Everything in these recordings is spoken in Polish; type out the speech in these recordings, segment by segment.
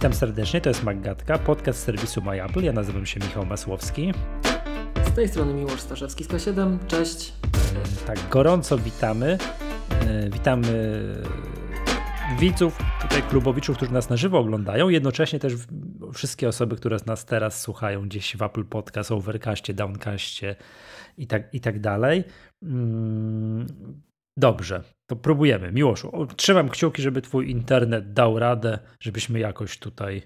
Witam serdecznie, to jest Maggatka, podcast serwisu MyApple. Ja nazywam się Michał Masłowski. Z tej strony Miłosz Staszewski z K7. Cześć. Tak, gorąco witamy. E, witamy widzów, tutaj klubowiczów, którzy nas na żywo oglądają, jednocześnie też wszystkie osoby, które nas teraz słuchają gdzieś w Apple Podcast, Overcastie, Downcastie i tak, i tak dalej. Mm, dobrze, to próbujemy. Miłoszu, trzymam kciuki, żeby twój internet dał radę, żebyśmy jakoś tutaj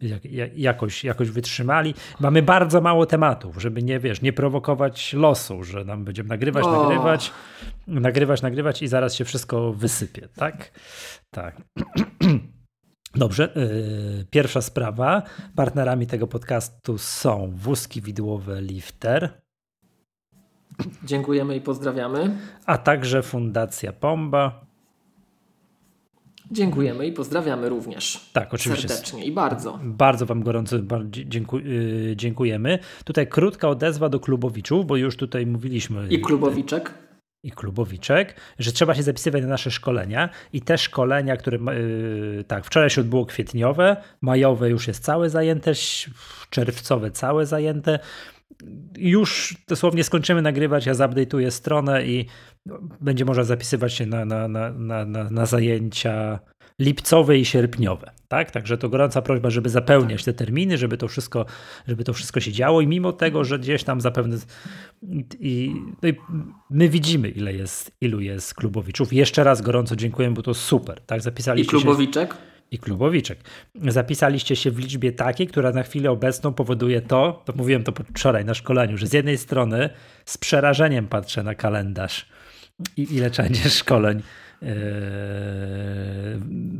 jak, jakoś, jakoś wytrzymali. Mamy bardzo mało tematów, żeby nie, wiesz, nie prowokować losu, że nam będziemy nagrywać, o. nagrywać, nagrywać, nagrywać i zaraz się wszystko wysypie, tak? Tak. Dobrze, yy, pierwsza sprawa. Partnerami tego podcastu są wózki widłowe Lifter, Dziękujemy i pozdrawiamy. A także Fundacja Pomba. Dziękujemy i pozdrawiamy również. Tak, oczywiście. Serdecznie i bardzo. Bardzo Wam gorąco y, dziękujemy. Tutaj krótka odezwa do klubowiczów, bo już tutaj mówiliśmy. I klubowiczek. I klubowiczek, że trzeba się zapisywać na nasze szkolenia i te szkolenia, które yy, tak, wczoraj się odbyło kwietniowe, majowe już jest całe zajęte, czerwcowe całe zajęte już dosłownie skończymy nagrywać, ja zupdate'uję stronę i będzie można zapisywać się na, na, na, na, na zajęcia lipcowe i sierpniowe. Tak? Także to gorąca prośba, żeby zapełniać te terminy, żeby to wszystko, żeby to wszystko się działo i mimo tego, że gdzieś tam zapewne i, no i my widzimy ile jest, ilu jest klubowiczów. Jeszcze raz gorąco dziękuję, bo to super. Tak? Zapisaliście I klubowiczek? Się i klubowiczek. Zapisaliście się w liczbie takiej, która na chwilę obecną powoduje to, to mówiłem to wczoraj na szkoleniu, że z jednej strony z przerażeniem patrzę na kalendarz i ile będzie szkoleń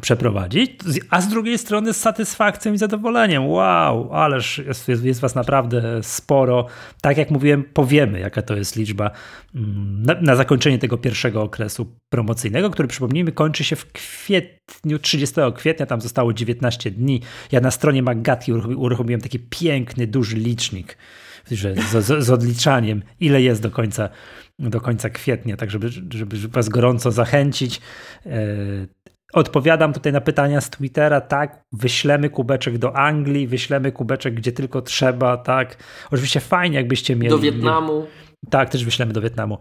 przeprowadzić, a z drugiej strony z satysfakcją i zadowoleniem. Wow, ależ jest, jest, jest, was naprawdę sporo. Tak jak mówiłem, powiemy, jaka to jest liczba mm, na, na, zakończenie tego pierwszego okresu promocyjnego, który przypomnijmy kończy się w kwietniu, 30 kwietnia, tam zostało 19 dni. Ja na stronie Magati uruchomiłem taki piękny, duży licznik że z, z, z odliczaniem, ile jest do końca do końca kwietnia, tak żeby, żeby Was gorąco zachęcić. E, odpowiadam tutaj na pytania z Twittera, tak, wyślemy kubeczek do Anglii, wyślemy kubeczek gdzie tylko trzeba, tak. Oczywiście fajnie, jakbyście mieli. Do Wietnamu. Tak, też wyślemy do Wietnamu.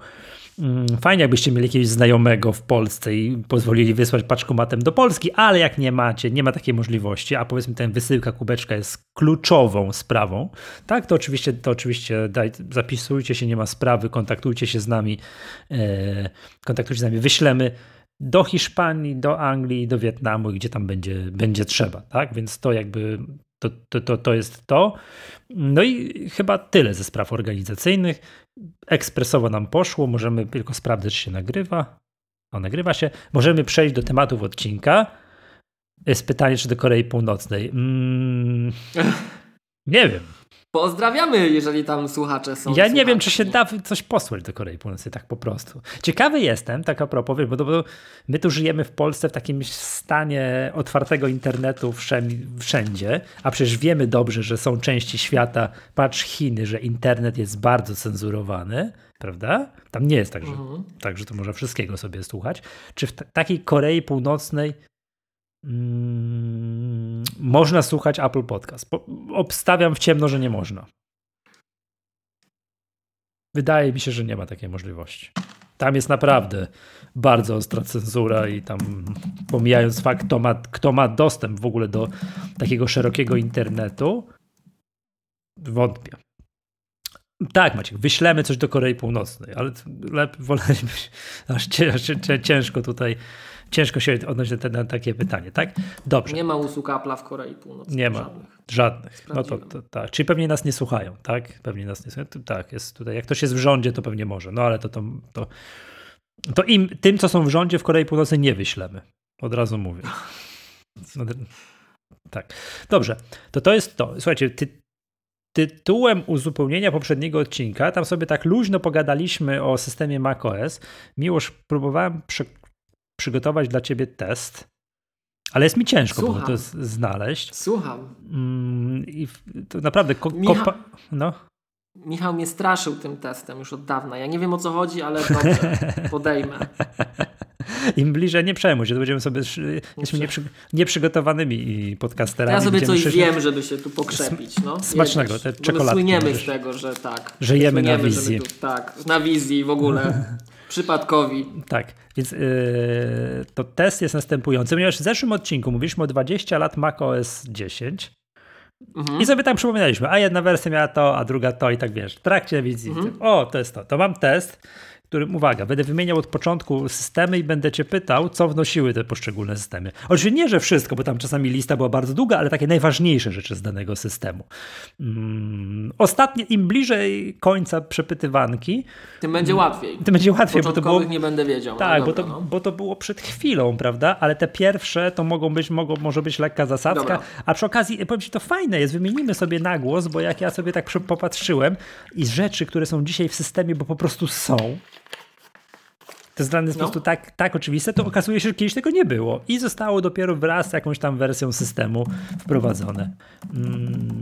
Mm, fajnie, jakbyście mieli jakiegoś znajomego w Polsce i pozwolili wysłać paczkomatem do Polski, ale jak nie macie, nie ma takiej możliwości, a powiedzmy ten wysyłka kubeczka jest kluczową sprawą, tak, to oczywiście, to oczywiście daj, zapisujcie się, nie ma sprawy, kontaktujcie się z nami, e, kontaktujcie się z nami, wyślemy do Hiszpanii, do Anglii, do Wietnamu, gdzie tam będzie, będzie trzeba, tak, więc to jakby to, to, to, to jest to. No i chyba tyle ze spraw organizacyjnych. Ekspresowo nam poszło, możemy tylko sprawdzić, czy się nagrywa. O, nagrywa się. Możemy przejść do tematów odcinka. Jest pytanie, czy do Korei Północnej. Mm, nie wiem. Pozdrawiamy, jeżeli tam słuchacze są. Ja nie wiem, czy się da coś posłać do Korei Północnej, tak po prostu. Ciekawy jestem, tak a propos, bo, bo my tu żyjemy w Polsce w takim stanie otwartego internetu wszędzie, a przecież wiemy dobrze, że są części świata, patrz Chiny, że internet jest bardzo cenzurowany, prawda? Tam nie jest tak, że, mhm. tak, że to można wszystkiego sobie słuchać. Czy w takiej Korei Północnej Mm, można słuchać Apple Podcast. obstawiam w ciemno, że nie można. Wydaje mi się, że nie ma takiej możliwości. Tam jest naprawdę bardzo ostra cenzura i tam pomijając fakt, kto ma, kto ma dostęp w ogóle do takiego szerokiego internetu, wątpię. Tak, Maciek, wyślemy coś do Korei Północnej, ale wolelibyśmy, aż ciężko tutaj ciężko się odnieść na takie pytanie, tak? Dobrze. Nie ma usług Apple'a w Korei Północnej. Nie ma. Żadnych. żadnych. No to, to, tak. Czyli pewnie nas nie słuchają, tak? Pewnie nas nie słuchają. Tak, jest tutaj. Jak ktoś jest w rządzie, to pewnie może. No ale to, to, to, to im, tym, co są w rządzie w Korei Północnej, nie wyślemy. Od razu mówię. Tak. Dobrze. To to jest to. Słuchajcie, ty, tytułem uzupełnienia poprzedniego odcinka, tam sobie tak luźno pogadaliśmy o systemie macOS. Miłość próbowałem przygotować dla ciebie test, ale jest mi ciężko Słucham. to znaleźć. Słucham. Mm, I to naprawdę ko Michał, no. Michał mnie straszył tym testem już od dawna. Ja nie wiem o co chodzi, ale dobrze, podejmę. Im bliżej nie przejmuj się, to będziemy sobie, jesteśmy nieprzy, nieprzygotowanymi podcasterami. Ja sobie coś wiem, żeby się tu pokrzepić. No. Smacznego, te czekolady. Słyniemy z tego, że tak. Że jemy na wizji. Tu, tak, na wizji w ogóle. Przypadkowi. Tak, więc yy, to test jest następujący, ponieważ w zeszłym odcinku mówiliśmy o 20 lat macOS 10 mhm. i sobie tam przypominaliśmy, a jedna wersja miała to, a druga to i tak wiesz, w trakcie wizji. Mhm. O, to jest to. To mam test którym, uwaga, będę wymieniał od początku systemy i będę cię pytał, co wnosiły te poszczególne systemy. Oczywiście nie, że wszystko, bo tam czasami lista była bardzo długa, ale takie najważniejsze rzeczy z danego systemu. Mm, ostatnie, im bliżej końca przepytywanki, tym będzie łatwiej. Tym będzie łatwiej, bo to było... nie będę wiedział. Tak, dobra, bo, to, no. bo to było przed chwilą, prawda? Ale te pierwsze to mogą być, mogą, może być lekka zasadzka, dobra. a przy okazji, powiem ci, to fajne jest, wymienimy sobie na głos, bo jak ja sobie tak popatrzyłem i rzeczy, które są dzisiaj w systemie, bo po prostu są, to jest dla nas no. po prostu tak, tak oczywiste, to okazuje się, że kiedyś tego nie było i zostało dopiero wraz z jakąś tam wersją systemu wprowadzone. Mm,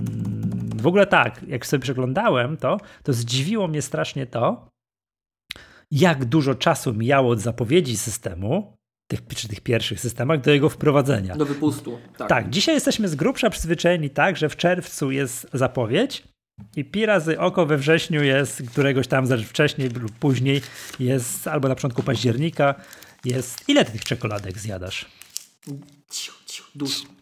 w ogóle tak, jak sobie przeglądałem to, to zdziwiło mnie strasznie to, jak dużo czasu mijało od zapowiedzi systemu, tych, przy tych pierwszych systemach, do jego wprowadzenia. Do wypustu. Tak. tak, dzisiaj jesteśmy z grubsza przyzwyczajeni tak, że w czerwcu jest zapowiedź, i pi razy oko we wrześniu jest, któregoś tam wcześniej lub później jest, albo na początku października jest. Ile ty tych czekoladek zjadasz? Dużo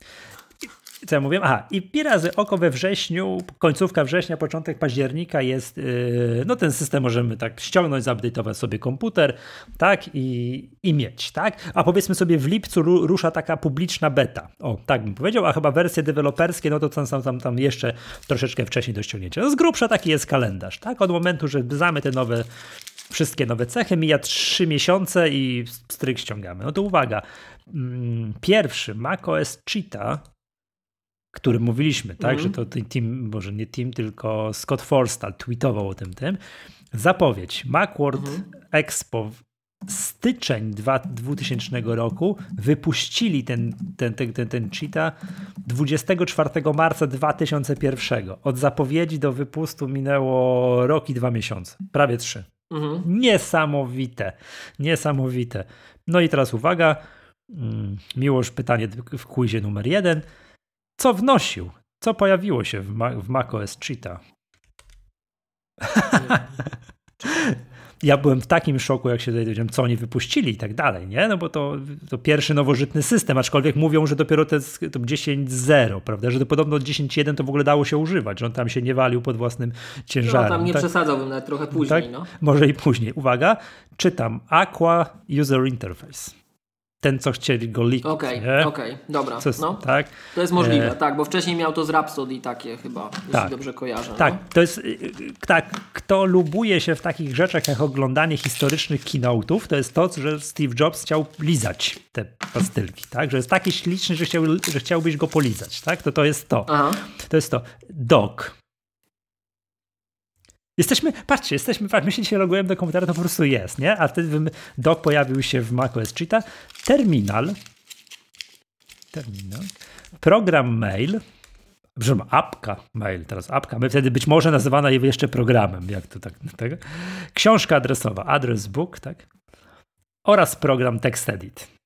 co ja mówię? Aha, i pi razy oko we wrześniu, końcówka września, początek października jest, yy, no ten system możemy tak ściągnąć, zupdate'ować sobie komputer, tak, i, i mieć, tak? A powiedzmy sobie w lipcu ru, rusza taka publiczna beta, o, tak bym powiedział, a chyba wersje deweloperskie, no to tam, tam, tam jeszcze troszeczkę wcześniej do ściągnięcia. No z grubsza taki jest kalendarz, tak? Od momentu, że znamy te nowe wszystkie nowe cechy, mija 3 miesiące i stryk ściągamy. No to uwaga, mm, pierwszy macOS Cheetah którym mówiliśmy, tak, mm. że to Tim, może nie Tim, tylko Scott Forstall tweetował o tym tym. Zapowiedź Macworld mm. Expo styczeń 2000 roku wypuścili ten, ten, ten, ten, ten cheetah 24 marca 2001. Od zapowiedzi do wypustu minęło rok i dwa miesiące, prawie trzy. Mhm. Niesamowite, niesamowite. No i teraz uwaga, mm, Miłość pytanie w quizie numer jeden co wnosił? Co pojawiło się w, Ma w macOS Cheetah? ja byłem w takim szoku, jak się dowiedziałem, co oni wypuścili i tak dalej, nie? No bo to, to pierwszy nowożytny system, aczkolwiek mówią, że dopiero to, to 10.0, prawda? Że to podobno 10.1 to w ogóle dało się używać, że on tam się nie walił pod własnym ciężarem. No tam nie tak? przesadzałbym nawet trochę później, tak? no. Może i później. Uwaga, czytam Aqua User Interface ten, co chcieli go leak. Okej, okay, okej, okay, dobra. Jest, no. tak? To jest możliwe, e... tak, bo wcześniej miał to z Rhapsody takie chyba, tak. jeśli dobrze kojarzę. Tak, no? to jest, y, y, tak, kto lubuje się w takich rzeczach jak oglądanie historycznych keynote'ów, to jest to, że Steve Jobs chciał lizać te pastylki, tak, że jest taki śliczny, że, chciał, że chciałbyś go polizać, tak, to to jest to. Aha. To jest to. Doc, Jesteśmy, patrzcie, jesteśmy, my się dzisiaj logujemy do komputera, to po prostu jest, nie? A wtedy doc pojawił się w macOS Cheetah. Terminal, terminal, program mail, przepraszam, apka mail, teraz apka, my wtedy być może nazywana jeszcze programem, jak to tak, tego. Książka adresowa, address book, tak? Oraz program TextEdit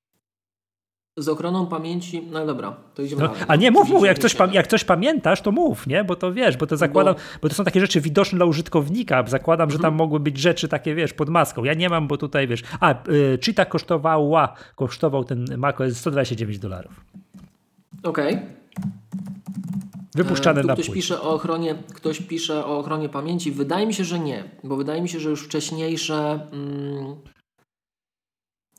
z ochroną pamięci, no dobra, to idziemy no, dalej. A nie, mów, mów, jak coś, jak coś pamiętasz, to mów, nie? Bo to wiesz, bo to zakładam, bo, bo to są takie rzeczy widoczne dla użytkownika, zakładam, że tam mhm. mogły być rzeczy takie, wiesz, pod maską. Ja nie mam, bo tutaj, wiesz, a, y, Cheetah kosztowała, kosztował ten macOS 129 dolarów. Okej. Okay. Wypuszczane e, tu na ktoś pisze o ochronie, Ktoś pisze o ochronie pamięci. Wydaje mi się, że nie, bo wydaje mi się, że już wcześniejsze mm,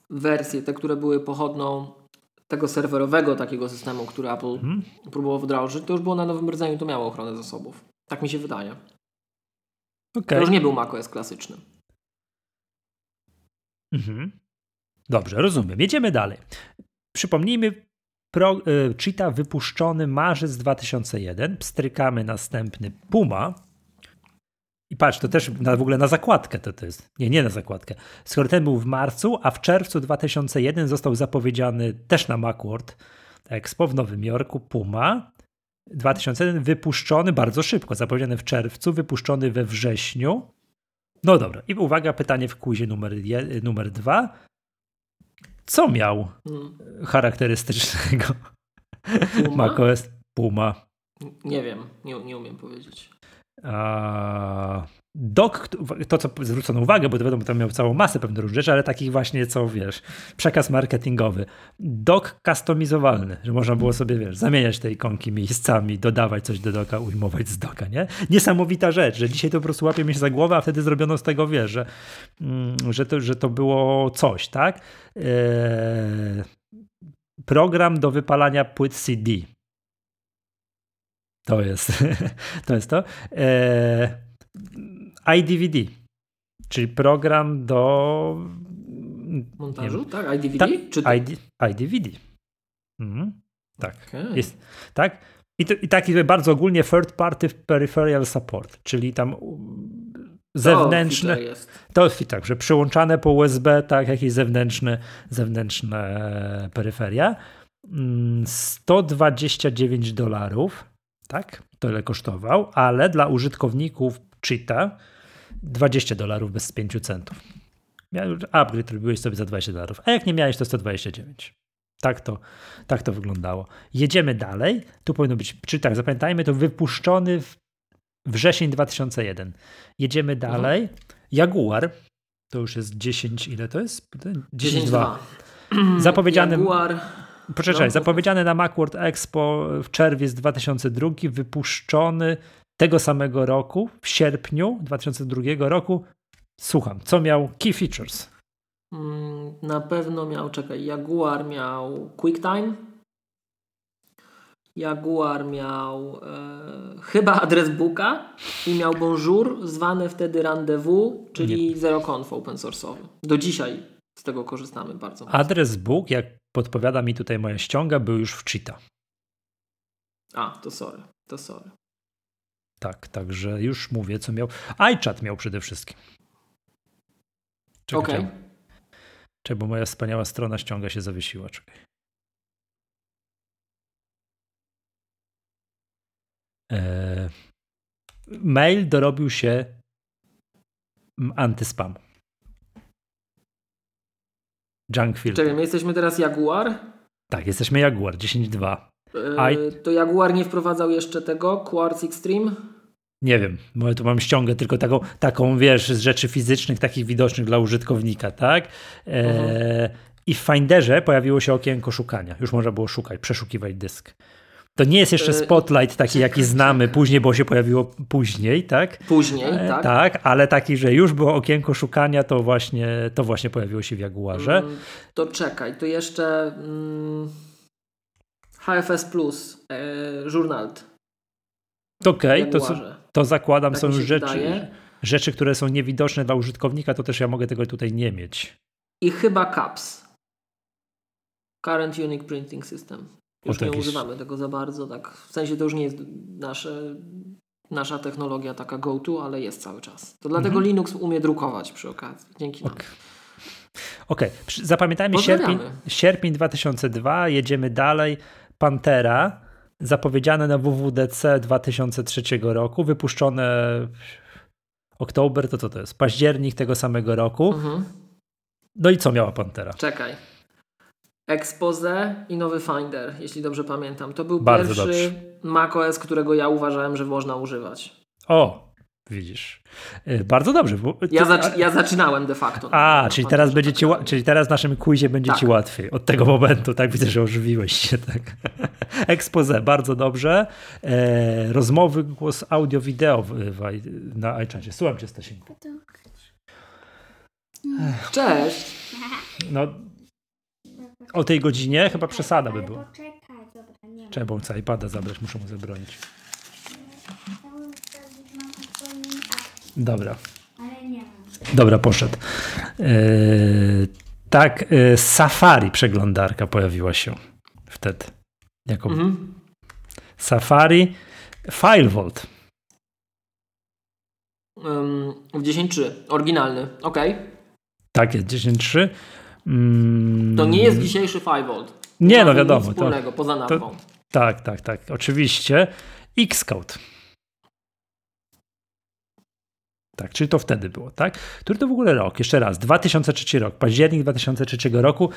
wersje, te, które były pochodną tego serwerowego takiego systemu, który Apple hmm. próbował wdrożyć, to już było na nowym rdzeniu, to miało ochronę zasobów. Tak mi się wydaje. Okay. To już nie był macOS klasyczny. Mhm. Dobrze, rozumiem. Jedziemy dalej. Przypomnijmy, Pro, y, Cheetah wypuszczony marzec 2001. Pstrykamy następny Puma. I patrz, to też na, w ogóle na zakładkę to, to jest. Nie, nie na zakładkę. Skoro ten był w marcu, a w czerwcu 2001 został zapowiedziany też na Macworld Expo w Nowym Jorku Puma. 2001 wypuszczony bardzo szybko, zapowiedziany w czerwcu, wypuszczony we wrześniu. No dobra, i uwaga, pytanie w kuzie numer, je, numer dwa. Co miał hmm. charakterystycznego Puma? macOS Puma? Nie wiem, nie, nie umiem powiedzieć. Dok, to co zwrócono uwagę, bo to wiadomo, tam miał całą masę pewnych różnych rzeczy, ale takich właśnie, co wiesz, przekaz marketingowy. Dok customizowalny, że można było sobie, wiesz, zamieniać te ikonki miejscami, dodawać coś do doka, ujmować z doka, nie? Niesamowita rzecz, że dzisiaj to po prostu łapie mnie za głowę, a wtedy zrobiono z tego, wiesz, że, mm, że, to, że to było coś, tak? Eee, program do wypalania płyt CD. To jest to. Jest to. Eee, iDVD, czyli program do montażu, tak? iDVD? Ta, czy to... ID, iDVD. Mhm. Tak. Okay. Jest, tak. I, to, I taki bardzo ogólnie third party peripheral support, czyli tam zewnętrzne. To jest tak, że przyłączane po USB, tak, jakieś zewnętrzne, zewnętrzne peryferia. 129 mm, dolarów, tak, tyle kosztował, ale dla użytkowników Cheetah 20 dolarów bez 5 centów. Upgrade robiłeś sobie za 20 dolarów, a jak nie miałeś, to 129. Tak to, tak to wyglądało. Jedziemy dalej. Tu powinno być, czy tak, zapamiętajmy, to wypuszczony w wrzesień 2001. Jedziemy mhm. dalej. Mhm. Jaguar, to już jest 10, ile to jest? 10, 2. Zapowiedziany. Jaguar. Poczekaj, no, zapowiedziany na Macworld Expo w czerwiec 2002, wypuszczony tego samego roku, w sierpniu 2002 roku, słucham, co miał key features? Mm, na pewno miał, czekaj, Jaguar miał QuickTime. Jaguar miał e, chyba adres booka i miał Bonjour, zwane wtedy Rendezvous, czyli Nie. Zero Conf open source'owy. Do dzisiaj z tego korzystamy bardzo. Adres book, jak podpowiada mi tutaj moja ściąga, był już w Cheetah. A, to sorry, to sorry. Tak, także już mówię, co miał. iChat miał przede wszystkim. Czekaj, okay. czekaj, bo moja wspaniała strona ściąga się zawiesiła. Czekaj. Eee, mail dorobił się antyspam. Junk filter. Czekaj, my jesteśmy teraz Jaguar? Tak, jesteśmy Jaguar 10.2. Eee, to Jaguar nie wprowadzał jeszcze tego Quartz Extreme? nie wiem, bo tu mam ściągę tylko taką, taką, wiesz, z rzeczy fizycznych, takich widocznych dla użytkownika, tak? E, I w Finderze pojawiło się okienko szukania. Już można było szukać, przeszukiwać dysk. To nie jest jeszcze e, Spotlight taki, jaki znamy później, bo się pojawiło później, tak? Później, e, tak. Tak, ale taki, że już było okienko szukania, to właśnie, to właśnie pojawiło się w Jaguarze. Mm, to czekaj, to jeszcze mm, HFS Plus, e, Journalt. Okej, okay, to, to zakładam tak są rzeczy, rzeczy, które są niewidoczne dla użytkownika, to też ja mogę tego tutaj nie mieć. I chyba CAPS. Current Unique Printing System. Już nie używamy tego za bardzo, tak. W sensie to już nie jest nasze, nasza technologia taka go-to, ale jest cały czas. To dlatego mhm. Linux umie drukować przy okazji. Dzięki nam. Okay. Okej, okay. zapamiętajmy sierpień, sierpień 2002, jedziemy dalej. Pantera zapowiedziane na WWDC 2003 roku, wypuszczone oktober, to co to jest? Październik tego samego roku. Mhm. No i co miała Pantera? Czekaj. Expose i nowy Finder, jeśli dobrze pamiętam. To był Bardzo pierwszy dobrze. macOS, którego ja uważałem, że można używać. O, Widzisz. Y, bardzo dobrze. Bo ja, zac ja zaczynałem de facto. A, czyli teraz, będzie ci, czyli teraz w naszym quizie będzie tak. ci łatwiej od tego momentu. Tak widzę, że ożywiłeś się. Tak. Expose, bardzo dobrze. E, rozmowy, głos audio, wideo w, w, na iChacie. Słucham cię, Stasinku. Cześć. No, o tej godzinie chyba przesada by była. Trzeba było iPada zabrać, muszę mu zabronić. Dobra. Ale nie Dobra, poszedł. Yy, tak, yy, Safari przeglądarka pojawiła się wtedy. Jako mhm. Safari FileVault. Um, w 10.3. Oryginalny. Ok. Tak, jest 10.3. Mm. To nie jest dzisiejszy FileVault. Nie, no wiadomo. Wspólnego, to, poza nazwą. To, tak, tak, tak. Oczywiście. Xcode. Tak, czyli to wtedy było, tak? Który to w ogóle rok? Jeszcze raz, 2003 rok, październik 2003 roku.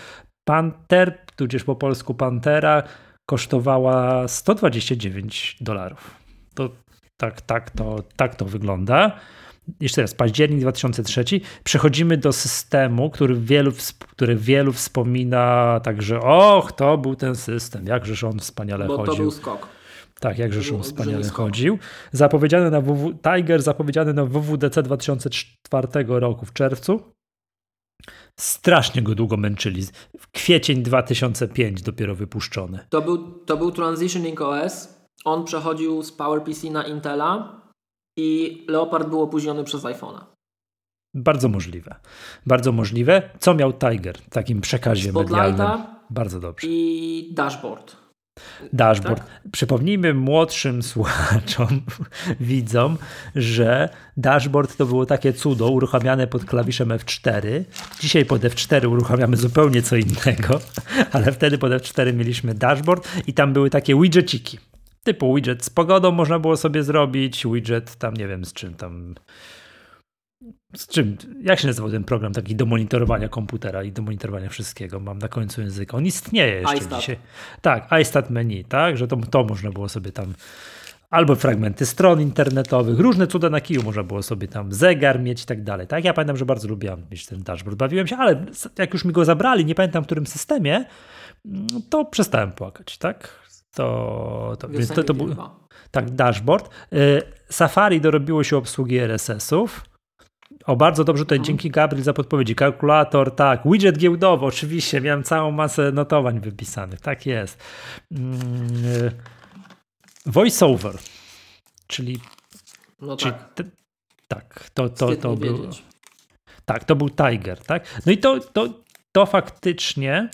Panther, tudzież po polsku Pantera, kosztowała 129 dolarów. To tak, tak, to, tak to wygląda. Jeszcze raz, październik 2003. Przechodzimy do systemu, który wielu, który wielu wspomina, także och, to był ten system, jakżeż on wspaniale Bo chodził. to był skok. Tak, jakżeż on wspaniale chodził. Zapowiedziany na WW, Tiger zapowiedziany na WWDC 2004 roku w czerwcu. Strasznie go długo męczyli. W kwiecień 2005 dopiero wypuszczony. To był, to był Transitioning OS. On przechodził z PowerPC na Intela i Leopard był opóźniony przez iPhone'a. Bardzo możliwe. Bardzo możliwe. Co miał Tiger w takim przekazie medialnym? Bardzo dobrze. I dashboard. Dashboard. Tak? Przypomnijmy młodszym słuchaczom, widzom, że dashboard to było takie cudo uruchamiane pod klawiszem F4. Dzisiaj pod F4 uruchamiamy zupełnie co innego, ale wtedy pod F4 mieliśmy dashboard i tam były takie widgetiki. Typu widget z pogodą można było sobie zrobić, widget tam nie wiem z czym tam z czym, jak się nazywał ten program taki do monitorowania komputera i do monitorowania wszystkiego? Mam na końcu języka. On istnieje jeszcze iStat. dzisiaj. Tak, iStat menu, tak, że to, to można było sobie tam albo fragmenty stron internetowych, różne cuda na kiju można było sobie tam zegar mieć i tak dalej. Tak, ja pamiętam, że bardzo lubiłam mieć ten dashboard. Bawiłem się, ale jak już mi go zabrali, nie pamiętam w którym systemie, to przestałem płakać, tak? To, to, więc to, to był tak, dashboard. Y, Safari dorobiło się obsługi RSS-ów. O, bardzo dobrze tutaj, mhm. dzięki Gabriel za podpowiedzi. Kalkulator, tak. Widget giełdowy, oczywiście. Miałem całą masę notowań wypisanych. Tak jest. Mm, voiceover, czyli. No czyli tak. Te, tak, to, to, to był. Tak, to był Tiger, tak? No i to, to, to faktycznie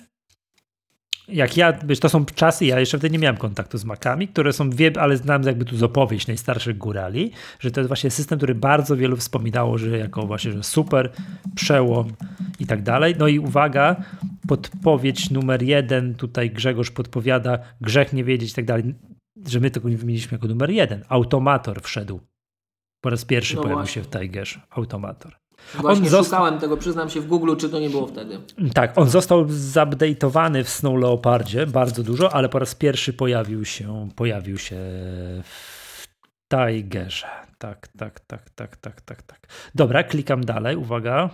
jak ja, wiesz, to są czasy, ja jeszcze wtedy nie miałem kontaktu z Macami, które są, wie, ale znam jakby tu z opowieść najstarszych górali, że to jest właśnie system, który bardzo wielu wspominało, że jako właśnie, że super, przełom i tak dalej. No i uwaga, podpowiedź numer jeden, tutaj Grzegorz podpowiada, grzech nie wiedzieć i tak dalej, że my tego nie wymieniliśmy jako numer jeden. Automator wszedł. Po raz pierwszy no pojawił właśnie. się w Tigerze. Automator. Właśnie on szukałem tego, przyznam się w Google, czy to nie było wtedy. Tak, on został zupdate'owany w Snow Leopardzie bardzo dużo, ale po raz pierwszy pojawił się, pojawił się w Tigerze. Tak, tak, tak, tak, tak, tak, tak. Dobra, klikam dalej, uwaga.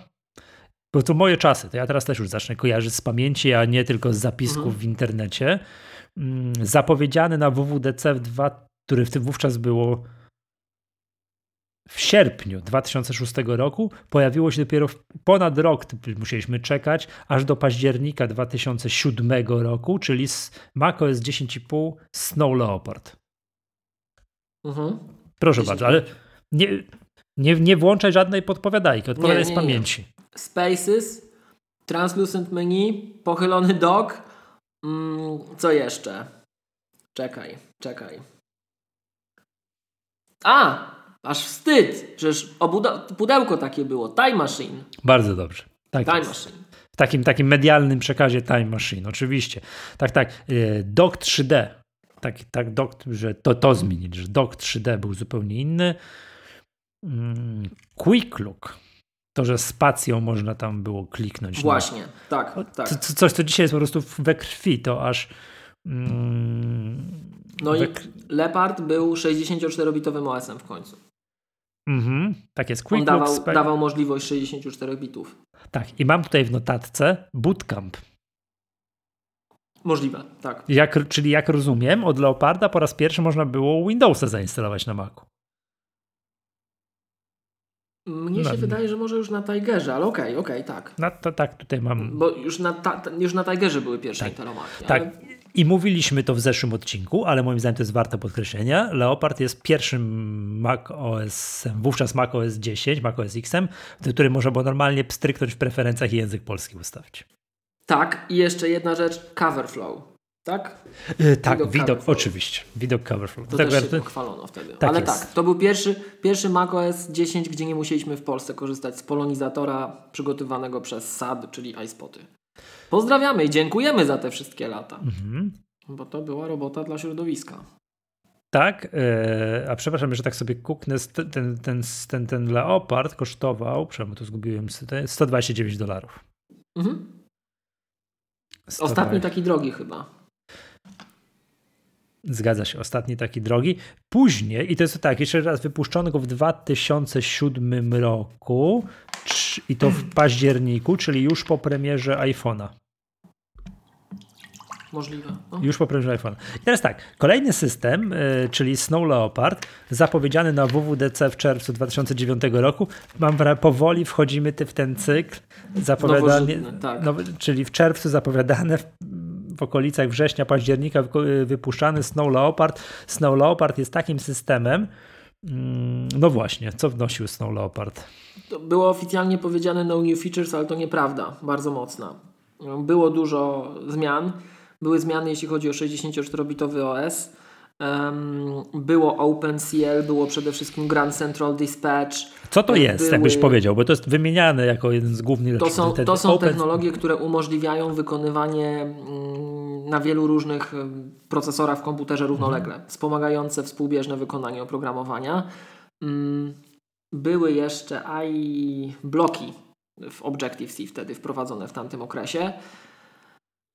Bo to moje czasy, to ja teraz też już zacznę kojarzyć z pamięci, a nie tylko z zapisków mhm. w internecie. Mm, zapowiedziany na WWDC w 2, który wówczas było w sierpniu 2006 roku pojawiło się dopiero ponad rok, musieliśmy czekać, aż do października 2007 roku, czyli z macOS 10.5 Snow Leopard. Mhm. Proszę bardzo, ale nie, nie, nie włączaj żadnej podpowiadajki, odpowiadaj z pamięci. Spaces, translucent menu, pochylony dock, mm, co jeszcze? Czekaj, czekaj. A, Aż wstyd, przecież pudełko takie było. Time Machine. Bardzo dobrze. Tak Time jest. Machine. W takim, takim medialnym przekazie Time Machine, oczywiście. Tak, tak. E, Doc 3D. Tak, tak doc, że to, to zmienić, że Doc 3D był zupełnie inny. Mm, Quick Look. To, że spacją można tam było kliknąć. No. Właśnie, no. tak, tak. Coś, co dzisiaj jest po prostu we krwi, to aż. Mm, no we... i Leopard był 64-bitowym OS-em w końcu. Mhm, tak jest. Quick On dawał, dawał możliwość 64 bitów. Tak, i mam tutaj w notatce bootcamp. Możliwe, tak. Jak, czyli jak rozumiem, od Leoparda po raz pierwszy można było Windowsa zainstalować na Macu. Mnie no. się wydaje, że może już na Tigerze, ale okej, okay, okej, okay, tak. No to tak, tutaj mam. Bo już na, ta, już na Tigerze były pierwsze tak. Intelomaty. Tak. Ale... I mówiliśmy to w zeszłym odcinku, ale moim zdaniem to jest warte podkreślenia. Leopard jest pierwszym Mac OS, wówczas Mac OS 10, Mac OS X, w którym można było normalnie pstryknąć w preferencjach i język polski ustawić. Tak, i jeszcze jedna rzecz, Coverflow. Tak? Yy, tak, widok, widok oczywiście. Widok Coverflow. To tak, też się pochwalono wtedy. Tak Ale jest. tak, to był pierwszy, pierwszy macOS 10, gdzie nie musieliśmy w Polsce korzystać z polonizatora przygotowanego przez SAD, czyli iSpoty. Pozdrawiamy i dziękujemy za te wszystkie lata. Mhm. Bo to była robota dla środowiska. Tak, a przepraszam, że tak sobie kuknę, ten, ten, ten, ten Leopard kosztował, przepraszam, tu zgubiłem, 129 dolarów. Mhm. Ostatni taki drogi chyba. Zgadza się, ostatni taki drogi. Później, i to jest tak, jeszcze raz wypuszczono go w 2007 roku i to w październiku, czyli już po premierze iPhone'a. Możliwe. No. Już po premierze iPhone'a. I teraz tak, kolejny system, y, czyli Snow Leopard, zapowiedziany na WWDC w czerwcu 2009 roku. Mam powoli wchodzimy w ten cykl. Zapowiadany, tak. no, czyli w czerwcu zapowiadane w, w okolicach września, października wypuszczany Snow Leopard. Snow Leopard jest takim systemem, mm, no właśnie, co wnosił Snow Leopard? To było oficjalnie powiedziane no new features, ale to nieprawda, bardzo mocna. Było dużo zmian. Były zmiany, jeśli chodzi o 64-bitowy OS. Było OpenCL, było przede wszystkim Grand Central Dispatch. Co to jest, były... jakbyś powiedział? Bo to jest wymieniane jako jeden z głównych... To są, to są Open... technologie, które umożliwiają wykonywanie mm, na wielu różnych procesorach w komputerze równolegle, mhm. wspomagające współbieżne wykonanie oprogramowania. Były jeszcze AI bloki w Objective-C wtedy wprowadzone w tamtym okresie.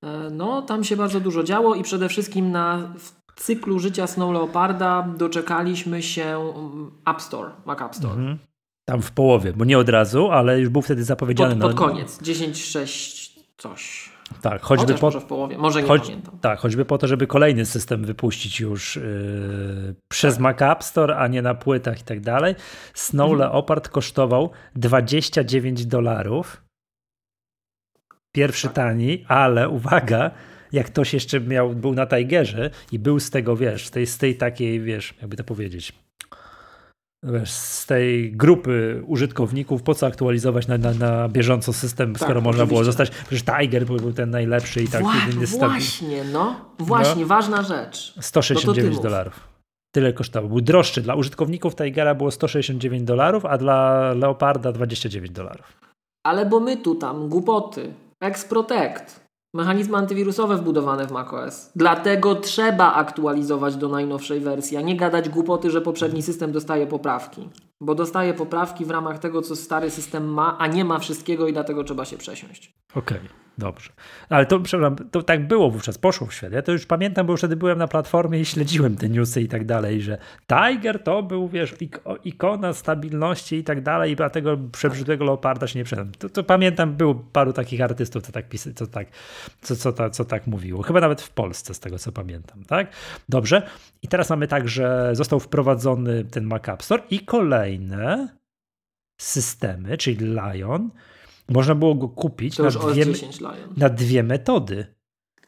E, no, tam się bardzo dużo działo i przede wszystkim na cyklu życia Snow Leoparda doczekaliśmy się mm, App Store, Mac App Store. Mhm. Tam w połowie, bo nie od razu, ale już był wtedy zapowiedziany. Pod, pod no, koniec, 10.6 coś. Tak, choćby po, może w połowie, może nie choć, pamiętam. Tak, choćby po to, żeby kolejny system wypuścić już yy, przez tak. Mac App Store, a nie na płytach i tak dalej. Snow mhm. Leopard kosztował 29 dolarów Pierwszy tak. tani, ale uwaga, jak ktoś jeszcze miał, był na Tigerze i był z tego, wiesz, z tej, z tej takiej, wiesz, jakby to powiedzieć, wiesz, z tej grupy użytkowników, po co aktualizować na, na, na bieżąco system, tak, skoro oczywiście. można było zostać, przecież Tiger był, był ten najlepszy i tak Wła, jedyny Właśnie, no, właśnie, no. ważna rzecz. 169 no dolarów. Tyle kosztował. Był droższy. Dla użytkowników Tigera było 169 dolarów, a dla Leoparda 29 dolarów. Ale bo my tu tam głupoty. X-Protect. Mechanizmy antywirusowe wbudowane w macOS. Dlatego trzeba aktualizować do najnowszej wersji, a nie gadać głupoty, że poprzedni system dostaje poprawki. Bo dostaje poprawki w ramach tego, co stary system ma, a nie ma wszystkiego i dlatego trzeba się przesiąść. Okej. Okay. Dobrze. Ale to, przepraszam, to tak było wówczas, poszło w świat. Ja to już pamiętam, bo już wtedy byłem na platformie i śledziłem te newsy i tak dalej, że Tiger to był, wiesz, ikona stabilności i tak dalej i dlatego przebrzydłego Leoparda się nie przeszedł. To, to, pamiętam, było paru takich artystów, co tak, pis- co, tak, co, co, co tak mówiło. Chyba nawet w Polsce, z tego co pamiętam, tak? Dobrze. I teraz mamy tak, że został wprowadzony ten Mac App Store i kolejne systemy, czyli Lion, można było go kupić na dwie, na dwie metody.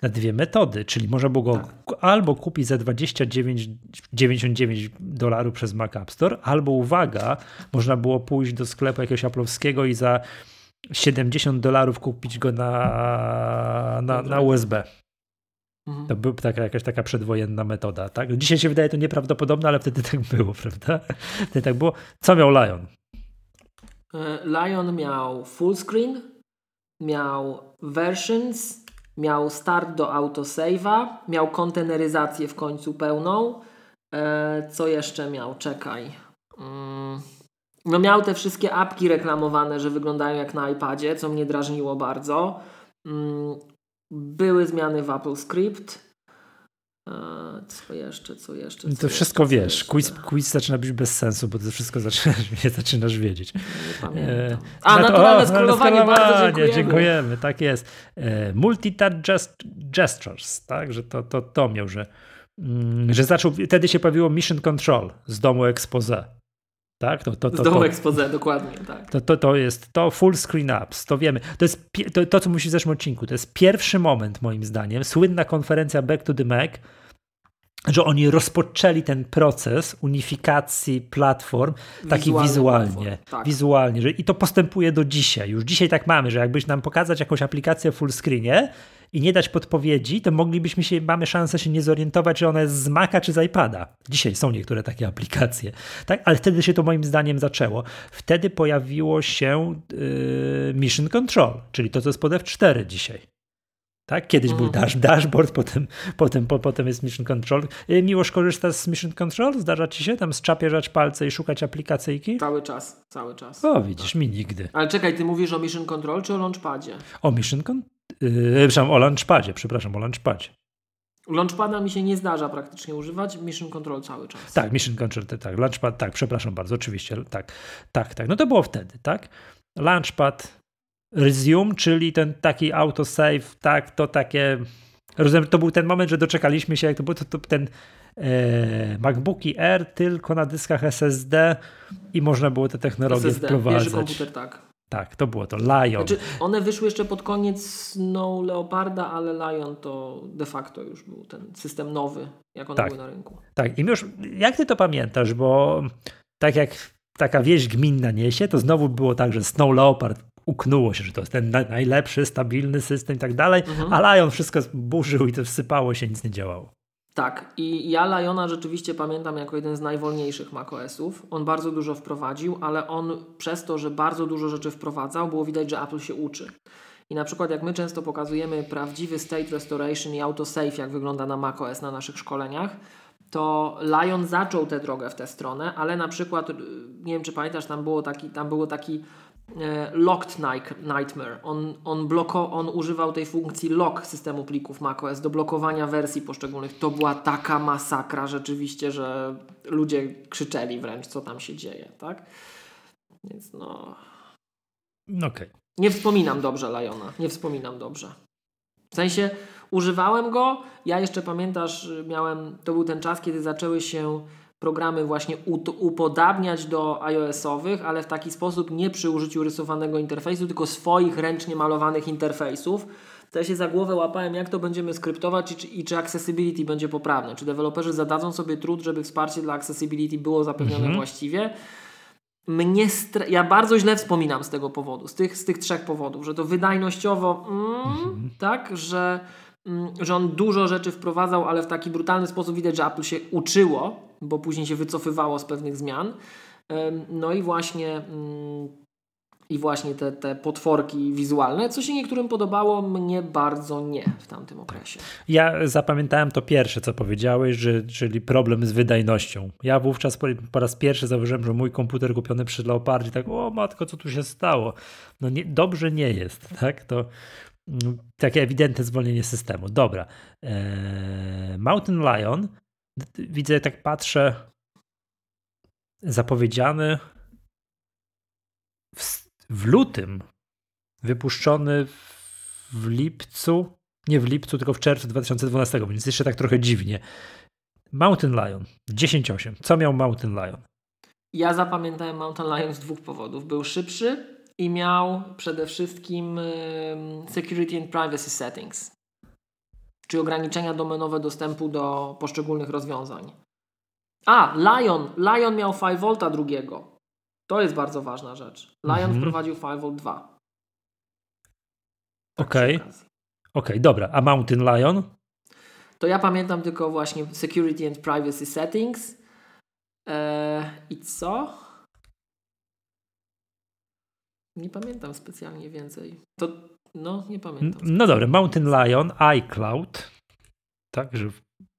Na dwie metody, czyli można było go tak. albo kupić za 29,99 dolarów przez Mac App Store, albo uwaga, można było pójść do sklepu jakiegoś aplowskiego i za 70 dolarów kupić go na, na, na USB. Mhm. To była taka, jakaś taka przedwojenna metoda. Tak? Dzisiaj się wydaje to nieprawdopodobne, ale wtedy tak było, prawda? Wtedy tak było. Co miał Lion? E, Lion miał full screen, miał versions, miał start do autosave'a, miał konteneryzację w końcu pełną. E, co jeszcze miał? Czekaj. Mm. No miał te wszystkie apki reklamowane, że wyglądają jak na iPadzie, co mnie drażniło bardzo. Mm. Były zmiany w Apple Script. Co jeszcze, co jeszcze? Co to wszystko jeszcze, wiesz. Quiz, quiz zaczyna być bez sensu, bo to wszystko zaczynasz, nie zaczynasz wiedzieć. Nie pamiętam. A, naturalne skalowanie, bardzo dziękujemy. dziękujemy. Tak jest. E, multitouch gest gestures, tak? Że to, to, to miał, że, mm, że zaczął, wtedy się pojawiło Mission Control z domu expose. Tak? To, to, to, z domu expose, dokładnie. Tak. To, to, to jest to full screen apps, to wiemy. To jest to, to, co musi w zeszłym odcinku. To jest pierwszy moment, moim zdaniem, słynna konferencja Back to the Mac, że oni rozpoczęli ten proces unifikacji platform taki wizualnie. tak. Wizualnie. Że, I to postępuje do dzisiaj. Już dzisiaj tak mamy, że jakbyś nam pokazać jakąś aplikację full screenie i nie dać podpowiedzi, to moglibyśmy się, mamy szansę się nie zorientować, czy ona jest z Maca czy z iPada. Dzisiaj są niektóre takie aplikacje. Tak? Ale wtedy się to moim zdaniem zaczęło. Wtedy pojawiło się yy, Mission Control, czyli to, co jest pod F4 dzisiaj. Tak? Kiedyś był mhm. dash, dashboard, potem, potem, po, potem jest Mission Control. Y, Miłość korzystasz z Mission Control? Zdarza ci się tam zczapierzać palce i szukać aplikacyjki? Cały czas, cały czas. O, widzisz, tak. mi nigdy. Ale czekaj, ty mówisz o Mission Control czy o Launchpadzie? O Mission Control? Yy, przepraszam, o Launchpadzie, przepraszam, o Launchpadzie. Launchpada mi się nie zdarza praktycznie używać, Mission Control cały czas. Tak, Mission Control, tak, Launchpad, tak, przepraszam bardzo, oczywiście, tak, tak, tak. No to było wtedy, tak? Launchpad, resume, czyli ten taki autosave, tak, to takie, rozumiem, to był ten moment, że doczekaliśmy się, jak to był to, to ten e, MacBooki Air tylko na dyskach SSD i można było te technologie SSD, wprowadzać. komputer, tak. Tak, to było to. Lion. Znaczy, one wyszły jeszcze pod koniec Snow Leoparda, ale Lion to de facto już był ten system nowy, jak one tak, były na rynku. Tak, i już jak ty to pamiętasz, bo tak jak taka wieść gminna niesie, to znowu było tak, że Snow Leopard uknęło się, że to jest ten najlepszy, stabilny system i tak dalej, mhm. a Lion wszystko burzył i to wsypało się, nic nie działało. Tak, i ja Liona rzeczywiście pamiętam jako jeden z najwolniejszych macOSów. On bardzo dużo wprowadził, ale on przez to, że bardzo dużo rzeczy wprowadzał, było widać, że Apple się uczy. I na przykład jak my często pokazujemy prawdziwy state restoration i autosave, jak wygląda na macOS na naszych szkoleniach, to Lion zaczął tę drogę w tę stronę, ale na przykład, nie wiem czy pamiętasz, tam, było taki, tam było taki locked Nightmare. On, on, bloko, on używał tej funkcji lock systemu plików macOS do blokowania wersji poszczególnych. To była taka masakra rzeczywiście, że ludzie krzyczeli wręcz, co tam się dzieje, tak? Więc no... Okej. Okay. Nie wspominam dobrze Liona. Nie wspominam dobrze. W sensie używałem go. Ja jeszcze pamiętasz, miałem, to był ten czas, kiedy zaczęły się programy właśnie upodabniać do iOS-owych, ale w taki sposób nie przy użyciu rysowanego interfejsu, tylko swoich ręcznie malowanych interfejsów. To ja się za głowę łapałem, jak to będziemy skryptować i czy, i czy accessibility będzie poprawne. Czy deweloperzy zadadzą sobie trud, żeby wsparcie dla accessibility było zapewnione mhm. właściwie. Mnie ja bardzo źle wspominam z tego powodu, z tych, z tych trzech powodów, że to wydajnościowo, mm, mhm. tak, że, mm, że on dużo rzeczy wprowadzał, ale w taki brutalny sposób widać, że Apple się uczyło bo później się wycofywało z pewnych zmian. No i właśnie mm, i właśnie te, te potworki wizualne, co się niektórym podobało, mnie bardzo nie w tamtym okresie. Ja zapamiętałem to pierwsze, co powiedziałeś, że, czyli problem z wydajnością. Ja wówczas po, po raz pierwszy zauważyłem, że mój komputer kupiony przy Leopardzie, tak, o matko, co tu się stało? No nie, dobrze nie jest, tak? To mm, takie ewidentne zwolnienie systemu. Dobra. Mountain Lion widzę, tak patrzę, zapowiedziany w, w lutym, wypuszczony w lipcu, nie w lipcu, tylko w czerwcu 2012, więc jeszcze tak trochę dziwnie. Mountain Lion 10.8. Co miał Mountain Lion? Ja zapamiętałem Mountain Lion z dwóch powodów. Był szybszy i miał przede wszystkim security and privacy settings czy ograniczenia domenowe dostępu do poszczególnych rozwiązań. A, Lion. Lion miał 5V drugiego. To jest bardzo ważna rzecz. Lion mhm. wprowadził 5V 2. Tak Okej. Okay. Okej, okay, dobra. A Mountain Lion? To ja pamiętam tylko właśnie Security and Privacy Settings. Eee, I co? Nie pamiętam specjalnie więcej. To no, nie pamiętam. No dobra, Mountain Lion, iCloud, tak, że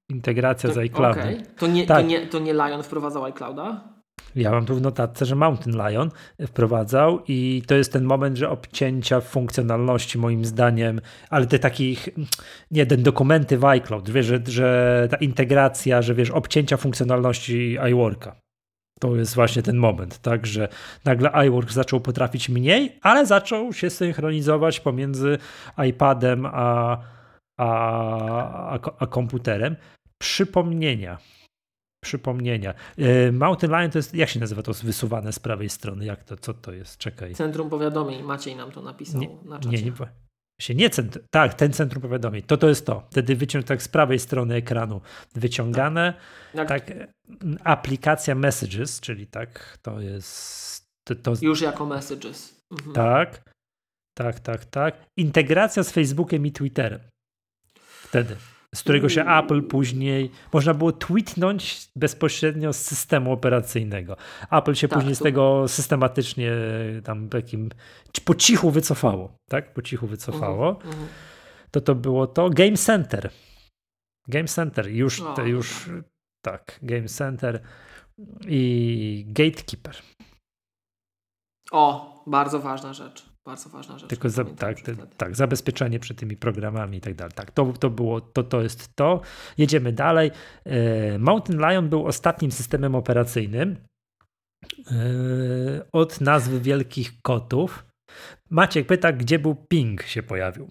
integracja z iCloudem. Okay. To, nie, tak. to, nie, to nie Lion wprowadzał iClouda? Ja mam tu w notatce, że Mountain Lion wprowadzał i to jest ten moment, że obcięcia funkcjonalności moim zdaniem, ale te takich, nie, ten dokumenty w iCloud, wiesz, że, że ta integracja, że wiesz, obcięcia funkcjonalności iWorka. To jest właśnie ten moment, tak, że nagle iWork zaczął potrafić mniej, ale zaczął się synchronizować pomiędzy iPadem a, a, a, a komputerem. Przypomnienia. Przypomnienia. E, Mountain Lion to jest, jak się nazywa to wysuwane z prawej strony? Jak to, co to jest? Czekaj. Centrum powiadomień. Maciej nam to napisał nie, na czacie. Nie, nie, się nie centrum, tak, ten centrum powiadomień, to to jest to. Wtedy wyciąg tak z prawej strony ekranu wyciągane, tak, tak aplikacja Messages, czyli tak, to jest... To, to... Już jako Messages. Mhm. Tak, tak, tak, tak. Integracja z Facebookiem i Twitterem. Wtedy z którego się Apple później można było tweetnąć bezpośrednio z systemu operacyjnego. Apple się tak, później z tego systematycznie tam takim po cichu wycofało, tak? Po cichu wycofało. Uh -huh, uh -huh. to to było to Game Center. Game Center, już, to już tak, Game Center i Gatekeeper. O, bardzo ważna rzecz. Bardzo ważna rzecz. Tylko za, tak, te, tak, zabezpieczenie przed tymi programami i tak dalej. Tak, to, to było, to, to jest to. Jedziemy dalej. E, Mountain Lion był ostatnim systemem operacyjnym e, od nazwy wielkich kotów. Maciek pyta, gdzie był Ping się pojawił.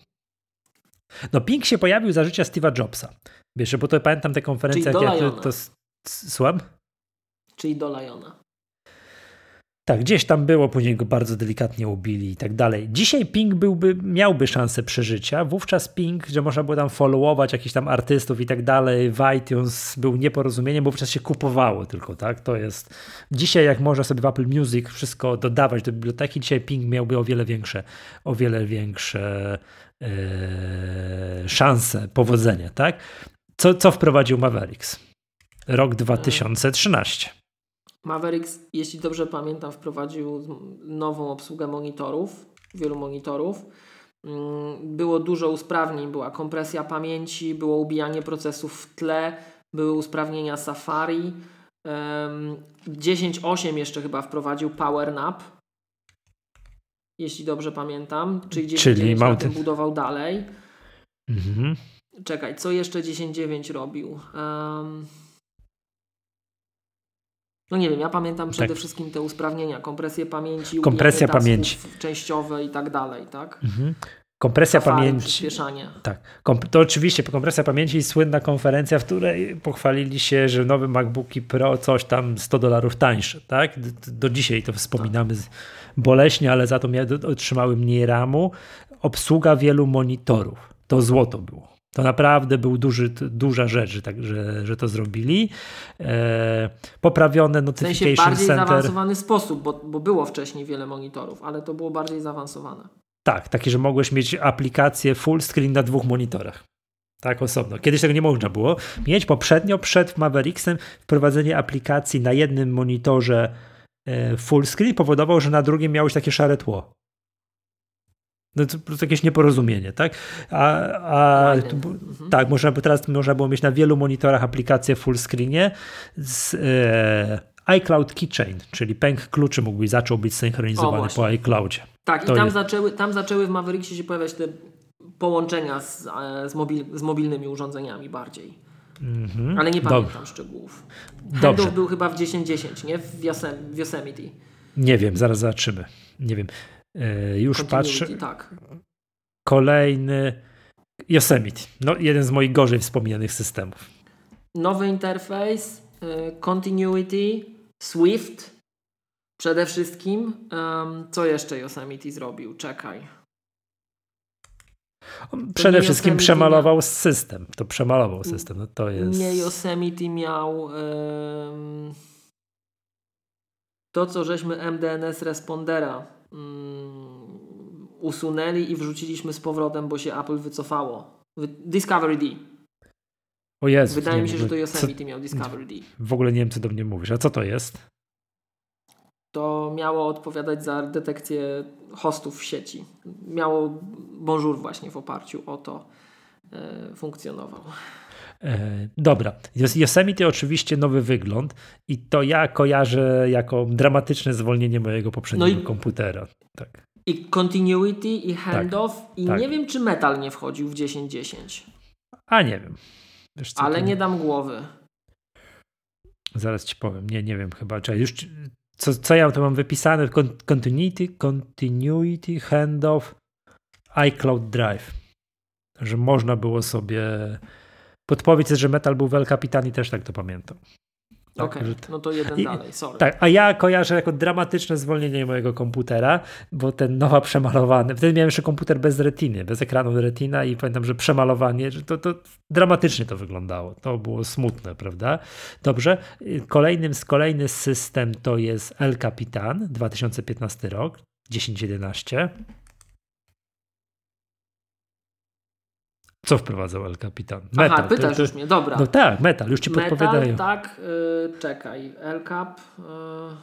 No Ping się pojawił za życia Steve'a Jobsa. Wiesz, bo to pamiętam te konferencje, jak ja to, to słucham? Czyli do Liona. Tak, gdzieś tam było, później go bardzo delikatnie ubili i tak dalej. Dzisiaj Ping byłby, miałby szansę przeżycia. Wówczas Ping, że można było tam followować jakichś tam artystów i tak dalej, w iTunes był nieporozumieniem, bo wówczas się kupowało tylko, tak? To jest. Dzisiaj, jak można sobie w Apple Music wszystko dodawać do biblioteki, dzisiaj Ping miałby o wiele większe, o wiele większe yy, szanse powodzenia, tak? Co, co wprowadził Mavericks? Rok 2013. Mavericks, jeśli dobrze pamiętam, wprowadził nową obsługę monitorów, wielu monitorów. Mm, było dużo usprawnień, była kompresja pamięci, było ubijanie procesów w tle, były usprawnienia Safari. 10.8 jeszcze chyba wprowadził Power Nap, jeśli dobrze pamiętam, czyli 10.9 czyli budował dalej. Mhm. Czekaj, co jeszcze 10.9 robił? Um, no nie wiem, ja pamiętam przede tak. wszystkim te usprawnienia, kompresję pamięci, kompresja pamięci częściowe i tak dalej, tak? Mhm. Kompresja Safari, pamięci. Przyspieszanie. Tak. to oczywiście kompresja pamięci i słynna konferencja, w której pochwalili się, że nowe MacBooki Pro coś tam 100 dolarów tańsze. Tak? Do, dzisiaj to wspominamy tak. boleśnie, ale za to otrzymały mniej ramu. Obsługa wielu monitorów. To złoto było. To naprawdę był duży, duża rzecz, że, tak, że, że to zrobili. E, poprawione notification w sensie bardziej center. zaawansowany sposób, bo, bo było wcześniej wiele monitorów, ale to było bardziej zaawansowane. Tak, takie, że mogłeś mieć aplikację full screen na dwóch monitorach. Tak, osobno. Kiedyś tego nie można było mieć. Poprzednio, przed Mavericksem, wprowadzenie aplikacji na jednym monitorze e, full screen powodowało, że na drugim miałeś takie szare tło. No to, to jakieś nieporozumienie, tak? A, a mhm. tak, można, teraz można było mieć na wielu monitorach aplikację full screenie z e, iCloud Keychain, czyli pęk kluczy mógłby zaczął być synchronizowany po iCloudzie. Tak, to i tam zaczęły, tam zaczęły w Mavericksie się pojawiać te połączenia z, e, z, mobil, z mobilnymi urządzeniami bardziej. Mm-hmm. Ale nie pamiętam Dobrze. szczegółów. Handoff był chyba w 10.10, nie? W, w Yosemite. Nie wiem, zaraz zobaczymy. Nie wiem. E, już patrzę. Tak. Kolejny Yosemite. No, jeden z moich gorzej wspomnianych systemów. Nowy interfejs, e, Continuity, Swift. Przede wszystkim. co jeszcze Yosemite zrobił? Czekaj. Przede wszystkim przemalował miał... system. To przemalował system. No to jest... Nie Yosemite miał to, co żeśmy MDNS Respondera mm, usunęli i wrzuciliśmy z powrotem, bo się Apple wycofało. Discovery D. O Jezu, Wydaje mi się, że to Yosemite co, miał Discovery D. W ogóle nie wiem, co do mnie mówisz. A co to jest? To miało odpowiadać za detekcję hostów w sieci. Miało Bonjour właśnie w oparciu o to e, funkcjonował. E, dobra, Yosemite oczywiście nowy wygląd i to ja kojarzę jako dramatyczne zwolnienie mojego poprzedniego no i, komputera. Tak. I continuity, i handoff, tak, i tak. nie wiem, czy metal nie wchodził w 10.10. A nie wiem. Co, Ale nie dam głowy. Zaraz ci powiem. Nie, nie wiem chyba. Czekaj, już co, co ja tu mam wypisane? Continuity, continuity, handoff, iCloud Drive. Że można było sobie Podpowiedź jest, że Metal był w El Capitan i też tak to pamiętam. Tak, Okej, okay, no to jeden I, dalej, sorry. Tak, a ja kojarzę jako dramatyczne zwolnienie mojego komputera, bo ten nowa przemalowany, wtedy miałem jeszcze komputer bez retiny, bez ekranu retina i pamiętam, że przemalowanie, że to, to dramatycznie to wyglądało. To było smutne, prawda? Dobrze. Kolejnym, kolejny system to jest El Capitan, 2015 rok, 1011. Co wprowadzał El Capitan? Metal. Aha, pytasz to, już mnie, dobra. No tak, metal, już ci metal, podpowiadają. tak, yy, czekaj, El Cap. Yy.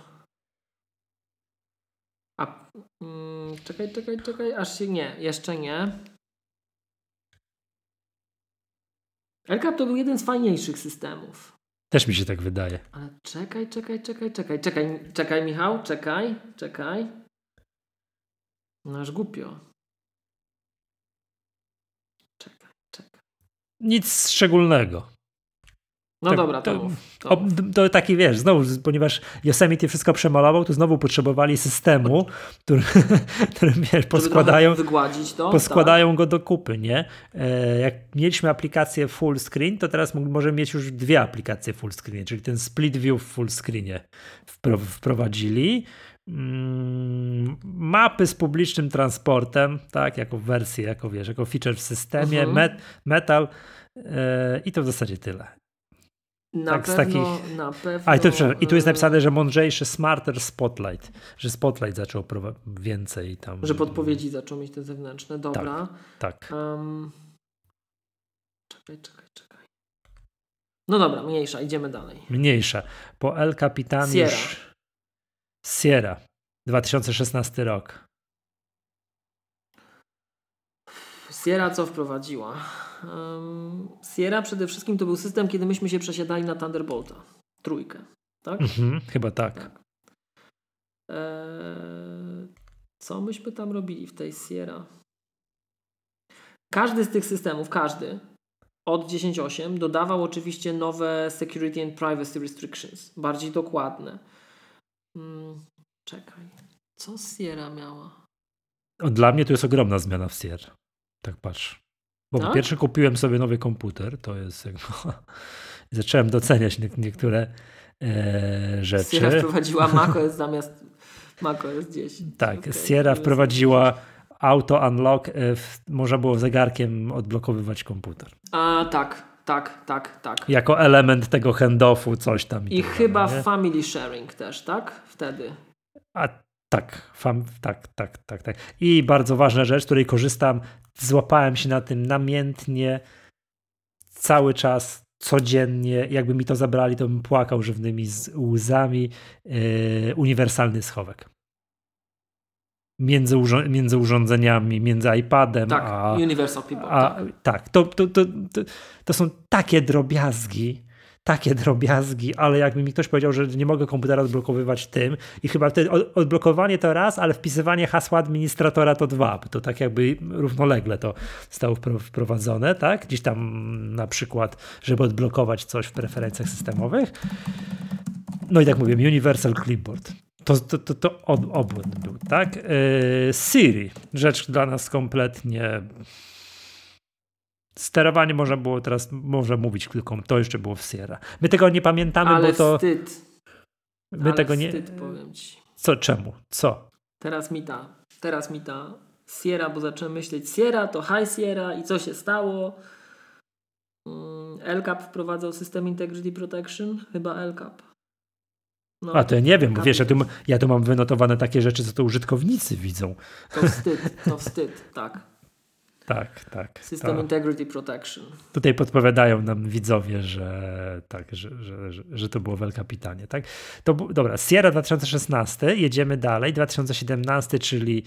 A, yy, czekaj, czekaj, czekaj, aż się nie, jeszcze nie. LCAP to był jeden z fajniejszych systemów. Też mi się tak wydaje. Ale czekaj, czekaj, czekaj, czekaj, czekaj, czekaj Michał, czekaj, czekaj. No aż głupio. Czekaj, czekaj. Nic szczególnego. No tak, dobra, to, to, to. to, taki wiesz, znowu, ponieważ Yosemite wszystko przemalował, to znowu potrzebowali systemu, który, który wiesz, poskładają, to, poskładają tak. go do kupy, nie? E, jak mieliśmy aplikację full screen, to teraz możemy mieć już dwie aplikacje full screen, czyli ten split view w full screenie wprowadzili. Mm, mapy z publicznym transportem, tak, jako wersję, jako wiesz, jako feature w systemie, mhm. met, metal e, i to w zasadzie tyle. Na tak, pewno, takich... na pewno. A i, to, I tu jest napisane, że mądrzejszy, smarter Spotlight, że Spotlight zaczął więcej tam. Że podpowiedzi zaczął mieć te zewnętrzne, dobra. Tak. tak. Um... Czekaj, czekaj, czekaj. No dobra, mniejsza, idziemy dalej. Mniejsza. Po El Capitan Sierra. już... Sierra. 2016 rok. Sierra co wprowadziła? Sierra przede wszystkim to był system, kiedy myśmy się przesiadali na Thunderbolta. Trójkę, tak? Mhm, chyba tak. tak. Eee, co myśmy tam robili w tej Sierra? Każdy z tych systemów, każdy od 10.8 dodawał oczywiście nowe security and privacy restrictions, bardziej dokładne. Hmm, czekaj, co Sierra miała? Dla mnie to jest ogromna zmiana w Sierra. Tak patrz. Bo tak? po pierwsze kupiłem sobie nowy komputer, to jest jakby... zacząłem doceniać niektóre e, rzeczy. Sierra wprowadziła macOS zamiast macOS 10. Tak, okay. Sierra wprowadziła auto unlock, e, można było zegarkiem odblokowywać komputer. A tak, tak, tak, tak. Jako element tego handoffu coś tam. I, I chyba nie? family sharing też, tak? Wtedy. A tak, fam, tak, tak, tak, tak. I bardzo ważna rzecz, której korzystam złapałem się na tym namiętnie cały czas, codziennie. Jakby mi to zabrali, to bym płakał żywnymi łzami. Yy, uniwersalny schowek. Między, urząd między urządzeniami, między iPadem tak, a. Universal Keyboard. A, tak, tak to, to, to, to, są takie drobiazgi takie drobiazgi, ale jakby mi ktoś powiedział, że nie mogę komputera odblokowywać tym i chyba wtedy odblokowanie to raz, ale wpisywanie hasła administratora to dwa, to tak jakby równolegle to zostało wprowadzone, tak? Gdzieś tam na przykład, żeby odblokować coś w preferencjach systemowych. No i tak mówię, Universal Clipboard. To, to, to, to obłęd był, tak? Yy, Siri, rzecz dla nas kompletnie Sterowanie można było teraz, można mówić tylko, to jeszcze było w Sierra. My tego nie pamiętamy, Ale bo to... wstyd. My Ale tego wstyd, nie... powiem ci. Co, czemu? Co? Teraz mi ta, teraz mi ta Sierra, bo zacząłem myśleć Sierra to High Sierra i co się stało? Mm, LCAP wprowadzał system Integrity Protection? Chyba LCAP. No, A to ja nie wiem, bo wiesz, ja tu, ja tu mam wynotowane takie rzeczy, co to użytkownicy widzą. To wstyd, to wstyd, tak. Tak, tak. System to. Integrity Protection. Tutaj podpowiadają nam widzowie, że tak, że, że, że, że to było w El Capitanie, tak? To, dobra, Sierra 2016, jedziemy dalej, 2017, czyli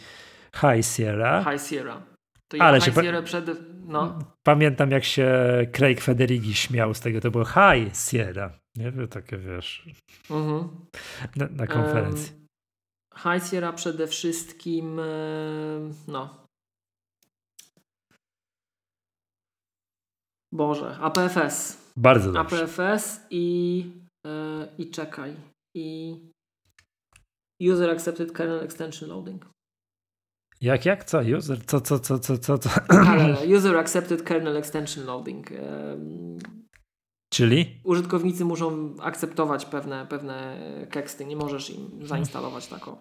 High Sierra. High Sierra. To Ale High Sierra przed... No. Pamiętam, jak się Craig Federighi śmiał z tego, to było High Sierra. Nie wiem, takie wiesz. Mhm. Na, na konferencji. Um, High Sierra przede wszystkim, no, Boże, APFS. Bardzo dobrze. APFS i, yy, i czekaj. I User Accepted Kernel Extension Loading. Jak, jak? Co? User? Co, co, co, co, co? co? User Accepted Kernel Extension Loading. Czyli? Użytkownicy muszą akceptować pewne, pewne keksty. Nie możesz im zainstalować tako.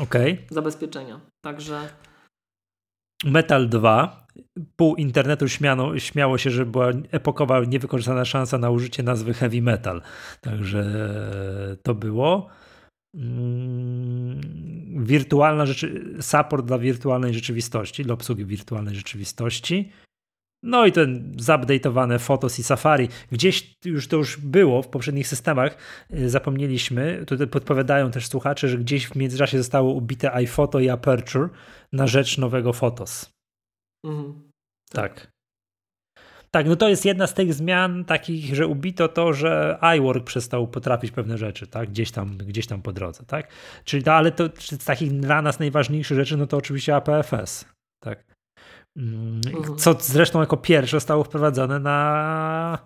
Okej. Okay. Zabezpieczenia. Także Metal 2. Pół internetu śmiano, śmiało się, że była epokowa niewykorzystana szansa na użycie nazwy heavy metal. Także to było. Mm, wirtualna rzeczy, support dla wirtualnej rzeczywistości, dla obsługi wirtualnej rzeczywistości. No i ten zupdate'owane Photos i Safari. Gdzieś już to już było w poprzednich systemach, y, zapomnieliśmy. Tutaj podpowiadają też słuchacze, że gdzieś w międzyczasie zostało ubite iPhoto i Aperture na rzecz nowego Photos. Mhm. Tak. Tak. no to jest jedna z tych zmian takich, że ubito to, że iWork przestał potrafić pewne rzeczy, tak, gdzieś tam, gdzieś tam po drodze, tak. Czyli to, ale to z takich dla nas najważniejszych rzeczy, no to oczywiście APFS, tak. Mm, mhm. Co zresztą jako pierwsze zostało wprowadzone na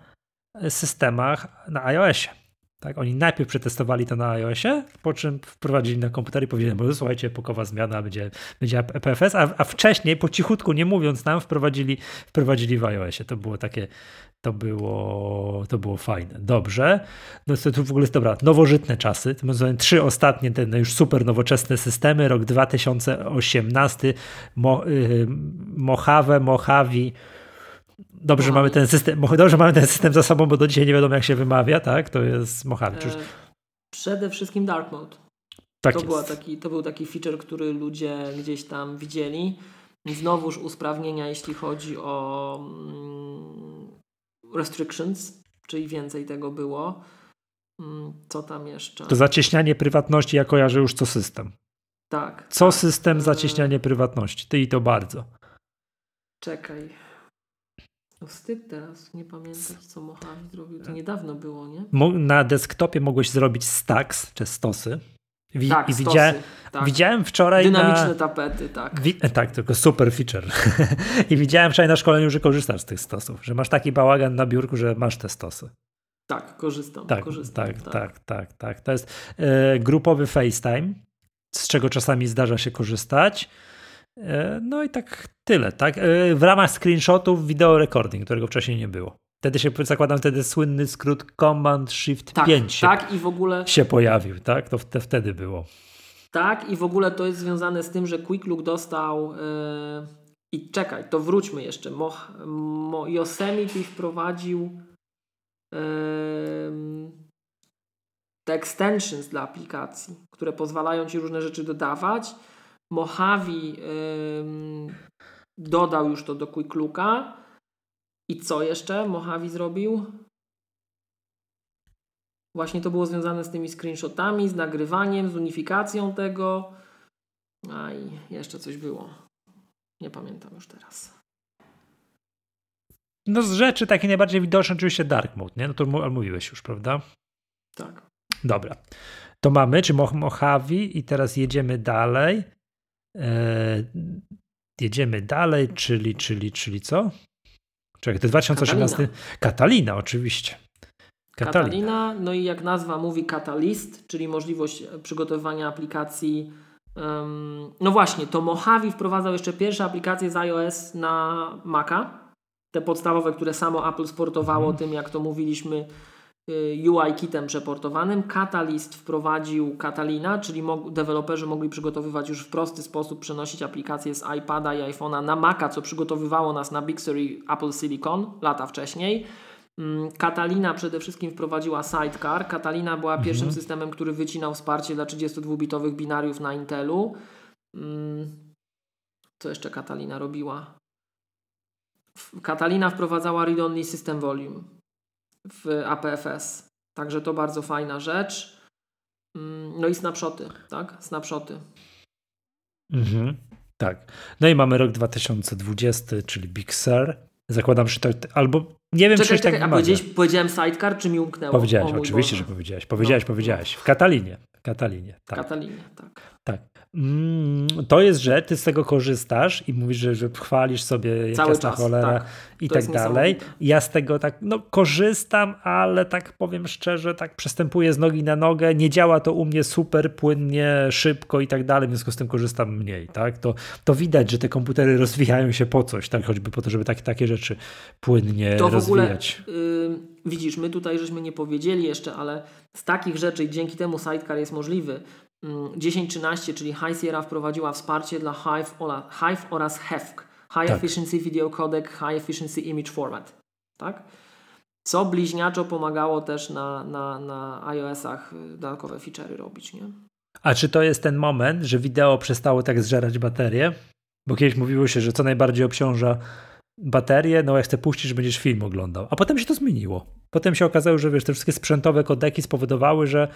systemach na iOSie. Tak, oni najpierw przetestowali to na iOSie, po czym wprowadzili na komputer i powiedzieli, bo słuchajcie, epokowa zmiana, będzie, będzie PFS, a, a wcześniej, po cichutku, nie mówiąc nam, wprowadzili, wprowadzili w iOSie. To było takie, to było, to było fajne. Dobrze. No to w ogóle jest dobra, nowożytne czasy. To są trzy ostatnie, te już super nowoczesne systemy. Rok 2018, Mo, y, Mojave, Mojave, Dobrze, że mamy ten system, dobrze, mamy ten system za sobą, bo do dzisiaj nie wiadomo, jak się wymawia, tak? To jest Mojave. E, przede wszystkim Dark Mode. Tak to, była taki, to był taki feature, który ludzie gdzieś tam widzieli. Znowuż usprawnienia, jeśli chodzi o mm, restrictions, czyli więcej tego było. Mm, co tam jeszcze? To zacieśnianie prywatności ja kojarzę już co system. Tak. Co tak. system e, zacieśnianie prywatności? Ty i to bardzo. Czekaj. No wstyd teraz, nie pamiętać co Mojave zrobił. To niedawno było, nie? Na desktopie mogłeś zrobić stacks, czy stosy. Wi tak, stosy, widziałem, tak. widziałem wczoraj. Dynamiczne na... tapety, tak. Wi tak, tylko super feature. I widziałem wczoraj na szkoleniu, że korzystasz z tych stosów, że masz taki bałagan na biurku, że masz te stosy. Tak, korzystam. Tak, korzystam, tak, tak, tak, tak, tak. To jest e, grupowy FaceTime, z czego czasami zdarza się korzystać. E, no i tak tyle, tak? E, w ramach screenshotów video recording, którego wcześniej nie było. Wtedy się zakładam, wtedy słynny skrót Command Shift tak, 5 się, tak, i w ogóle się pojawił, tak? To wtedy było. Tak, i w ogóle to jest związane z tym, że Quick Look dostał. Yy, I czekaj, to wróćmy jeszcze. Mo, Mo, Yosemite wprowadził yy, te extensions dla aplikacji, które pozwalają ci różne rzeczy dodawać. Mojave dodał już to do Quick Looka. I co jeszcze Mojave zrobił? Właśnie to było związane z tymi screenshotami, z nagrywaniem, z unifikacją tego. A i jeszcze coś było. Nie pamiętam już teraz. No z rzeczy takie najbardziej widoczne oczywiście Dark Mode, nie? No to mówiłeś już, prawda? Tak. Dobra. To mamy, czy Mojave i teraz jedziemy dalej. Eee, jedziemy dalej, czyli, czyli, czyli co? Czekaj, to jest 2018. Katalina, Katalina oczywiście. Katalina. Katalina, no i jak nazwa mówi Catalyst, czyli możliwość przygotowania aplikacji. Um, no właśnie, to Mojave wprowadzał jeszcze pierwsze aplikacje z iOS na Maca. Te podstawowe, które samo Apple sportowało mhm. tym, jak to mówiliśmy, Y, UI kitem przeportowanym. Catalyst wprowadził Catalina, czyli mog deweloperzy mogli przygotowywać już w prosty sposób, przenosić aplikacje z iPada i iPhone'a na Maca, co przygotowywało nas na Big Sur i Apple Silicon lata wcześniej. Mm, Catalina przede wszystkim wprowadziła Sidecar. Catalina była mhm. pierwszym systemem, który wycinał wsparcie dla 32-bitowych binariów na Intelu. Mm, co jeszcze Catalina robiła? Catalina wprowadzała read-only system volume w APFS. Także to bardzo fajna rzecz. Mm, no i snapshoty, tak? Snapshoty. Mhm, tak. No i mamy rok 2020, czyli Big Sur. Zakładam, że to albo nie wiem, czekaj, czy tak a powiedziałem sidecar, czy mi umknęło? Powiedziałeś, oczywiście, Boże. że powiedziałeś. Powiedziałeś, no, powiedziałeś. W Katalinie. Katalinie, tak. Katalinie, tak. Mm, to jest, że ty z tego korzystasz i mówisz, że, że chwalisz sobie jak jasna cholera tak. i to tak dalej. Ja z tego tak, no korzystam, ale tak powiem szczerze, tak przestępuję z nogi na nogę. Nie działa to u mnie super płynnie, szybko i tak dalej, w związku z tym korzystam mniej, tak? To, to widać, że te komputery rozwijają się po coś, tak? Choćby po to, żeby tak, takie rzeczy płynnie to rozwijać. Ogóle, yy, widzisz, my tutaj żeśmy nie powiedzieli jeszcze, ale z takich rzeczy dzięki temu Sidecar jest możliwy, 10.13, czyli High Sierra wprowadziła wsparcie dla Hive, Hive oraz HEFC, High tak. Efficiency Video Codec, High Efficiency Image Format. Tak? Co bliźniaczo pomagało też na, na, na iOS-ach y, dodatkowe feature'y robić. Nie? A czy to jest ten moment, że wideo przestało tak zżerać baterię? Bo kiedyś mówiło się, że co najbardziej obciąża baterię, no jak puścić, że będziesz film oglądał. A potem się to zmieniło. Potem się okazało, że wiesz, te wszystkie sprzętowe kodeki spowodowały, że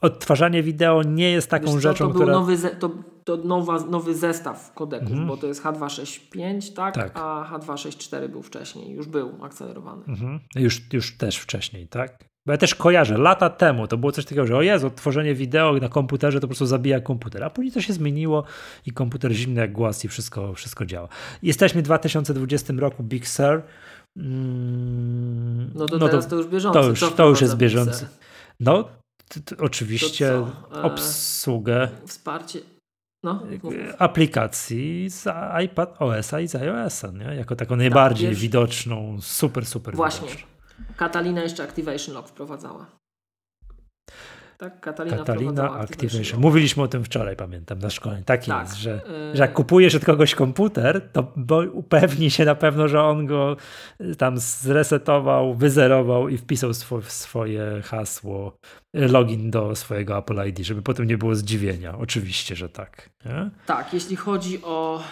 odtwarzanie wideo nie jest taką co, rzeczą, to która... Był nowy ze, to, to nowa, nowy zestaw kodeków, mhm. bo to jest H265, tak? tak? A H264 był wcześniej, już był akcelerowany. Mhm. Już, już też wcześniej, tak? Bo ja też kojarzę, lata temu to było coś takiego, że o Jezu, tworzenie wideo na komputerze to po prostu zabija komputer, a później to się zmieniło i komputer zimny jak głaz i wszystko, wszystko działa. Jesteśmy w 2020 roku, Big Sur. Mm, no to no teraz to, to już bieżący. To już, to już jest bieżący. No, oczywiście e, obsługę. Wsparcie. No, aplikacji z iPad OS-a i z iOS-a, nie? jako taką najbardziej tak, widoczną, super, super Właśnie. Widoczną. Katalina jeszcze Activation Lock wprowadzała. Tak, Katalina, Katalina Activation. Mówiliśmy o tym wczoraj, pamiętam, na szkoleniu. Tak, tak. jest, że, yy... że jak kupujesz od kogoś komputer, to upewnij się na pewno, że on go y, tam zresetował, wyzerował i wpisał swo swoje hasło, y, login do swojego Apple ID, żeby potem nie było zdziwienia. Oczywiście, że tak. Nie? Tak, jeśli chodzi o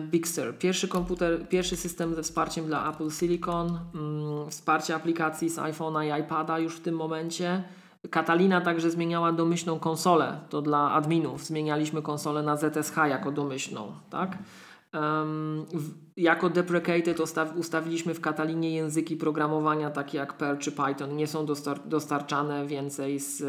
Big Sur, pierwszy komputer, pierwszy system ze wsparciem dla Apple Silicon, mm, wsparcie aplikacji z iPhone'a i iPada już w tym momencie. Katalina także zmieniała domyślną konsolę. To dla adminów. Zmienialiśmy konsolę na ZSH jako domyślną. Tak? Um, w, jako deprecated ustawiliśmy w Katalinie języki programowania takie jak Perl czy Python. Nie są dostar dostarczane więcej z,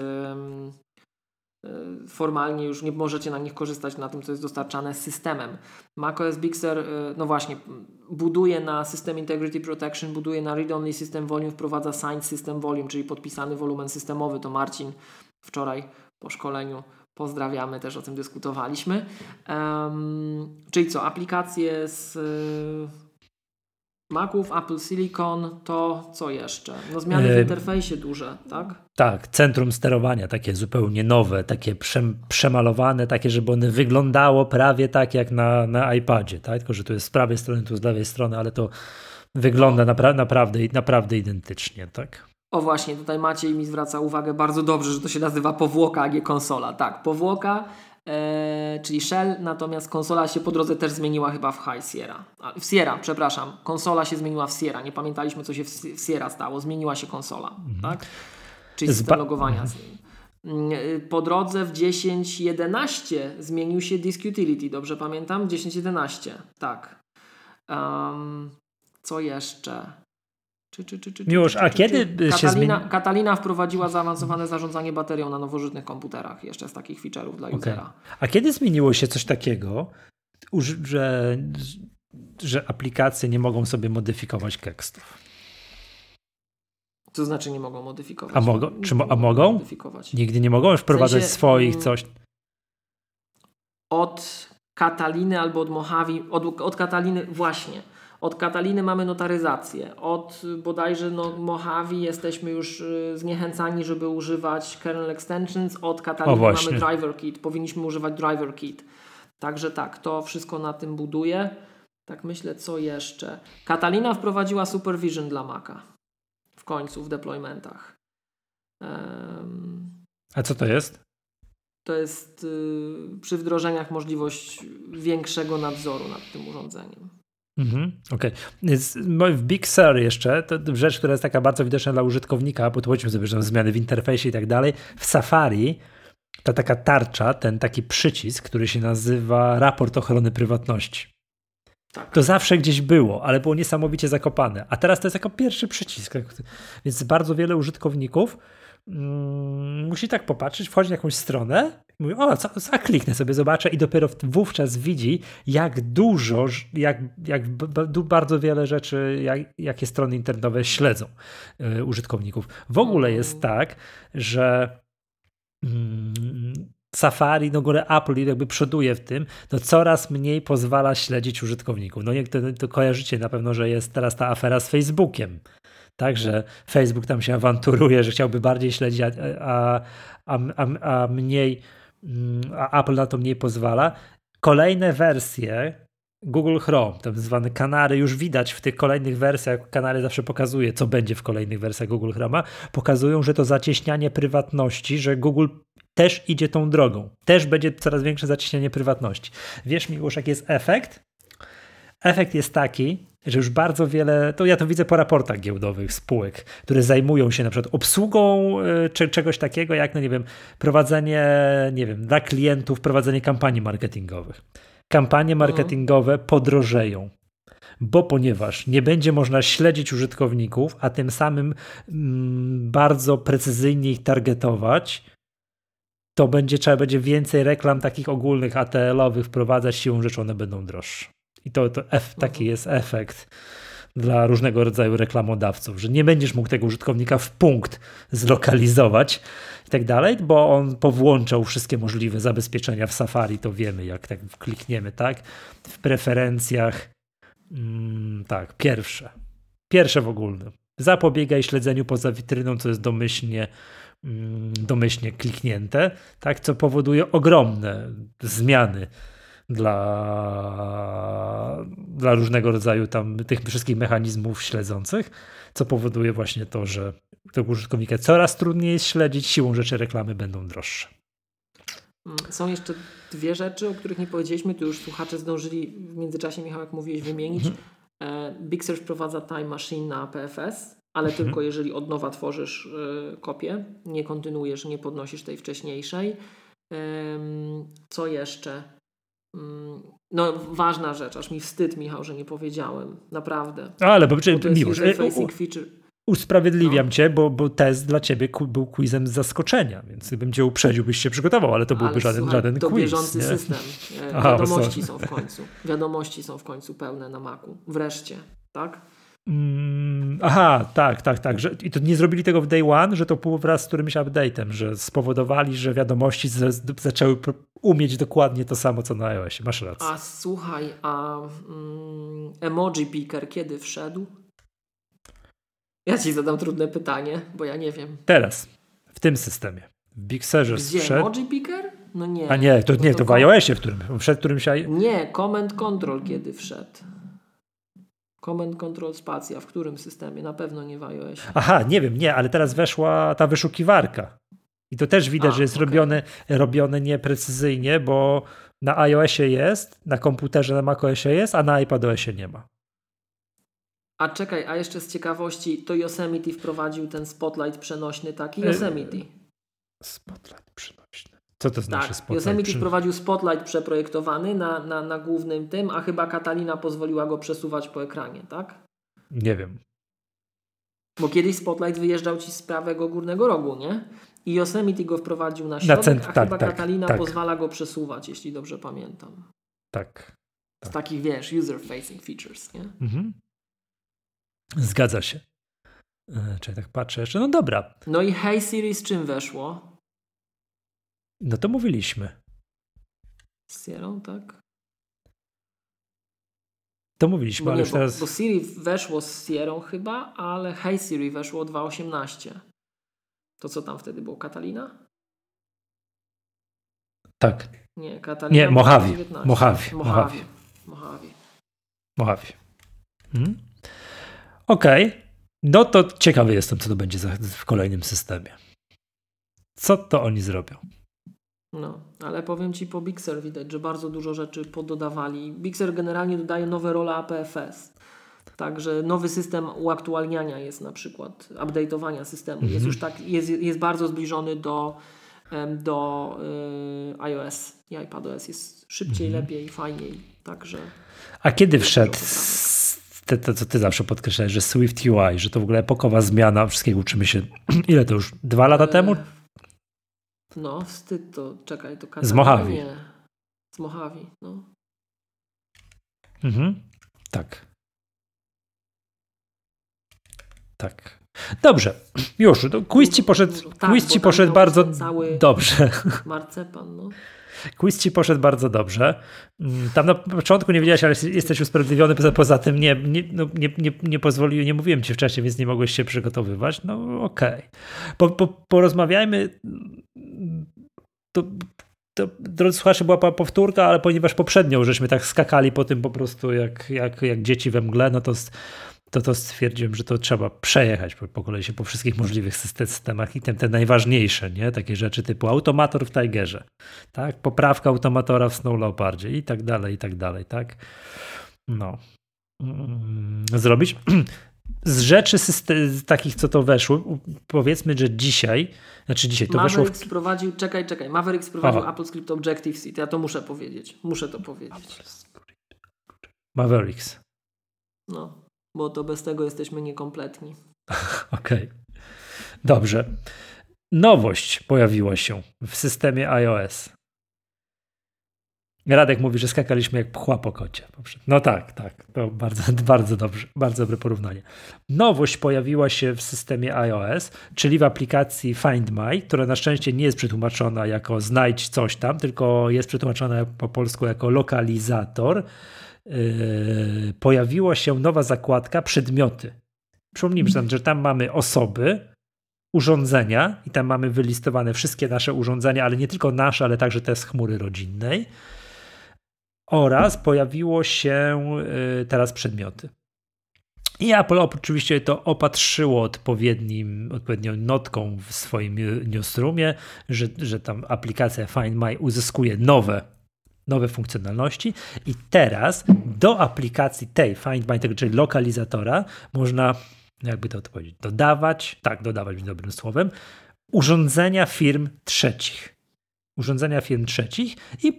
formalnie już nie możecie na nich korzystać na tym, co jest dostarczane systemem. macOS Big Sur, y, no właśnie, buduje na System Integrity Protection, buduje na Read-Only System Volume, wprowadza Signed System Volume, czyli podpisany wolumen systemowy. To Marcin wczoraj po szkoleniu pozdrawiamy, też o tym dyskutowaliśmy. Um, czyli co, aplikacje z Maców, Apple Silicon, to co jeszcze? No zmiany w e, interfejsie duże, tak? Tak, centrum sterowania takie zupełnie nowe, takie przemalowane, takie, żeby one wyglądało prawie tak jak na, na iPadzie, tak? Tylko, że tu jest z prawej strony, tu z lewej strony, ale to wygląda napra naprawdę, naprawdę identycznie, tak? O właśnie, tutaj Maciej mi zwraca uwagę bardzo dobrze, że to się nazywa powłoka, a nie konsola. Tak, powłoka czyli Shell, natomiast konsola się po drodze też zmieniła chyba w High Sierra. A, w Sierra, przepraszam. Konsola się zmieniła w Sierra. Nie pamiętaliśmy, co się w, Sierra stało. Zmieniła się konsola, mhm. tak? Czyli system logowania. Mhm. Y, po drodze w 10.11 zmienił się Disk Utility, dobrze pamiętam? 10.11, tak. Um, co jeszcze? Czy, czy, czy, czy, Miłosz, a kiedy Katalina, się zmieni... Katalina wprowadziła zaawansowane zarządzanie baterią na nowożytnych komputerach, jeszcze z takich feature'ów dla okay. usera. A kiedy zmieniło się coś takiego, że, że aplikacje nie mogą sobie modyfikować tekstów? To znaczy nie mogą modyfikować. A, mogą? Czy, a mogą? Modyfikować. Nigdy nie mogą wprowadzać w sensie, swoich mm, coś? Od Kataliny albo od Mojave, od, od Kataliny właśnie od Kataliny mamy notaryzację. Od bodajże no, Mojave jesteśmy już y, zniechęcani, żeby używać kernel extensions. Od Kataliny mamy driver kit. Powinniśmy używać driver kit. Także tak, to wszystko na tym buduje. Tak myślę, co jeszcze. Katalina wprowadziła supervision dla Maca. W końcu w deploymentach. Um, A co to jest? To jest y, przy wdrożeniach możliwość większego nadzoru nad tym urządzeniem. Mhm, Okej. Okay. W Big Sur jeszcze, to rzecz, która jest taka bardzo widoczna dla użytkownika, bo tu chodźmy sobie, że zmiany w interfejsie i tak dalej. W Safari ta taka tarcza, ten taki przycisk, który się nazywa raport ochrony prywatności. Tak. To zawsze gdzieś było, ale było niesamowicie zakopane. A teraz to jest jako pierwszy przycisk. Więc bardzo wiele użytkowników musi tak popatrzeć, wchodzi na jakąś stronę Mówi, o, co, co, kliknę sobie, zobaczę i dopiero wówczas widzi, jak dużo, jak, jak bardzo wiele rzeczy, jak, jakie strony internetowe śledzą y, użytkowników. W ogóle mhm. jest tak, że mm, Safari, no góry Apple jakby przoduje w tym, no coraz mniej pozwala śledzić użytkowników. No nie, to, to kojarzycie na pewno, że jest teraz ta afera z Facebookiem. Także Facebook tam się awanturuje, że chciałby bardziej śledzić, a, a, a, a mniej Mm, a Apple na to mniej pozwala. Kolejne wersje Google Chrome, tak zwane kanary, już widać w tych kolejnych wersjach, kanary zawsze pokazuje, co będzie w kolejnych wersjach Google Chroma, pokazują, że to zacieśnianie prywatności, że Google też idzie tą drogą. Też będzie coraz większe zacieśnianie prywatności. Wiesz, Miłosz, jaki jest efekt? Efekt jest taki, że już bardzo wiele, to ja to widzę po raportach giełdowych spółek, które zajmują się na przykład obsługą y, czy, czegoś takiego jak, no nie wiem, prowadzenie, nie wiem, dla klientów, prowadzenie kampanii marketingowych. Kampanie mhm. marketingowe podrożeją bo ponieważ nie będzie można śledzić użytkowników, a tym samym mm, bardzo precyzyjnie ich targetować, to będzie trzeba będzie więcej reklam takich ogólnych ATL-owych wprowadzać, siłą rzeczy one będą droższe. I to, to ef, taki jest efekt dla różnego rodzaju reklamodawców, że nie będziesz mógł tego użytkownika w punkt zlokalizować i tak dalej, bo on powłączał wszystkie możliwe zabezpieczenia w Safari, to wiemy, jak tak klikniemy, tak? W preferencjach, mm, tak, pierwsze. Pierwsze w ogóle. Zapobiegaj śledzeniu poza witryną, co jest domyślnie mm, domyślnie kliknięte, tak, co powoduje ogromne zmiany dla, dla różnego rodzaju tam tych wszystkich mechanizmów śledzących, co powoduje właśnie to, że tego użytkownika coraz trudniej jest śledzić, siłą rzeczy reklamy będą droższe. Mm, są jeszcze dwie rzeczy, o których nie powiedzieliśmy, tu już słuchacze zdążyli w międzyczasie, Michał, jak mówiłeś, wymienić. Mhm. E, Big Search wprowadza Time Machine na PFS, ale mhm. tylko jeżeli od nowa tworzysz y, kopię, nie kontynuujesz, nie podnosisz tej wcześniejszej. Co jeszcze? Mm, no, ważna rzecz, aż mi wstyd, Michał, że nie powiedziałem. Naprawdę. Ale, bo, bo to miłość. E, usprawiedliwiam no. cię, bo, bo test dla ciebie był quizem z zaskoczenia, więc gdybym cię uprzedził, byś się przygotował, ale to byłby ale żaden, słuchaj, żaden to quiz. bieżący nie? system. E, Aha, Wiadomości są w końcu. Wiadomości są w końcu pełne na maku. Wreszcie, tak? Mm, aha, tak, tak, tak. Że, I to nie zrobili tego w day one, że to było wraz z którymś update'em, że spowodowali, że wiadomości z, zaczęły umieć dokładnie to samo, co na iOSie. Masz rację. A słuchaj, a mm, emoji picker kiedy wszedł? Ja ci zadam trudne pytanie, bo ja nie wiem. Teraz, w tym systemie. W Big Gdzie, wszedł... emoji picker? No nie. A nie, to nie, to, to w iOSie, w którym wszedł którymś... Nie, Command Control kiedy wszedł. Command Control Spacja, w którym systemie? Na pewno nie w iOS. Aha, nie wiem, nie, ale teraz weszła ta wyszukiwarka. I to też widać, A, że jest okay. robione, robione nieprecyzyjnie, bo na iOSie jest, na komputerze na macOSie jest, a na iPadOSie nie ma. A czekaj, a jeszcze z ciekawości, to Yosemite wprowadził ten spotlight przenośny taki? E, Yosemite. Spotlight. Co to znaczy tak, spotlight? Yosemite wprowadził spotlight przeprojektowany na, na, na głównym tym, a chyba Katalina pozwoliła go przesuwać po ekranie, tak? Nie wiem. Bo kiedyś spotlight wyjeżdżał ci z prawego górnego rogu, nie? I Yosemite go wprowadził na środek, na cent, a tak, chyba tak, Katalina tak. pozwala go przesuwać, jeśli dobrze pamiętam. Tak. Z tak. takich, wiesz, user-facing features, nie? Mhm. Zgadza się. E, czy tak patrzę jeszcze? No dobra. No i Hey Siri z czym weszło? No to mówiliśmy. Z Sierą, tak? To mówiliśmy, bo ale nie, teraz... Bo, bo Siri weszło z Sierą chyba, ale Hey Siri weszło 2.18. To co tam wtedy było? Katalina? Tak. Nie, Katalina. Nie, Mojave. Mojave. Mojave. Mojave. Mojave. Hmm? Okej. Okay. No to ciekawy jestem, co to będzie w kolejnym systemie. Co to oni zrobią? No, ale powiem Ci po Bixer widać, że bardzo dużo rzeczy pododawali. Bixer generalnie dodaje nowe role APFS. Także nowy system uaktualniania jest na przykład, update'owania systemu. Jest mhm. już tak, jest, jest bardzo zbliżony do, do y, iOS i iPadOS. Jest szybciej, mhm. lepiej, fajniej. Także. A kiedy wszedł te, to, co ty zawsze podkreślałeś, że Swift UI, że to w ogóle epokowa zmiana, wszystkiego uczymy się, ile to już, dwa lata e... temu? No, wstyd to, czekaj, to Z Mojave. Nie. Z Mojave, no. Mhm, tak. Tak. Dobrze, już. Quiz ci poszedł, tak, quiz ci poszedł bardzo dobrze. Marcepan, no. Quiz ci poszedł bardzo dobrze. Mm, tam na początku nie wiedziałeś, ale jesteś usprawiedliwiony. Poza, poza tym nie, nie, no, nie, nie, nie pozwoliłem, nie mówiłem ci wcześniej, więc nie mogłeś się przygotowywać. No okej. Okay. Po, po, porozmawiajmy. To, to, drodzy słuchacze, była powtórka, ale ponieważ poprzednio żeśmy tak skakali po tym po prostu jak, jak, jak dzieci we mgle, no to to, to stwierdziłem, że to trzeba przejechać po, po kolei się po wszystkich możliwych systemach i te, te najważniejsze, nie? Takie rzeczy typu automator w Tigerze, tak? Poprawka automatora w Snow Leopardzie i tak dalej, i tak dalej, tak? No. mm, zrobić. Z rzeczy takich, co to weszło, powiedzmy, że dzisiaj, znaczy dzisiaj to Mavericks weszło. W... prowadził, czekaj, czekaj. Mavericks prowadził Apple Script Objective C. Ja to muszę powiedzieć. Muszę to powiedzieć. Mavericks. No, bo to bez tego jesteśmy niekompletni. Okej. Okay. Dobrze. Nowość pojawiła się w systemie iOS. Radek mówi, że skakaliśmy jak pchła po kocie. No tak, tak. To bardzo, bardzo dobrze, bardzo dobre porównanie. Nowość pojawiła się w systemie iOS, czyli w aplikacji Find My, która na szczęście nie jest przetłumaczona jako znajdź coś tam, tylko jest przetłumaczona po polsku jako lokalizator. Yy, pojawiła się nowa zakładka przedmioty. Przypomnijmy, że tam mamy osoby, urządzenia i tam mamy wylistowane wszystkie nasze urządzenia, ale nie tylko nasze, ale także te z chmury rodzinnej. Oraz pojawiło się y, teraz przedmioty. I Apple oczywiście to opatrzyło odpowiednim, odpowiednią notką w swoim newsroomie, że, że tam aplikacja Find My uzyskuje nowe, nowe funkcjonalności i teraz do aplikacji tej Find My, czyli lokalizatora, można jakby to powiedzieć, dodawać, tak, dodawać być dobrym słowem, urządzenia firm trzecich. Urządzenia firm trzecich, i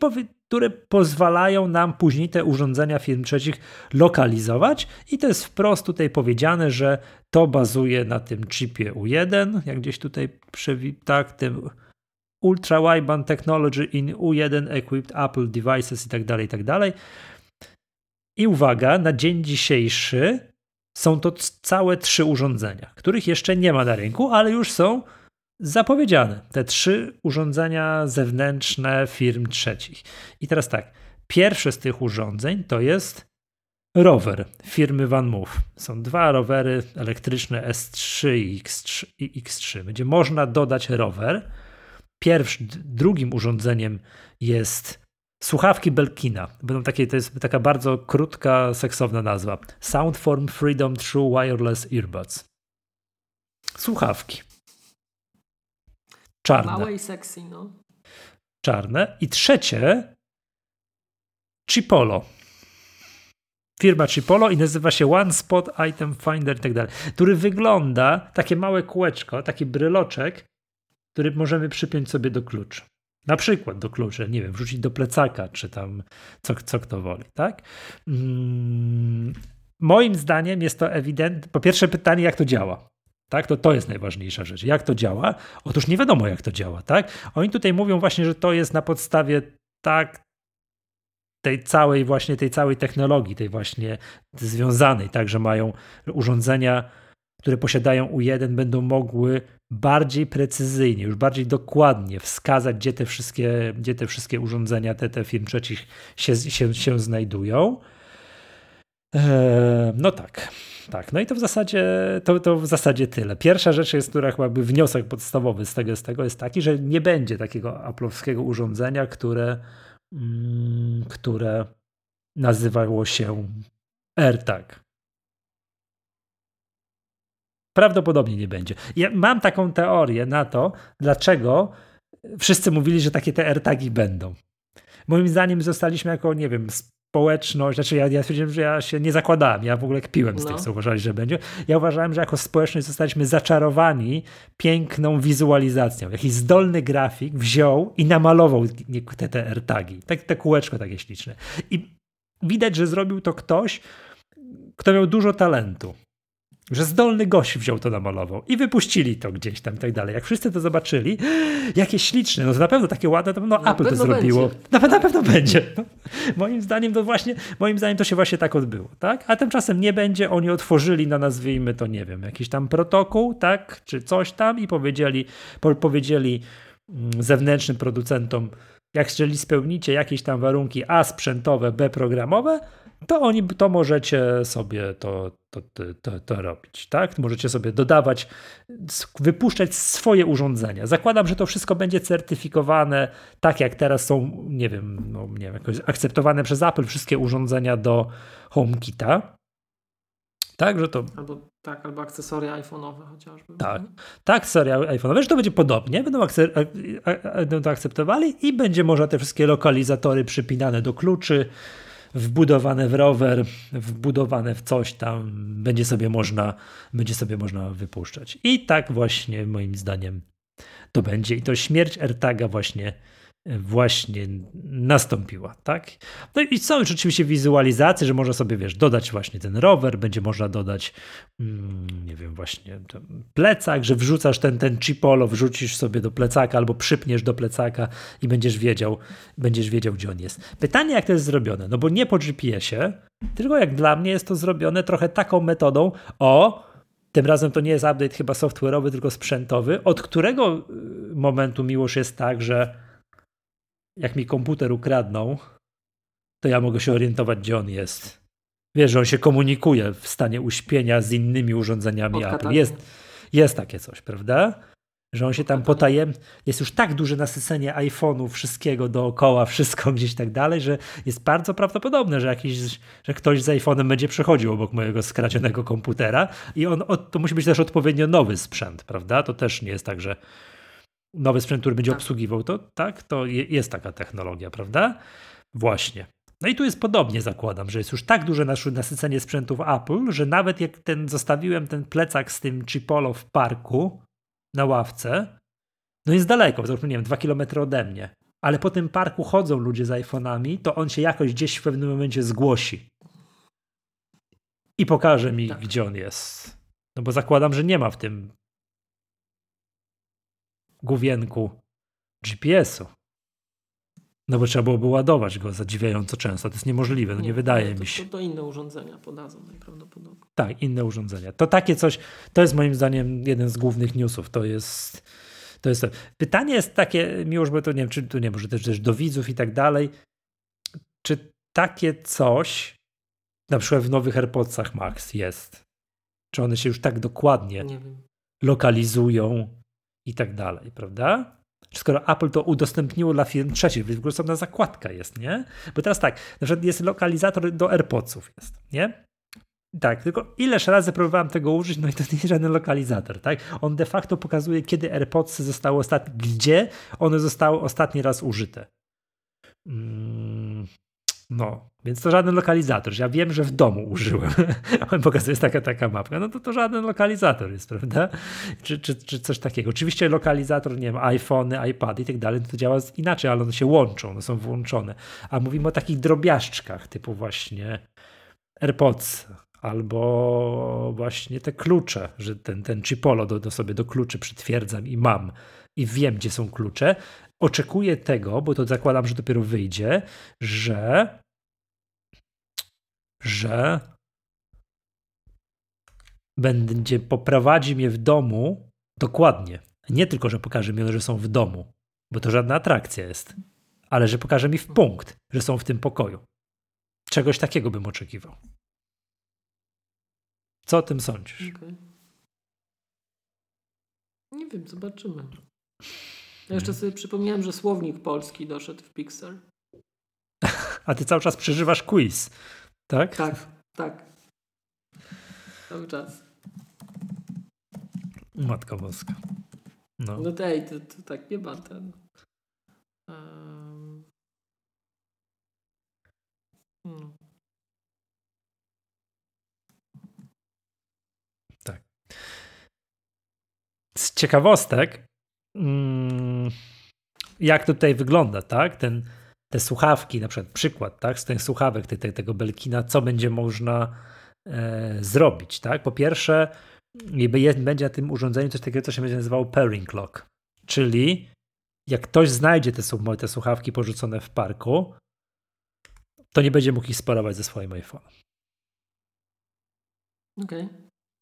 które pozwalają nam później te urządzenia firm trzecich lokalizować. I to jest wprost tutaj powiedziane, że to bazuje na tym chipie U1, jak gdzieś tutaj tak, tym Ultra Wideband Technology in U1 Equipped Apple Devices i tak dalej, i tak. I uwaga, na dzień dzisiejszy są to całe trzy urządzenia, których jeszcze nie ma na rynku, ale już są zapowiedziane. Te trzy urządzenia zewnętrzne firm trzecich. I teraz tak, pierwsze z tych urządzeń to jest rower firmy Van Move. Są dwa rowery elektryczne S3 i X3. I X3. Będzie można dodać rower. Pierwszym, drugim urządzeniem jest Słuchawki Belkina. Będą takie, to jest taka bardzo krótka, seksowna nazwa. Soundform Freedom True Wireless Earbuds. Słuchawki. Czarne. Małe i sexy, no. Czarne. I trzecie Chipolo. Firma Chipolo i nazywa się One Spot Item Finder i tak dalej, który wygląda takie małe kółeczko, taki bryloczek, który możemy przypiąć sobie do klucz. Na przykład do klucza, nie wiem, wrzucić do plecaka, czy tam co, co kto woli, tak? Mm, moim zdaniem jest to ewidentne. Po pierwsze pytanie, jak to działa. Tak, to, to jest najważniejsza rzecz. Jak to działa? Otóż nie wiadomo, jak to działa, tak? Oni tutaj mówią właśnie, że to jest na podstawie tak tej całej właśnie, tej całej technologii, tej właśnie związanej, tak, że mają urządzenia, które posiadają U1, będą mogły bardziej precyzyjnie, już bardziej dokładnie wskazać, gdzie te wszystkie, gdzie te wszystkie urządzenia, te, te firm trzecich się, się, się znajdują. Eee, no tak, tak. No i to w zasadzie to, to w zasadzie tyle. Pierwsza rzecz jest, która chyba by wniosek podstawowy z tego, z tego jest taki, że nie będzie takiego aplowskiego urządzenia, które, mm, które nazywało się AirTag. Prawdopodobnie nie będzie. Ja mam taką teorię na to, dlaczego wszyscy mówili, że takie te AirTagi będą. Moim zdaniem zostaliśmy jako, nie wiem, społeczność, znaczy ja, ja stwierdziłem, że ja się nie zakładałem, ja w ogóle kpiłem z no. tych, co uważali, że będzie. Ja uważałem, że jako społeczność zostaliśmy zaczarowani piękną wizualizacją. Jakiś zdolny grafik wziął i namalował te, te AirTagi. Tak, te kółeczko takie śliczne. I widać, że zrobił to ktoś, kto miał dużo talentu że zdolny gość wziął to namalował i wypuścili to gdzieś tam i tak dalej. Jak wszyscy to zobaczyli, jakie śliczne, no to na pewno takie ładne, to no Apple to zrobiło. Na, na, pewno będzie. No, moim zdaniem to właśnie, moim zdaniem to się właśnie tak odbyło, tak? A tymczasem nie będzie, oni otworzyli na nazwijmy to, nie wiem, jakiś tam protokół, tak? Czy coś tam i powiedzieli, po, powiedzieli mm, zewnętrznym producentom, jak jeżeli spełnicie jakieś tam warunki A sprzętowe, B programowe, to oni to możecie sobie to, to, to, to, robić, tak? Możecie sobie dodawać, wypuszczać swoje urządzenia. Zakładam, że to wszystko będzie certyfikowane, tak jak teraz są, nie wiem, no, nie wiem, jakoś akceptowane przez Apple wszystkie urządzenia do HomeKita. Tak, że to. Albo tak, albo akcesoria iPhone'owe chociażby. Tak, tak, akcesoria iPhone'owe, że to będzie podobnie, będą, będą to akceptowali i będzie można te wszystkie lokalizatory przypinane do kluczy wbudowane w rower, wbudowane w coś tam, będzie sobie można, będzie sobie można wypuszczać. I tak właśnie moim zdaniem to będzie. I to śmierć AirTaga właśnie właśnie nastąpiła, tak? No i są już oczywiście wizualizacje, że można sobie, wiesz, dodać właśnie ten rower, będzie można dodać, mm, nie wiem, właśnie plecak, że wrzucasz ten, ten chipolo, wrzucisz sobie do plecaka albo przypniesz do plecaka i będziesz wiedział, będziesz wiedział, gdzie on jest. Pytanie, jak to jest zrobione? No bo nie po GPS-ie, tylko jak dla mnie jest to zrobione trochę taką metodą, o, tym razem to nie jest update chyba software'owy, tylko sprzętowy, od którego y, momentu miłość jest tak, że jak mi komputer ukradną, to ja mogę się orientować, gdzie on jest. Wiesz, że on się komunikuje w stanie uśpienia z innymi urządzeniami Apple. Jest, jest takie coś, prawda? Że on się tam potajem. Jest już tak duże nasycenie iPhone'u, wszystkiego dookoła, wszystko gdzieś tak dalej, że jest bardzo prawdopodobne, że, jakiś, że ktoś z iPhone'em będzie przechodził obok mojego skradzionego komputera i on, to musi być też odpowiednio nowy sprzęt, prawda? To też nie jest tak, że nowy sprzęt, który będzie tak. obsługiwał to, tak, to jest taka technologia, prawda? Właśnie. No i tu jest podobnie, zakładam, że jest już tak duże nasycenie sprzętów Apple, że nawet jak ten zostawiłem ten plecak z tym Chipolo w parku na ławce, no jest daleko, załóżmy, nie wiem, dwa kilometry ode mnie, ale po tym parku chodzą ludzie z iPhone'ami, to on się jakoś gdzieś w pewnym momencie zgłosi i pokaże mi, tak. gdzie on jest. No bo zakładam, że nie ma w tym główienku GPS-u. No bo trzeba byłoby ładować go zadziwiająco często. To jest niemożliwe, no nie, nie wydaje to, mi się. To, to, inne urządzenia podadzą najprawdopodobniej. Tak, inne urządzenia. To takie coś, to jest moim zdaniem jeden z głównych newsów. To jest, to jest to. Pytanie jest takie, miłość, bo to nie wiem, czy tu nie może też, też do widzów i tak dalej. Czy takie coś na przykład w nowych AirPodsach Max jest? Czy one się już tak dokładnie lokalizują i tak dalej, prawda? Skoro Apple to udostępniło dla firm trzecich, w ogóle osobna zakładka jest, nie? Bo teraz tak, na przykład jest lokalizator do AirPodsów jest, nie? Tak, tylko ileż razy próbowałem tego użyć, no i to nie jest żaden lokalizator, tak? On de facto pokazuje, kiedy AirPodsy zostały ostatnie, gdzie one zostały ostatni raz użyte. Mm, no, więc to żaden lokalizator. Ja wiem, że w domu użyłem. On pokazuje, jest taka, taka mapka. No to to żaden lokalizator jest, prawda? Czy, czy, czy coś takiego. Oczywiście lokalizator, nie wiem, iPhony, iPady i tak dalej, to działa inaczej, ale one się łączą, one są włączone. A mówimy o takich drobiażdżkach, typu właśnie AirPods, albo właśnie te klucze, że ten, ten chipolo do, do sobie do kluczy przytwierdzam i mam i wiem, gdzie są klucze. Oczekuję tego, bo to zakładam, że dopiero wyjdzie, że że będzie poprowadzi mnie w domu dokładnie. Nie tylko, że pokaże mi, że są w domu, bo to żadna atrakcja jest, ale że pokaże mi w punkt, że są w tym pokoju. Czegoś takiego bym oczekiwał. Co o tym sądzisz? Okay. Nie wiem, zobaczymy. Ja jeszcze sobie przypomniałem, że słownik polski doszedł w Pixar. A ty cały czas przeżywasz quiz. Tak? Tak, tak. Cały czas. Matka Boska. No, no tej, to, to tak nie ma ten. Um... Hmm. Tak. Z ciekawostek, mm, jak to tutaj wygląda, tak? Ten te słuchawki, na przykład przykład, tak, z tych słuchawek te, te, tego Belkina, co będzie można e, zrobić, tak? Po pierwsze, jest, będzie na tym urządzeniu coś takiego, co się będzie nazywało pairing lock, czyli jak ktoś znajdzie te, te słuchawki porzucone w parku, to nie będzie mógł ich sparować ze swoim iPhone'em. Okay.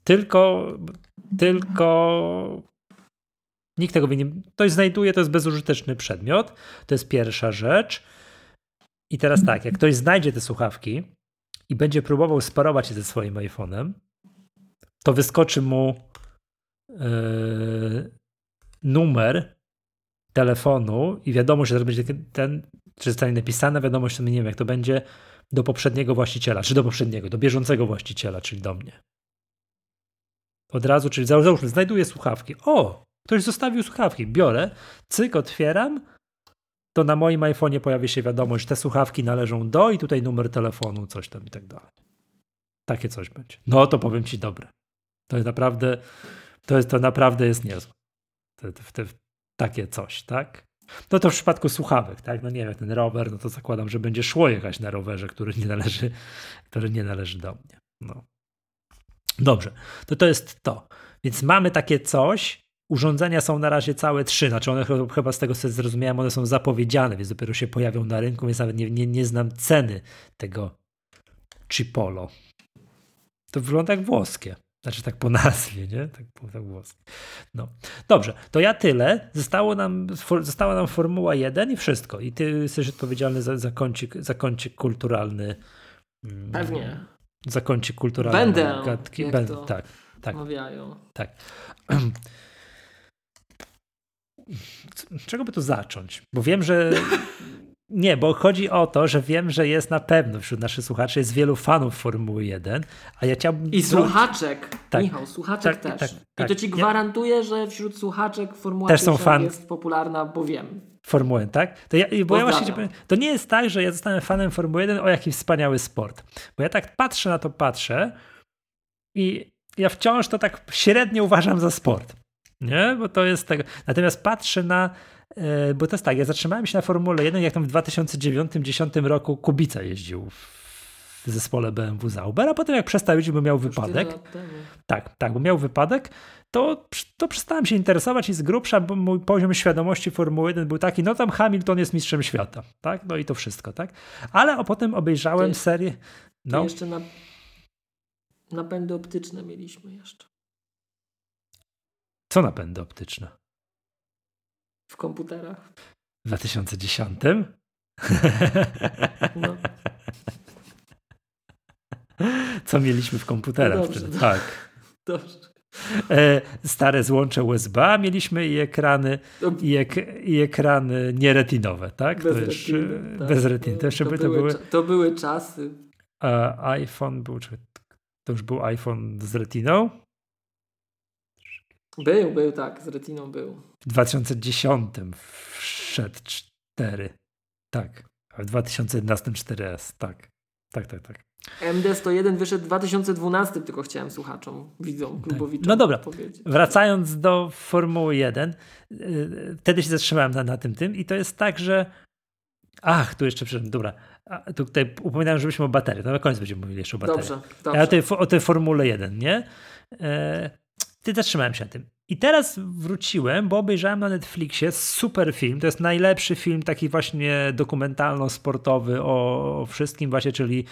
Tylko, tylko nikt tego nie. Ktoś znajduje, to jest bezużyteczny przedmiot. To jest pierwsza rzecz. I teraz tak, jak ktoś znajdzie te słuchawki i będzie próbował sparować je ze swoim iPhone'em, to wyskoczy mu yy, numer telefonu i wiadomość, że będzie ten, czy zostanie napisana wiadomość, to nie wiem jak to będzie, do poprzedniego właściciela, czy do poprzedniego, do bieżącego właściciela, czyli do mnie. Od razu, czyli załóżmy, znajduję słuchawki. O, ktoś zostawił słuchawki, biorę, cyk, otwieram, to na moim iPhone'ie pojawi się wiadomość, te słuchawki należą do i tutaj numer telefonu, coś tam i tak dalej. Takie coś będzie. No to powiem ci dobre. To jest naprawdę, to, jest, to naprawdę jest niezłe. Te, te, te, takie coś, tak? No to w przypadku słuchawek, tak? No nie wiem, ten rower, no to zakładam, że będzie szło jechać na rowerze, który nie należy, który nie należy do mnie. No. Dobrze, to to jest to. Więc mamy takie coś. Urządzenia są na razie całe trzy, znaczy one chyba z tego co zrozumiałem, one są zapowiedziane, więc dopiero się pojawią na rynku, więc nawet nie, nie, nie znam ceny tego Chipolo. To wygląda jak włoskie. Znaczy tak po nazwie, nie? Tak po tak włoskie. No. Dobrze, to ja tyle. Zostało nam, została nam Formuła 1 i wszystko. I ty jesteś odpowiedzialny za, za, kącik, za kącik kulturalny. Mm, Pewnie. Za kącik kulturalny. Będę. Gadki. Będę, tak. Tak. Mawiają. Tak. Czego by tu zacząć? Bo wiem, że Nie, bo chodzi o to, że wiem, że jest na pewno wśród naszych słuchaczy jest wielu fanów Formuły 1, a ja chciałbym... I słuchaczek, tak, Michał, słuchaczek tak, też. Tak, I to ci gwarantuję, że wśród słuchaczek Formuła też są fan... jest popularna, bo wiem. Formuły, tak? To, ja, bo ja właśnie, to nie jest tak, że ja zostanę fanem Formuły 1, o jaki wspaniały sport. Bo ja tak patrzę na to, patrzę i ja wciąż to tak średnio uważam za sport. Nie? Bo to jest tego. Natomiast patrzę na E, bo to jest tak, ja zatrzymałem się na Formule 1, jak tam w 2009-2010 roku Kubica jeździł w zespole BMW Zauber, a potem jak przestał jeździć, bo miał wypadek. Tak, tak, bo miał wypadek, to, to przestałem się interesować i z grubsza, bo mój poziom świadomości Formuły 1 był taki, no tam Hamilton jest mistrzem świata, tak, no i to wszystko, tak. Ale a potem obejrzałem serię. No. jeszcze na, napędy optyczne mieliśmy jeszcze. Co napędy optyczne? w komputerach. W 2010? No. Co mieliśmy w komputerach no dobrze, wtedy? Tak. Dobrze. E, stare złącze USB mieliśmy i ekrany, i, ek, i ekrany nieretinowe, tak? Bez to retiny. tak. Bez retiny. To, to, były, to, były, to były czasy. iPhone był, to już był iPhone z retiną? Był, był, tak, z retiną był. W 2010 wszedł 4. Tak. A w 2011 4S. Tak. Tak, tak, tak. MD101 wyszedł w 2012, tylko chciałem słuchaczom, widzom, tak. klubowiczom No dobra, powiedzieć. wracając do Formuły 1, y, wtedy się zatrzymałem na, na tym tym i to jest tak, że ach, tu jeszcze, przepraszam, dobra, a, tutaj upominałem, żebyśmy o baterii, to na koniec będziemy mówili jeszcze o baterii. Dobrze, dobrze. A o tej, o tej Formule 1, nie? E, ty zatrzymałem się na tym. I teraz wróciłem, bo obejrzałem na Netflixie super film. To jest najlepszy film taki właśnie dokumentalno-sportowy o, wszystkim właśnie, czyli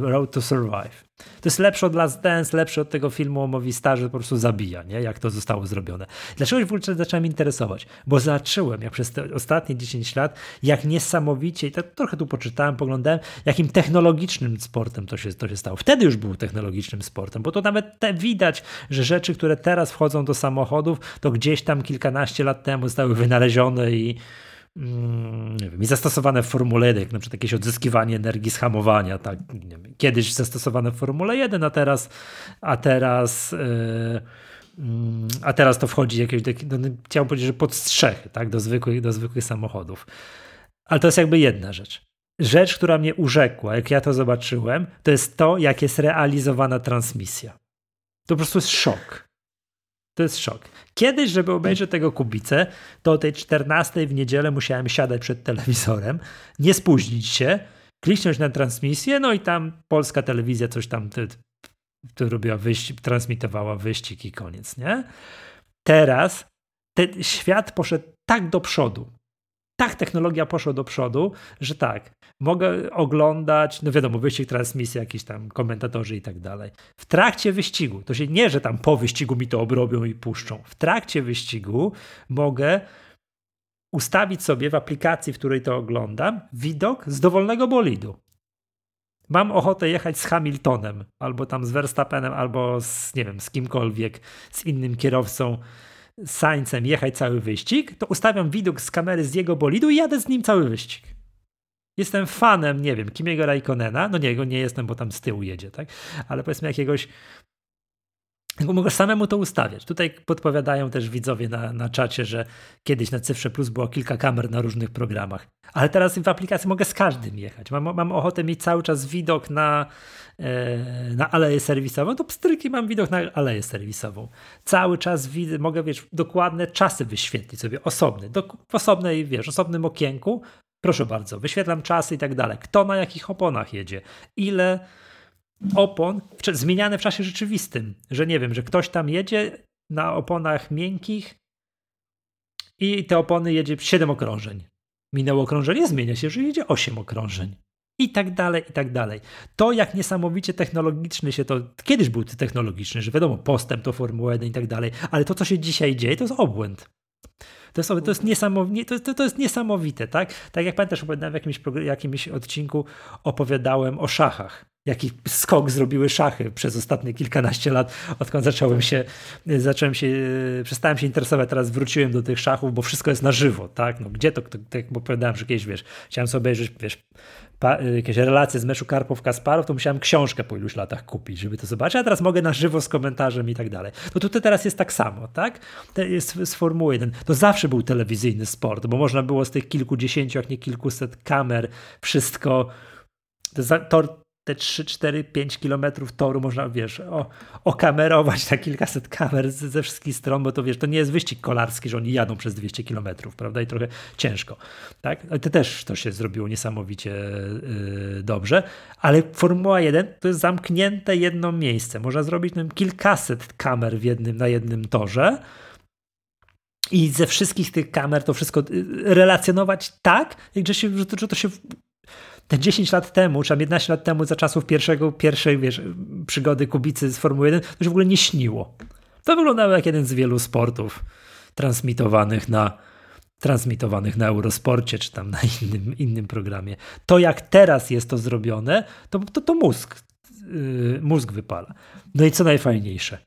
Road to Survive. To jest lepsze od Last Dance, lepsze od tego filmu o Movistarze, po prostu zabija, nie? jak to zostało zrobione. Dlaczego się w ogóle zacząłem interesować? Bo zacząłem, jak przez te ostatnie 10 lat, jak niesamowicie, i to trochę tu poczytałem, poglądałem, jakim technologicznym sportem to się, to się stało. Wtedy już był technologicznym sportem, bo to nawet te widać, że rzeczy, które teraz wchodzą do samochodów, to gdzieś tam kilkanaście lat temu zostały wynalezione i nie wiem, i zastosowane w Formule 1, jak na przykład jakieś odzyskiwanie energii z hamowania, tak, wiem, kiedyś zastosowane w Formule 1, a teraz, a teraz, yy, a teraz to wchodzi jakieś, no, chciałbym powiedzieć, że pod strzechy, tak, do zwykłych, do zwykłych samochodów. Ale to jest jakby jedna rzecz. Rzecz, która mnie urzekła, jak ja to zobaczyłem, to jest to, jak jest realizowana transmisja. To po prostu jest szok. To jest szok. Kiedyś, żeby obejrzeć tego Kubicę, to o tej 14 w niedzielę musiałem siadać przed telewizorem, nie spóźnić się, kliknąć na transmisję, no i tam polska telewizja coś tam ty, ty robiła wyścig, transmitowała wyścig i koniec, nie? Teraz ten świat poszedł tak do przodu, tak technologia poszła do przodu, że tak, mogę oglądać, no wiadomo, wyścig, transmisja, jakieś tam komentatorzy i tak dalej. W trakcie wyścigu, to się nie, że tam po wyścigu mi to obrobią i puszczą. W trakcie wyścigu mogę ustawić sobie w aplikacji, w której to oglądam, widok z dowolnego bolidu. Mam ochotę jechać z Hamiltonem, albo tam z Verstappenem, albo z, nie wiem, z kimkolwiek, z innym kierowcą Sańcem jechać cały wyścig, to ustawiam widok z kamery z jego bolidu i jadę z nim cały wyścig. Jestem fanem, nie wiem, Kimiego Raikonena, no nie, go nie jestem, bo tam z tyłu jedzie, tak? Ale powiedzmy jakiegoś Możesz samemu to ustawiać. Tutaj podpowiadają też widzowie na, na czacie, że kiedyś na Cyfrze Plus było kilka kamer na różnych programach, ale teraz w aplikacji mogę z każdym jechać. Mam, mam ochotę mieć cały czas widok na, e, na aleję serwisową, to pstryki mam widok na aleję serwisową. Cały czas widzę, mogę wiesz, dokładne czasy wyświetlić sobie osobny, do, w osobnej, wiesz, osobnym okienku. Proszę bardzo, wyświetlam czasy i tak dalej. Kto na jakich oponach jedzie, ile opon zmieniane w czasie rzeczywistym, że nie wiem, że ktoś tam jedzie na oponach miękkich i te opony jedzie 7 okrążeń. Minęło okrążenie, zmienia się, że jedzie 8 okrążeń. I tak dalej, i tak dalej. To, jak niesamowicie technologiczny się to. Kiedyś był technologiczny, że wiadomo, postęp to Formuła 1 i tak dalej, ale to, co się dzisiaj dzieje, to jest obłęd. To jest, to jest, niesamowite, to, to, jest niesamowite, tak? Tak jak pamiętasz, opowiadałem w jakimś, jakimś odcinku, opowiadałem o szachach jaki skok zrobiły szachy przez ostatnie kilkanaście lat, odkąd zacząłem się, zacząłem się, przestałem się interesować, teraz wróciłem do tych szachów, bo wszystko jest na żywo, tak? No gdzie to, tak jak opowiadałem, że kiedyś, wiesz, chciałem sobie obejrzeć, wiesz, pa, jakieś relacje z meczu Karpów-Kasparow, to musiałem książkę po iluś latach kupić, żeby to zobaczyć, a teraz mogę na żywo z komentarzem i tak dalej. No tutaj teraz jest tak samo, tak? To jest Formuły 1. To zawsze był telewizyjny sport, bo można było z tych kilkudziesięciu, jak nie kilkuset kamer wszystko tor te 3, 4, 5 kilometrów toru można, wiesz, o, okamerować na kilkaset kamer ze, ze wszystkich stron, bo to wiesz, to nie jest wyścig kolarski, że oni jadą przez 200 kilometrów, prawda, i trochę ciężko, tak? Ale to też to się zrobiło niesamowicie yy, dobrze, ale Formuła 1 to jest zamknięte jedno miejsce. Można zrobić no, kilkaset kamer w jednym, na jednym torze, i ze wszystkich tych kamer to wszystko y, relacjonować tak, że, się, że, to, że to się te 10 lat temu, czy tam 11 lat temu, za czasów pierwszego, pierwszej wiesz, przygody Kubicy z Formuły 1, to się w ogóle nie śniło. To wyglądało jak jeden z wielu sportów transmitowanych na, transmitowanych na Eurosporcie, czy tam na innym, innym programie. To jak teraz jest to zrobione, to, to, to mózg, yy, mózg wypala. No i co najfajniejsze –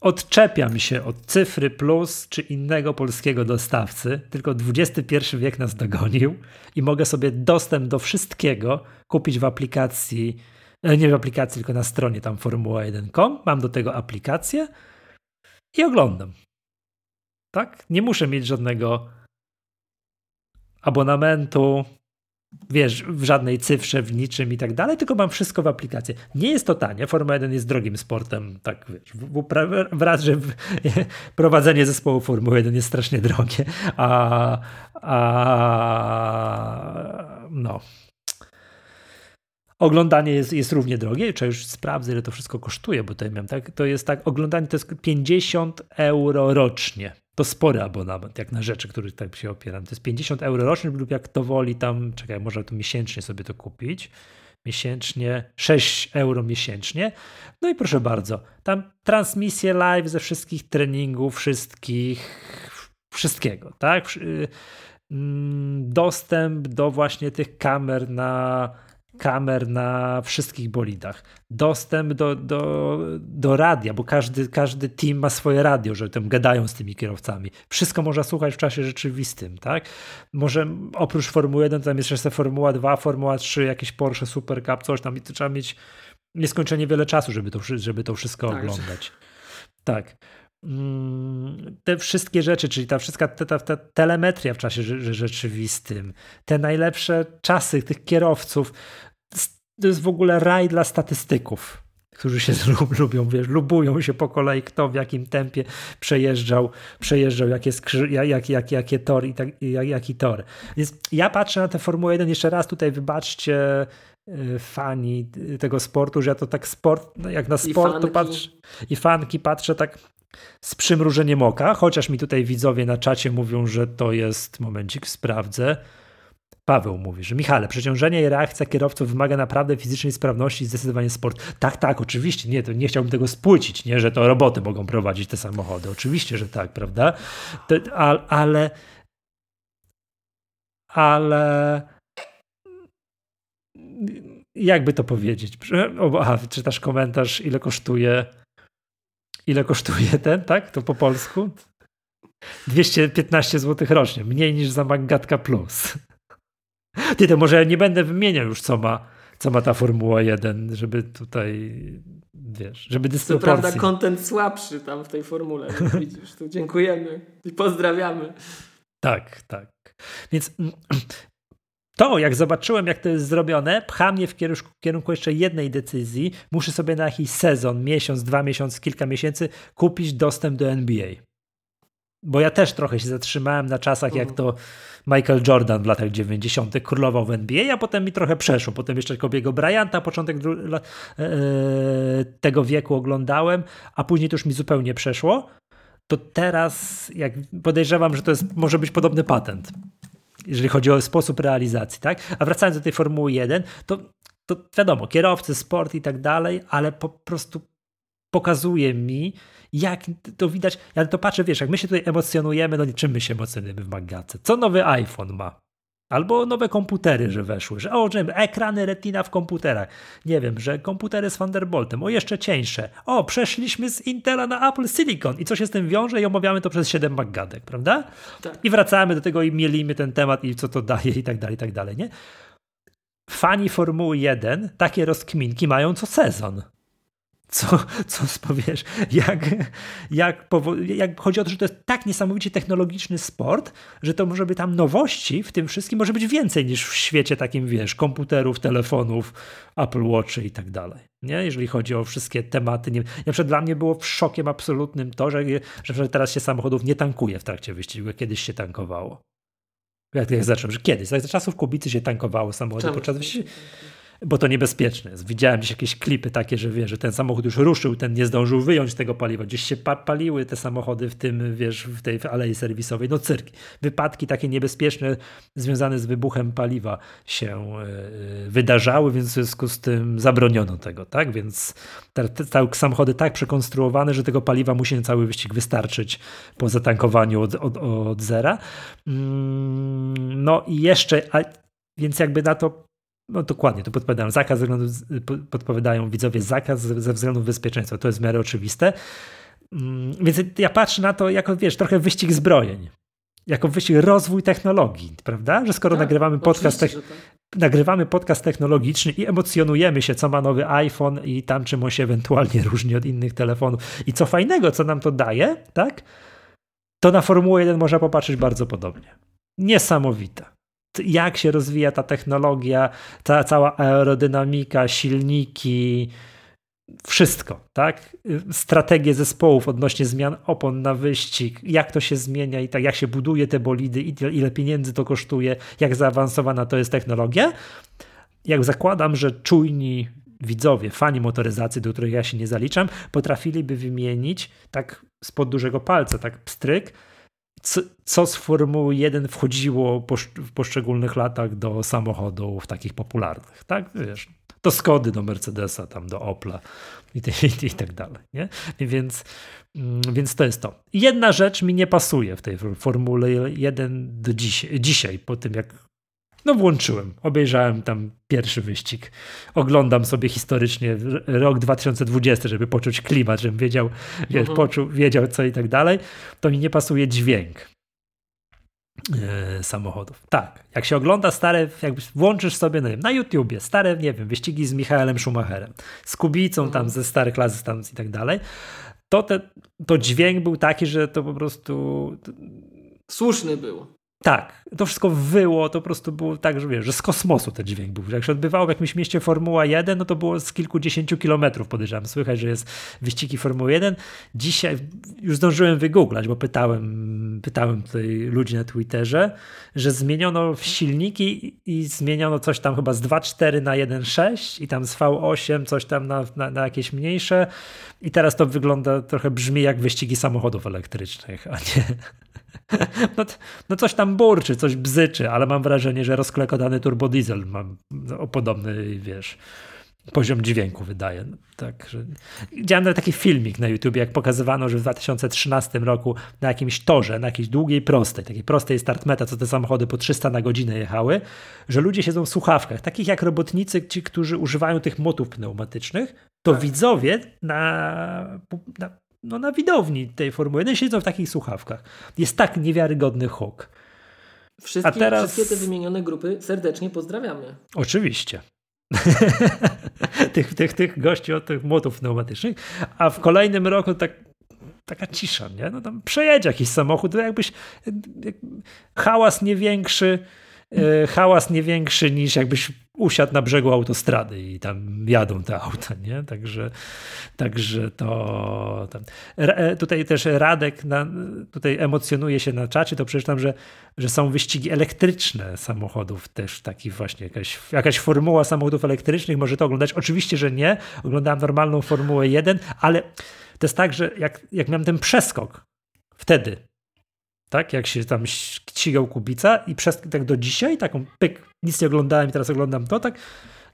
Odczepiam się od cyfry plus czy innego polskiego dostawcy, tylko XXI wiek nas dogonił i mogę sobie dostęp do wszystkiego kupić w aplikacji, e, nie w aplikacji, tylko na stronie tam formuła1.com. Mam do tego aplikację i oglądam. Tak? Nie muszę mieć żadnego abonamentu, wiesz, w żadnej cyfrze, w niczym i tak dalej, tylko mam wszystko w aplikacji. Nie jest to tanie, Formuła 1 jest drogim sportem, tak wiesz, w, wraz, że prowadzenie zespołu Formuły 1 jest strasznie drogie, a, a no, Oglądanie jest, jest równie drogie, czy już sprawdzę, ile to wszystko kosztuje, bo tutaj miałem tak, to jest tak, oglądanie to jest 50 euro rocznie to spory abonament, jak na rzeczy, których tak się opieram. To jest 50 euro rocznie lub jak to woli tam, czekaj, można to miesięcznie sobie to kupić. Miesięcznie, 6 euro miesięcznie. No i proszę bardzo, tam transmisje live ze wszystkich treningów, wszystkich, wszystkiego, tak? Y, mm, dostęp do właśnie tych kamer na kamer na wszystkich bolidach, dostęp do, do, do radia, bo każdy, każdy team ma swoje radio, że tam gadają z tymi kierowcami. Wszystko można słuchać w czasie rzeczywistym, tak? Może oprócz Formuły 1 tam jest jeszcze Formuła 2, Formuła 3, jakieś Porsche Super Cup, coś tam i trzeba mieć nieskończenie wiele czasu, żeby to, żeby to wszystko tak, oglądać. Tak. Mm, te wszystkie rzeczy, czyli ta wszystka ta, ta, ta telemetria w czasie rzeczywistym, te najlepsze czasy tych kierowców, to jest w ogóle raj dla statystyków, którzy się lubią, wiesz, lubują się po kolei, kto w jakim tempie przejeżdżał, przejeżdżał jakie, skrzy, jak, jak, jakie tor i tak, jak, jaki tor. Więc ja patrzę na tę Formułę 1, jeszcze raz tutaj wybaczcie y, fani tego sportu, że ja to tak sport, no jak na sport to patrzę i fanki patrzę tak z przymrużeniem oka, chociaż mi tutaj widzowie na czacie mówią, że to jest, momencik, sprawdzę, Paweł mówi, że Michale, przeciążenie i reakcja kierowców wymaga naprawdę fizycznej sprawności i zdecydowanie sport. Tak, tak, oczywiście, nie, to nie chciałbym tego spłycić, nie, że to roboty mogą prowadzić te samochody. Oczywiście, że tak, prawda? To, ale ale jakby to powiedzieć? Aha, czytasz komentarz, ile kosztuje ile kosztuje ten, tak? To po polsku? 215 zł rocznie, mniej niż za Magatka Plus. Ty, to może ja nie będę wymieniał już, co ma, co ma ta Formuła 1, żeby tutaj, wiesz, żeby dysproporcje. Co prawda kontent słabszy tam w tej formule, widzisz, tu dziękujemy i pozdrawiamy. Tak, tak. Więc to, jak zobaczyłem, jak to jest zrobione, pcha mnie w kierunku jeszcze jednej decyzji. Muszę sobie na jakiś sezon, miesiąc, dwa miesiące, kilka miesięcy kupić dostęp do NBA. Bo ja też trochę się zatrzymałem na czasach, jak to Michael Jordan w latach 90. królował w NBA, a potem mi trochę przeszło. Potem jeszcze Kobiego Bryanta, początek e, tego wieku oglądałem, a później to już mi zupełnie przeszło. To teraz, jak podejrzewam, że to jest, może być podobny patent jeżeli chodzi o sposób realizacji, tak? A wracając do tej Formuły 1, to, to wiadomo, kierowcy, sport i tak dalej, ale po prostu pokazuje mi, jak to widać. Ja to patrzę, wiesz, jak my się tutaj emocjonujemy, no czym my się emocjonujemy w Magace? Co nowy iPhone ma? Albo nowe komputery, że weszły, że o, że ekrany retina w komputerach. Nie wiem, że komputery z Thunderboltem, o jeszcze cieńsze. O, przeszliśmy z Intela na Apple Silicon i co się z tym wiąże i omawiamy to przez 7 magadek, prawda? Tak. I wracamy do tego i mielimy ten temat i co to daje i tak dalej, i tak dalej, nie? Fani Formuły 1 takie rozkminki mają co sezon co, co powiesz, jak, jak, jak chodzi o to, że to jest tak niesamowicie technologiczny sport, że to może być tam nowości w tym wszystkim może być więcej niż w świecie takim, wiesz, komputerów, telefonów, Apple Watchy i tak dalej. Nie? Jeżeli chodzi o wszystkie tematy. Nie, na przykład dla mnie było szokiem absolutnym to, że, że teraz się samochodów nie tankuje w trakcie wyścigu, kiedyś się tankowało. Jak, jak zacząłem, że kiedyś, za czasów Kubicy się tankowało samochody podczas wyścigu bo to niebezpieczne jest. Widziałem gdzieś jakieś klipy takie, że wiesz, że ten samochód już ruszył, ten nie zdążył wyjąć tego paliwa. Gdzieś się paliły te samochody w tym, wiesz, w tej alei serwisowej. No cyrki. Wypadki takie niebezpieczne związane z wybuchem paliwa się yy, wydarzały, więc w związku z tym zabroniono tego, tak? Więc te, te samochody tak przekonstruowane, że tego paliwa musi na cały wyścig wystarczyć po zatankowaniu od, od, od zera. Yy, no i jeszcze, a, więc jakby na to no dokładnie, to podpowiadają zakaz, podpowiadają widzowie zakaz ze względów bezpieczeństwa. To jest w miarę oczywiste. Mm, więc ja patrzę na to jako, wiesz, trochę wyścig zbrojeń. Jako wyścig rozwój technologii, prawda? Że skoro tak, nagrywamy podcast, tak. nagrywamy podcast technologiczny i emocjonujemy się, co ma nowy iPhone i tam, czym on się ewentualnie różni od innych telefonów i co fajnego, co nam to daje, tak? To na Formułę 1 można popatrzeć bardzo podobnie. Niesamowite jak się rozwija ta technologia, ta cała aerodynamika, silniki, wszystko, tak? Strategie zespołów odnośnie zmian opon na wyścig, jak to się zmienia i tak, jak się buduje te bolidy, ile pieniędzy to kosztuje, jak zaawansowana to jest technologia. Jak zakładam, że czujni widzowie, fani motoryzacji, do których ja się nie zaliczam, potrafiliby wymienić tak spod dużego palca, tak pstryk, co, z Formuły 1 wchodziło w poszczególnych latach do samochodów takich popularnych, tak? Wiesz, do Skody, do Mercedesa, tam do Opla i, i, i tak dalej, nie? Więc, mm, więc to jest to. Jedna rzecz mi nie pasuje w tej Formule 1 do dziś, dzisiaj, po tym jak no włączyłem, obejrzałem tam pierwszy wyścig. Oglądam sobie historycznie rok 2020, żeby poczuć klimat, żebym wiedział, wiesz, mhm. poczuł, wiedział co i tak dalej. To mi nie pasuje dźwięk e, samochodów. Tak, jak się ogląda stare, jakby włączysz sobie no, na YouTubie stare, nie wiem, wyścigi z Michaelem Schumacherem, z Kubicą mhm. tam ze starych lat tam i tak dalej, to, te, to dźwięk był taki, że to po prostu... Słuszny był. Tak, to wszystko wyło, to po prostu było tak, że wiesz, że z kosmosu ten dźwięk był. Jak się odbywało w jakimś mieście Formuła 1, no to było z kilkudziesięciu kilometrów, podejrzewam. Słychać, że jest wyścigi Formuły 1. Dzisiaj już zdążyłem wygooglać, bo pytałem, pytałem tutaj ludzi na Twitterze, że zmieniono silniki i zmieniono coś tam chyba z 2.4 na 1.6 i tam z V8 coś tam na, na, na jakieś mniejsze. I teraz to wygląda, trochę brzmi jak wyścigi samochodów elektrycznych, a nie no, no coś tam burczy, coś bzyczy, ale mam wrażenie, że rozklekotany turbodiesel mam o podobny, wiesz, poziom dźwięku wydaje. No, tak, że... Widziałem nawet taki filmik na YouTube, jak pokazywano, że w 2013 roku na jakimś torze, na jakiejś długiej prostej, takiej prostej startmeta, co te samochody po 300 na godzinę jechały, że ludzie siedzą w słuchawkach, takich jak robotnicy, ci, którzy używają tych motów pneumatycznych, to tak. widzowie na, na no, na widowni tej Formuły 1 siedzą w takich słuchawkach. Jest tak niewiarygodny hok. Wszystkie, teraz... wszystkie te wymienione grupy serdecznie pozdrawiamy. Oczywiście. tych, tych, tych gości od tych młotów pneumatycznych, a w kolejnym roku tak taka cisza, nie? No tam przejedzie jakiś samochód, to jakbyś jak, hałas nie większy, hałas nie większy niż jakbyś usiadł na brzegu autostrady i tam jadą te auta, nie? Także, także to tam. E, tutaj też Radek na, tutaj emocjonuje się na czacie, to przeczytam, że, że są wyścigi elektryczne samochodów też, taki właśnie jakaś, jakaś formuła samochodów elektrycznych, może to oglądać? Oczywiście, że nie. Oglądałem normalną Formułę 1, ale to jest tak, że jak, jak miałem ten przeskok wtedy, tak, jak się tam ścigał Kubica i przez tak do dzisiaj, taką pyk, nic nie oglądałem i teraz oglądam to, tak,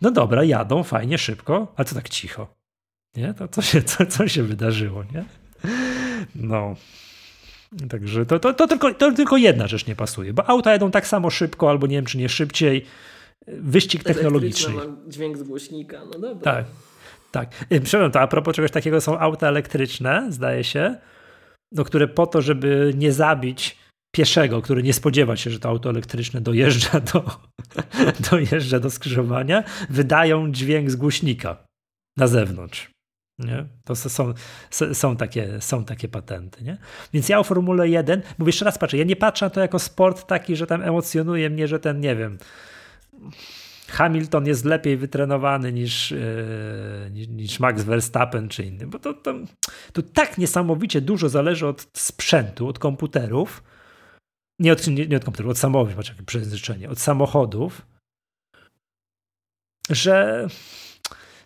no dobra, jadą, fajnie, szybko, ale co tak cicho? Nie? To co się, co, co się wydarzyło, nie? No. Także to, to, to, tylko, to tylko jedna rzecz nie pasuje, bo auta jedą tak samo szybko, albo nie wiem, czy nie szybciej. Wyścig technologiczny. dźwięk z głośnika, no dobra. Tak, tak. Przepraszam, to a propos czegoś takiego są auta elektryczne, zdaje się, no, które po to, żeby nie zabić pieszego, który nie spodziewa się, że to auto elektryczne dojeżdża do, dojeżdża do skrzyżowania, wydają dźwięk z głośnika na zewnątrz. Nie? To są, są, takie, są takie patenty. Nie? Więc ja o Formule 1, mówię jeszcze raz, patrzę, ja nie patrzę na to jako sport taki, że tam emocjonuje mnie, że ten, nie wiem, Hamilton jest lepiej wytrenowany niż, yy, niż Max Verstappen czy inny, bo to, to, to tak niesamowicie dużo zależy od sprzętu, od komputerów, nie od, nie, nie od komputerów, od samochodów, patrz jakie przejęzyczenie, od samochodów, że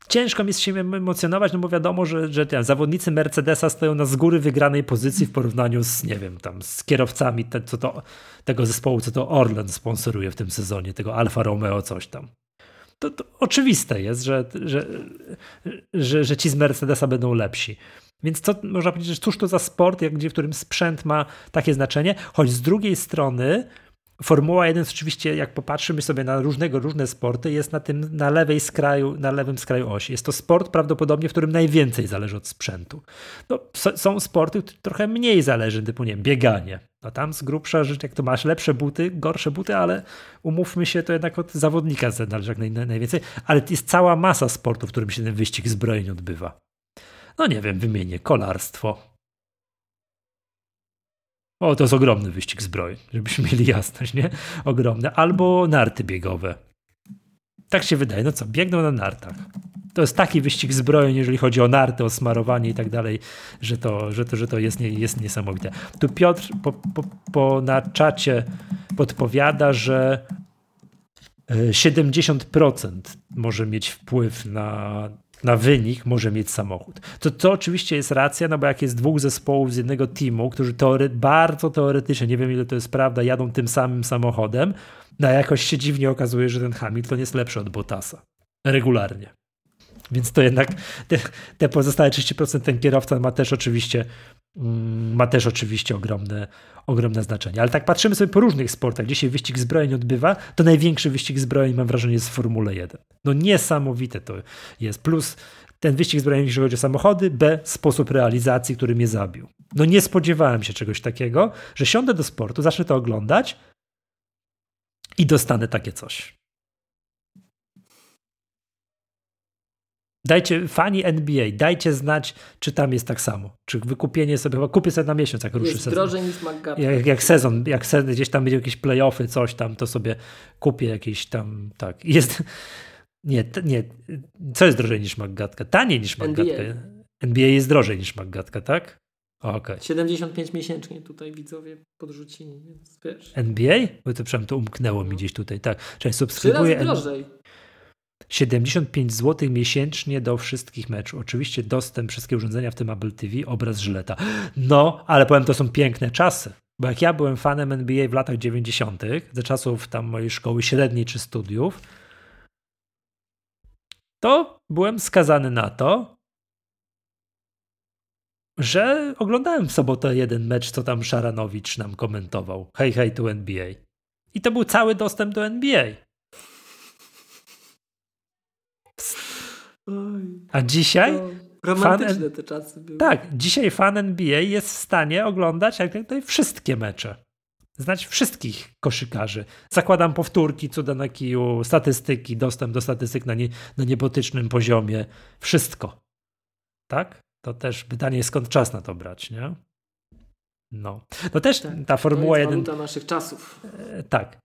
ciężko mi się emocjonować, no bo wiadomo, że, że ja, zawodnicy Mercedesa stoją na z góry wygranej pozycji w porównaniu z, nie wiem, tam z kierowcami te, co to, tego zespołu, co to Orlen sponsoruje w tym sezonie, tego Alfa Romeo coś tam. To, to oczywiste jest, że, że, że, że ci z Mercedesa będą lepsi. Więc to można powiedzieć, że cóż to za sport, jak gdzie, w którym sprzęt ma takie znaczenie, choć z drugiej strony Formuła 1 oczywiście, jak popatrzymy sobie na różnego, różne sporty, jest na tym, na lewej skraju, na lewym skraju osi. Jest to sport prawdopodobnie, w którym najwięcej zależy od sprzętu. No, są sporty, które trochę mniej zależy, typu, nie wiem, bieganie. No tam z grubsza rzecz, jak to masz lepsze buty, gorsze buty, ale umówmy się, to jednak od zawodnika zależy jak naj, najwięcej. Ale jest cała masa sportów, w którym się ten wyścig zbrojeń odbywa. No nie wiem, wymienię kolarstwo, o, to jest ogromny wyścig zbroi, żebyśmy mieli jasność, nie? Ogromny. Albo narty biegowe. Tak się wydaje. No co, biegną na nartach. To jest taki wyścig zbrojeń, jeżeli chodzi o narty, o smarowanie i tak dalej, że to, że to, że to jest, nie, jest niesamowite. Tu Piotr po, po, po na czacie podpowiada, że 70% e, może mieć wpływ na na wynik może mieć samochód. To, to oczywiście jest racja, no bo jak jest dwóch zespołów z jednego teamu, którzy teory, bardzo teoretycznie, nie wiem ile to jest prawda, jadą tym samym samochodem, no jakoś się dziwnie okazuje, że ten Hamilton jest lepszy od Bottasa. Regularnie. Więc to jednak te, te pozostałe 30% ten kierowca ma też oczywiście mm, ma też oczywiście ogromne, ogromne znaczenie. Ale tak patrzymy sobie po różnych sportach, gdzie się wyścig zbrojeń odbywa, to największy wyścig zbrojeń mam wrażenie jest w Formule 1. No niesamowite to jest. Plus ten wyścig zbrojeń, jeśli chodzi o samochody, B, sposób realizacji, który mnie zabił. No nie spodziewałem się czegoś takiego, że siądę do sportu, zacznę to oglądać i dostanę takie coś. Dajcie, fani NBA, dajcie znać, czy tam jest tak samo. Czy wykupienie sobie, chyba kupię sobie na miesiąc, jak ruszy jest sezon. drożej niż McGuffin. Jak, jak sezon, jak sezon, gdzieś tam będzie jakieś playoffy, coś tam, to sobie kupię jakieś tam, tak. Jest, nie, nie, co jest drożej niż McGatka? Taniej niż McGatka. NBA. NBA jest drożej niż McGatka, tak? Okay. 75 miesięcznie tutaj widzowie podrzucili, więc wiesz. NBA? Bo to przynajmniej to umknęło mi no. gdzieś tutaj, tak. Czyli subskrybuję. Trzy razy drożej. 75 zł miesięcznie do wszystkich meczów. Oczywiście dostęp wszystkie urządzenia, w tym Apple TV, obraz Żyleta. No, ale powiem, to są piękne czasy. Bo jak ja byłem fanem NBA w latach 90., ze czasów tam mojej szkoły średniej czy studiów, to byłem skazany na to, że oglądałem w sobotę jeden mecz, co tam Szaranowicz nam komentował. Hej, hej, tu NBA. I to był cały dostęp do NBA. A dzisiaj. romantyczne fan, te czasy były. Tak, dzisiaj fan NBA jest w stanie oglądać jak tutaj wszystkie mecze. znać wszystkich koszykarzy. Zakładam powtórki, cuda na kiju, statystyki, dostęp do statystyk na, nie, na niebotycznym poziomie. Wszystko. Tak? To też pytanie, skąd czas na to brać, nie? No. No też tak, ta Formuła 1. To naszych czasów. E, tak.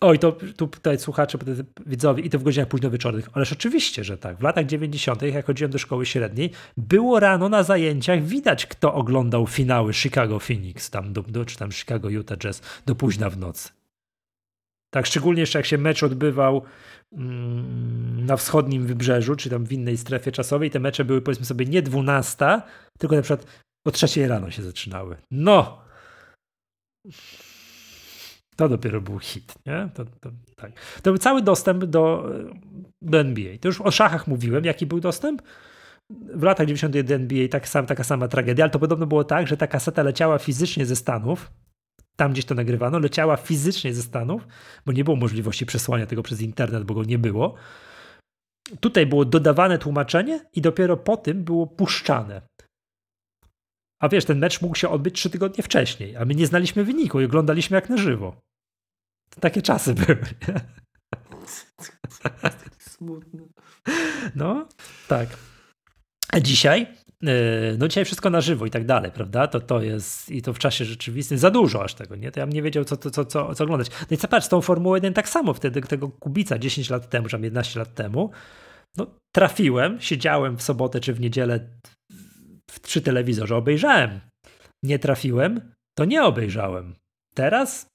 Oj, to tu tutaj słuchacze, widzowie, i to w godzinach późno wieczornych. Ależ oczywiście, że tak. W latach 90., jak chodziłem do szkoły średniej, było rano na zajęciach widać, kto oglądał finały Chicago Phoenix, tam, do, do, czy tam Chicago Utah Jazz do późna w nocy. Tak, szczególnie jeszcze jak się mecz odbywał mm, na wschodnim wybrzeżu, czy tam w innej strefie czasowej, te mecze były powiedzmy sobie nie 12, tylko na przykład o trzeciej rano się zaczynały. No! To dopiero był hit, nie? To, to, tak. to był cały dostęp do, do NBA. To już o szachach mówiłem, jaki był dostęp. W latach 90. do NBA tak sam, taka sama tragedia, ale to podobno było tak, że ta kaseta leciała fizycznie ze Stanów, tam gdzieś to nagrywano, leciała fizycznie ze Stanów, bo nie było możliwości przesłania tego przez internet, bo go nie było. Tutaj było dodawane tłumaczenie i dopiero po tym było puszczane. A wiesz, ten mecz mógł się odbyć trzy tygodnie wcześniej, a my nie znaliśmy wyniku i oglądaliśmy jak na żywo. Takie czasy były. Smutne. No, tak. A dzisiaj? E, no dzisiaj wszystko na żywo i tak dalej, prawda? To, to jest, i to w czasie rzeczywistym za dużo aż tego, nie? To ja bym nie wiedział, co, co, co, co oglądać. No i co patrz, tą Formułą 1 tak samo wtedy, tego Kubica 10 lat temu, czy 11 lat temu, no trafiłem, siedziałem w sobotę czy w niedzielę przy telewizorze obejrzałem. Nie trafiłem, to nie obejrzałem. Teraz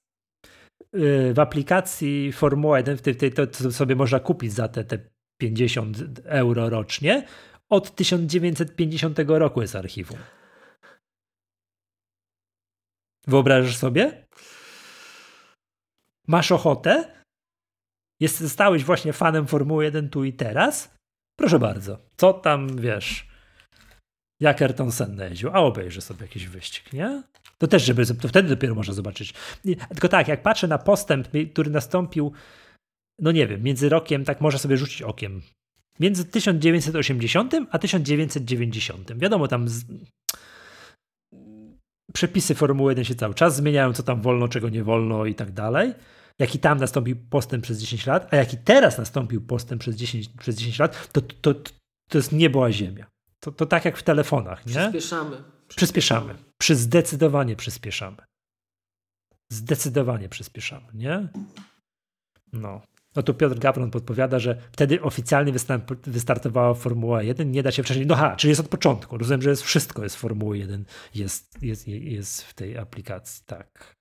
yy, w aplikacji Formuła 1, w tej, to sobie można kupić za te, te 50 euro rocznie, od 1950 roku jest archiwum. Wyobrażasz sobie? Masz ochotę? Jest, stałeś właśnie fanem Formuły 1 tu i teraz? Proszę bardzo. Co tam wiesz? Jak Ayrton Senna jeździł, a obejrzy sobie jakiś wyścig, nie? To też, żeby, to wtedy dopiero można zobaczyć. Tylko tak, jak patrzę na postęp, który nastąpił, no nie wiem, między rokiem, tak można sobie rzucić okiem. Między 1980 a 1990. Wiadomo, tam z... przepisy Formuły 1 się cały czas zmieniają, co tam wolno, czego nie wolno i tak dalej. Jaki tam nastąpił postęp przez 10 lat, a jaki teraz nastąpił postęp przez 10, przez 10 lat, to, to, to, to jest niebo a ziemia. To, to tak jak w telefonach, nie? Przyspieszamy. Przyspieszamy. Przy zdecydowanie przyspieszamy. Zdecydowanie przyspieszamy, nie? No. No tu Piotr Gawron podpowiada, że wtedy oficjalnie wystartowała Formuła 1, nie da się wcześniej. No ha, czyli jest od początku. Rozumiem, że jest wszystko jest Formuły 1, jest, jest, jest w tej aplikacji. Tak.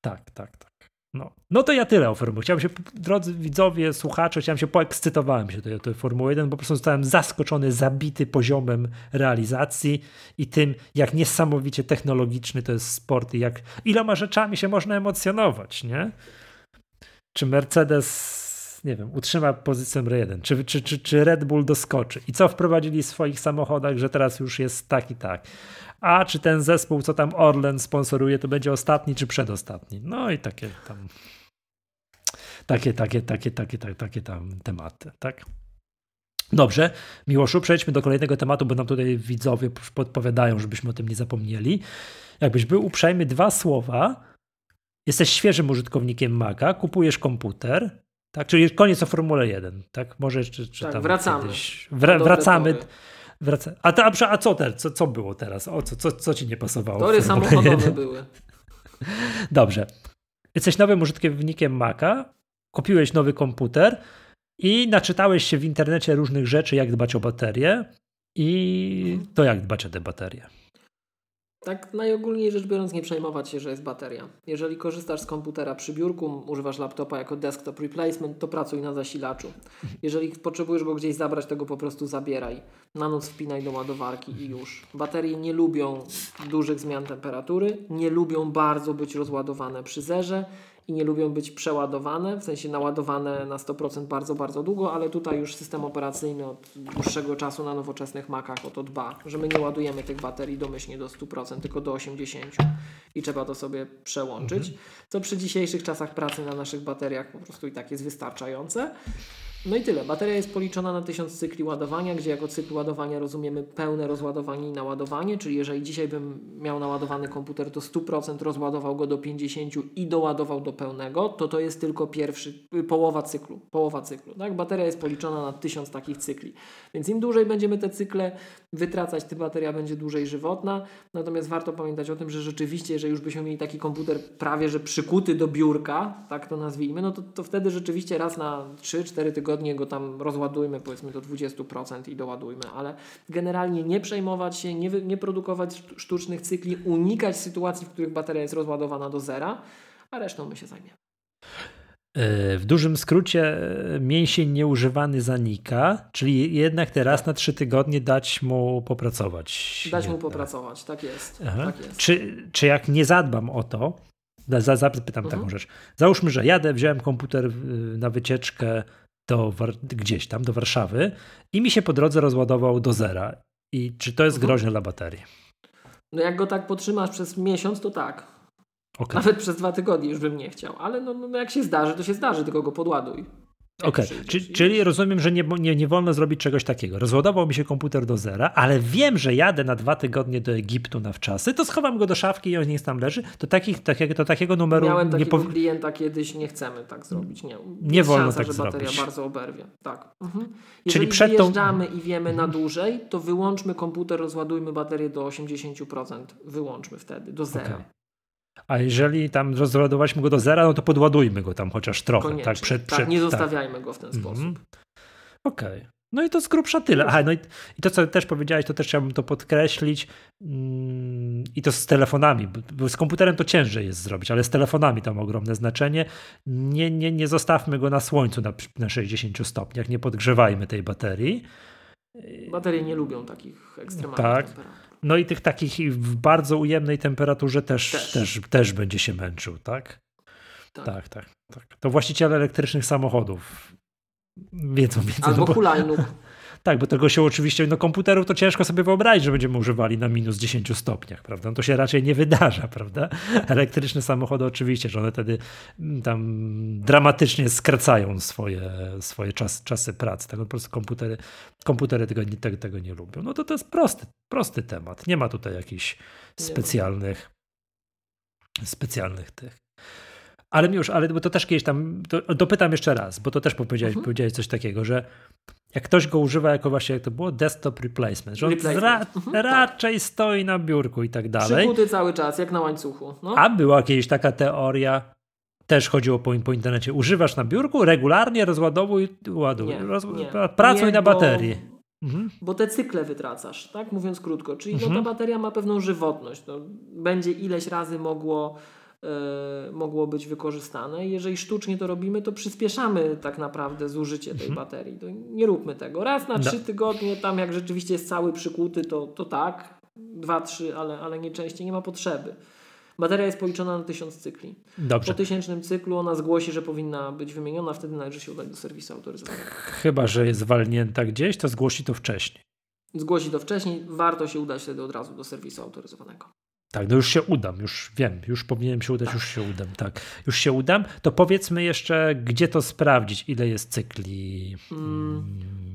Tak, tak, tak. No. no to ja tyle o Formule. Chciałem się, drodzy widzowie, słuchacze, chciałem się poekscytowałem się do tej Formuły 1, bo po prostu zostałem zaskoczony, zabity poziomem realizacji i tym, jak niesamowicie technologiczny to jest sport i jak iloma rzeczami się można emocjonować, nie? Czy Mercedes nie wiem, utrzyma pozycję numer jeden, czy, czy, czy, czy Red Bull doskoczy i co wprowadzili w swoich samochodach, że teraz już jest tak i tak a czy ten zespół, co tam Orlen sponsoruje, to będzie ostatni czy przedostatni. No i takie tam takie, takie, takie, takie, takie, takie tam tematy, tak? Dobrze, Miłoszu, przejdźmy do kolejnego tematu, bo nam tutaj widzowie podpowiadają, żebyśmy o tym nie zapomnieli. Jakbyś był uprzejmy, dwa słowa. Jesteś świeżym użytkownikiem Maca, kupujesz komputer, tak? Czyli koniec o Formule 1, tak? Może czy, czy tak, wracamy. Kiedyś... Wra wracamy. Wraca. A, to, a, co, teraz? co, co było teraz? O, co, co, co ci nie pasowało? Tory samochodowe były. Dobrze. Jesteś nowym użytkownikiem Maca, kupiłeś nowy komputer i naczytałeś się w internecie różnych rzeczy, jak dbać o baterię i to jak dbać o te baterie. Tak najogólniej rzecz biorąc nie przejmować się, że jest bateria. Jeżeli korzystasz z komputera przy biurku, używasz laptopa jako desktop replacement, to pracuj na zasilaczu. Jeżeli potrzebujesz go gdzieś zabrać, to go po prostu zabieraj. Na noc wpinaj do ładowarki i już. Baterie nie lubią dużych zmian temperatury, nie lubią bardzo być rozładowane przy zerze i nie lubią być przeładowane, w sensie naładowane na 100% bardzo, bardzo długo, ale tutaj już system operacyjny od dłuższego czasu na nowoczesnych Macach o to dba, że my nie ładujemy tych baterii domyślnie do 100%, tylko do 80% i trzeba to sobie przełączyć, mhm. co przy dzisiejszych czasach pracy na naszych bateriach po prostu i tak jest wystarczające. No i tyle. Bateria jest policzona na 1000 cykli ładowania, gdzie jako cykl ładowania rozumiemy pełne rozładowanie i naładowanie, czyli jeżeli dzisiaj bym miał naładowany komputer do 100%, rozładował go do 50% i doładował do pełnego, to to jest tylko pierwszy, połowa cyklu. Połowa cyklu tak? Bateria jest policzona na 1000 takich cykli. Więc im dłużej będziemy te cykle wytracać, tym bateria będzie dłużej żywotna. Natomiast warto pamiętać o tym, że rzeczywiście, jeżeli już byśmy mieli taki komputer prawie że przykuty do biurka, tak to nazwijmy, no to, to wtedy rzeczywiście raz na 3-4 tygodnie go tam rozładujmy, powiedzmy do 20% i doładujmy, ale generalnie nie przejmować się, nie, nie produkować sztucznych cykli, unikać sytuacji, w których bateria jest rozładowana do zera, a resztą my się zajmiemy. E, w dużym skrócie e, mięsień nieużywany zanika, czyli jednak teraz na trzy tygodnie dać mu popracować. Dać mu popracować, tak jest. Tak jest. Czy, czy jak nie zadbam o to, zapytam mhm. taką rzecz. Załóżmy, że jadę, wziąłem komputer na wycieczkę do, gdzieś tam, do Warszawy i mi się po drodze rozładował do zera. I czy to jest mhm. groźne dla baterii? No jak go tak potrzymasz przez miesiąc, to tak. Okay. Nawet przez dwa tygodnie już bym nie chciał. Ale no, no jak się zdarzy, to się zdarzy, tylko go podładuj. Okej, okay. czyli rozumiem, że nie, nie, nie wolno zrobić czegoś takiego. Rozładował mi się komputer do zera, ale wiem, że jadę na dwa tygodnie do Egiptu na wczasy, to schowam go do szafki i on niech tam leży. To, takich, takiego, to takiego numeru Miałem nie takiego klienta kiedyś, nie chcemy tak zrobić. Nie, nie wolno szansa, tak że zrobić. bateria bardzo oberwie. Tak. Mhm. Jeżeli czyli przed tą... i wiemy na mhm. dłużej, to wyłączmy komputer, rozładujmy baterię do 80%. Wyłączmy wtedy, do zera. Okay. A jeżeli tam rozładowaliśmy go do zera, no to podładujmy go tam chociaż trochę. Tak, Koniecznie. tak, przed, przed, tak nie tak. zostawiajmy go w ten sposób. Mm. Okej. Okay. No i to z grubsza tyle. Aha, no i, i, to, co też powiedziałeś, to też chciałbym to podkreślić. Mm, I to z telefonami, bo z komputerem to ciężej jest zrobić, ale z telefonami to ma ogromne znaczenie. Nie, nie, nie zostawmy go na słońcu na, na 60 stopniach, nie podgrzewajmy tej baterii. Baterie nie lubią takich ekstremalnych tak. temperatur. No i tych takich w bardzo ujemnej temperaturze też, też. też, też będzie się męczył, tak? Tak. tak? tak, tak, To właściciele elektrycznych samochodów wiedzą więcej. Albo no hulajnóg. Tak, bo tego się oczywiście, no komputerów to ciężko sobie wyobrazić, że będziemy używali na minus 10 stopniach, prawda? No to się raczej nie wydarza, prawda? Elektryczne samochody oczywiście, że one wtedy mm, tam dramatycznie skracają swoje, swoje czas, czasy pracy. Tak, no po prostu komputery, komputery tego, tego, tego nie lubią. No to to jest prosty, prosty temat. Nie ma tutaj jakichś specjalnych, specjalnych tych. Ale już, ale bo to też kiedyś tam, to, dopytam jeszcze raz, bo to też powiedziałeś, mhm. powiedziałeś coś takiego, że jak ktoś go używa jako właśnie, jak to było, desktop replacement, że on. Ra mhm, tak. raczej tak. stoi na biurku i tak dalej. Przykuty cały czas, jak na łańcuchu. No. A była kiedyś taka teoria, też chodziło po, po internecie, używasz na biurku, regularnie rozładowuj, ładuj, nie, roz, nie, pracuj nie, na baterii. Bo, mhm. bo te cykle wytracasz, tak mówiąc krótko. Czyli mhm. no, ta mhm. bateria ma pewną żywotność. No, będzie ileś razy mogło mogło być wykorzystane. Jeżeli sztucznie to robimy, to przyspieszamy tak naprawdę zużycie tej mhm. baterii. To nie róbmy tego. Raz na trzy tygodnie, tam jak rzeczywiście jest cały przykuty, to, to tak. Dwa, trzy, ale, ale nie częściej, nie ma potrzeby. Bateria jest policzona na tysiąc cykli. Dobrze. Po tysięcznym cyklu ona zgłosi, że powinna być wymieniona, wtedy należy się udać do serwisu autoryzowanego. Chyba, że jest walnięta gdzieś, to zgłosi to wcześniej. Zgłosi to wcześniej, warto się udać wtedy od razu do serwisu autoryzowanego. Tak, no już się udam, już wiem, już powinienem się udać, już się udam, tak. Już się udam. To powiedzmy jeszcze, gdzie to sprawdzić, ile jest cykli. Mm.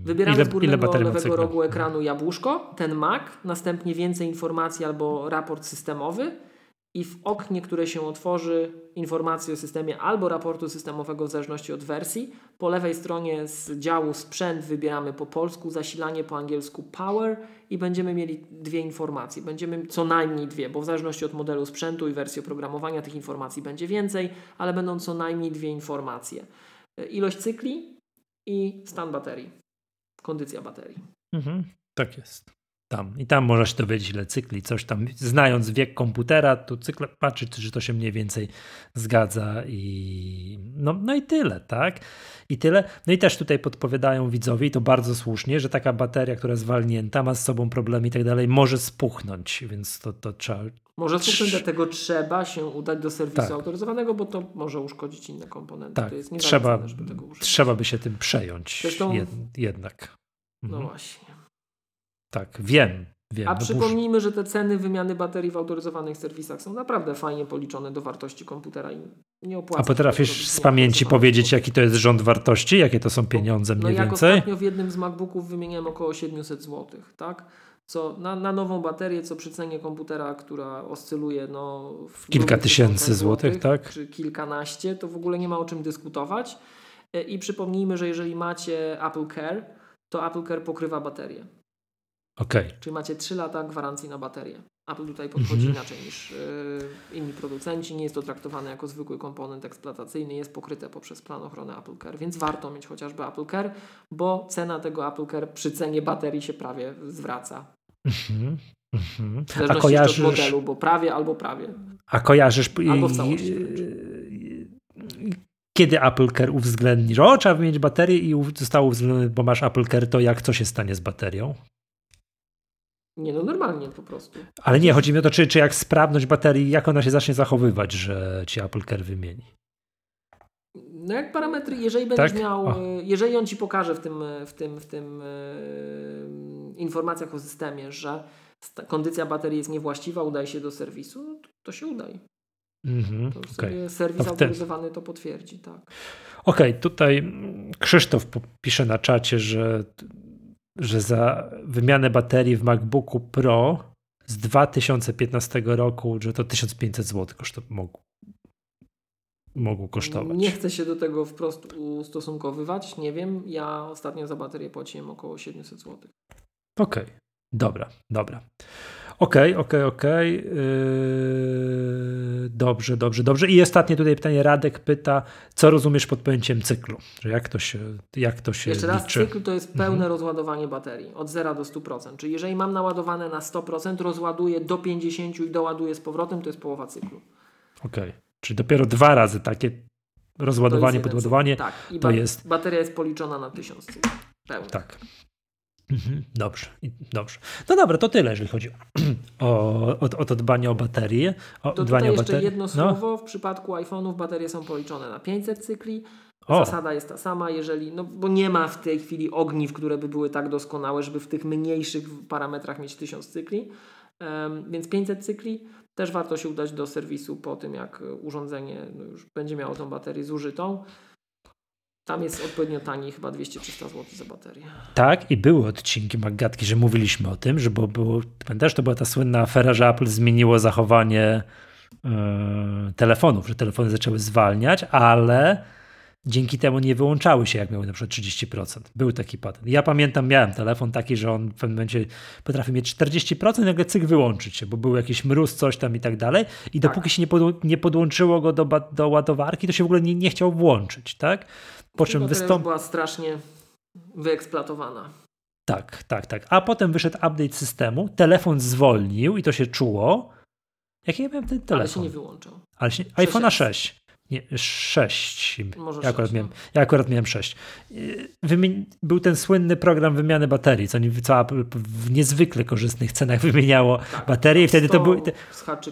Wybieramy ile, z górnego ile lewego rogu ekranu jabłuszko, ten Mac, następnie więcej informacji albo raport systemowy i w oknie, które się otworzy, informacje o systemie albo raportu systemowego w zależności od wersji. Po lewej stronie z działu sprzęt wybieramy po polsku, zasilanie po angielsku power i będziemy mieli dwie informacje. Będziemy co najmniej dwie, bo w zależności od modelu sprzętu i wersji oprogramowania tych informacji będzie więcej, ale będą co najmniej dwie informacje. Ilość cykli i stan baterii, kondycja baterii. Mhm, tak jest tam. I tam można się dowiedzieć, ile cykli, coś tam. Znając wiek komputera, to cykl patrzeć, czy to się mniej więcej zgadza i no, no i tyle, tak? I tyle. No i też tutaj podpowiadają widzowie, i to bardzo słusznie, że taka bateria, która jest walnięta, ma z sobą problemy i tak dalej, może spuchnąć, więc to, to trzeba. Może spuchnąć, dlatego trzeba się udać do serwisu tak. autoryzowanego, bo to może uszkodzić inne komponenty. Tak, to jest trzeba, trzeba by się tym przejąć Zresztą, jed, jednak. No mhm. właśnie. Tak, wiem. Wiem, A no przypomnijmy, burz... że te ceny wymiany baterii w autoryzowanych serwisach są naprawdę fajnie policzone do wartości komputera i nie opłaca A potrafisz z pamięci powiedzieć, jaki to jest rząd wartości? Jakie to są pieniądze mniej no, więcej? No ostatnio w jednym z MacBooków wymieniłem około 700 zł, tak? Co na, na nową baterię, co przy cenie komputera, która oscyluje no, w kilka tysięcy złotych, tak? Czy kilkanaście, to w ogóle nie ma o czym dyskutować. E, I przypomnijmy, że jeżeli macie Apple Care, to Apple Care pokrywa baterię. Okay. Czyli macie 3 lata gwarancji na baterię. Apple tutaj podchodzi mm -hmm. inaczej niż yy, inni producenci. Nie jest to traktowane jako zwykły komponent eksploatacyjny, jest pokryte poprzez plan ochrony Apple Care, więc warto mieć chociażby Apple Care, bo cena tego Apple Care przy cenie baterii się prawie zwraca. Mm. W zależności A kojarzysz... od modelu, bo prawie albo prawie. A kojarzysz albo w całości kiedy Apple Care uwzględni, że o, trzeba wymienić baterię i zostało uwzględnione, bo masz Apple Care, to jak co się stanie z baterią? Nie, no normalnie po prostu. Ale nie, chodzi mi o to, czy, czy jak sprawność baterii, jak ona się zacznie zachowywać, że ci Apple Care wymieni. No jak parametry, jeżeli będziesz tak? miał, o. jeżeli on ci pokaże w tym, w tym, w tym yy, informacjach o systemie, że kondycja baterii jest niewłaściwa, udaj się do serwisu, to, to się udaj. Mm-hmm, to okay. Serwis to autoryzowany to potwierdzi, tak. Okej, okay, tutaj Krzysztof pisze na czacie, że że za wymianę baterii w MacBooku Pro z 2015 roku, że to 1500 zł koszt, mógł, kosztować. Nie chcę się do tego wprost ustosunkowywać, nie wiem. Ja ostatnio za baterię płaciłem około 700 zł. Okej, okay. dobra, dobra. Okej, okay, okej, okay, okej. Okay. Yy, dobrze, dobrze, dobrze. I ostatnie tutaj pytanie. Radek pyta, co rozumiesz pod pojęciem cyklu? Jak to się, jak to się Jeszcze liczy? raz, cykl to jest pełne mhm. rozładowanie baterii od 0 do 100%. Czyli jeżeli mam naładowane na 100%, rozładuję do 50 i doładuję z powrotem, to jest połowa cyklu. Okej. Czyli dopiero dwa razy takie rozładowanie, podładowanie. Tak. I to jest... bateria jest policzona na 1000 cykli. Tak. Mhm, dobrze, dobrze. No dobra, to tyle, jeżeli chodzi o, o, o to dbanie o baterię. O to dbanie tutaj o jeszcze jedno no. słowo. W przypadku iPhone'ów baterie są policzone na 500 cykli. O. Zasada jest ta sama, jeżeli, no bo nie ma w tej chwili ogniw, które by były tak doskonałe, żeby w tych mniejszych parametrach mieć 1000 cykli. Um, więc 500 cykli. Też warto się udać do serwisu po tym, jak urządzenie no już będzie miało tą baterię zużytą. Tam jest odpowiednio taniej, chyba 200-300 zł za baterię. Tak, i były odcinki Magatki, że mówiliśmy o tym, że bo było, pamiętasz, to była ta słynna afera, że Apple zmieniło zachowanie yy, telefonów, że telefony zaczęły zwalniać, ale dzięki temu nie wyłączały się, jak miały na przykład 30%. Był taki patent. Ja pamiętam, miałem telefon taki, że on w pewnym momencie potrafił mieć 40%, nagle cyk wyłączyć się, bo był jakiś mróz, coś tam i tak dalej. I dopóki tak. się nie, pod, nie podłączyło go do, do ładowarki, to się w ogóle nie, nie chciał włączyć, tak? Po czym wystąpił. była strasznie wyeksploatowana. Tak, tak, tak. A potem wyszedł update systemu, telefon zwolnił i to się czuło. Jaki ja miałem ten telefon? Ale się nie wyłączał. Ale się, iPhone'a 6. Nie, 6. Może ja, akurat 6, miałem, no. ja akurat miałem 6. Wymień, był ten słynny program wymiany baterii, co, nie, co Apple w niezwykle korzystnych cenach wymieniało tak, baterie i wtedy to był.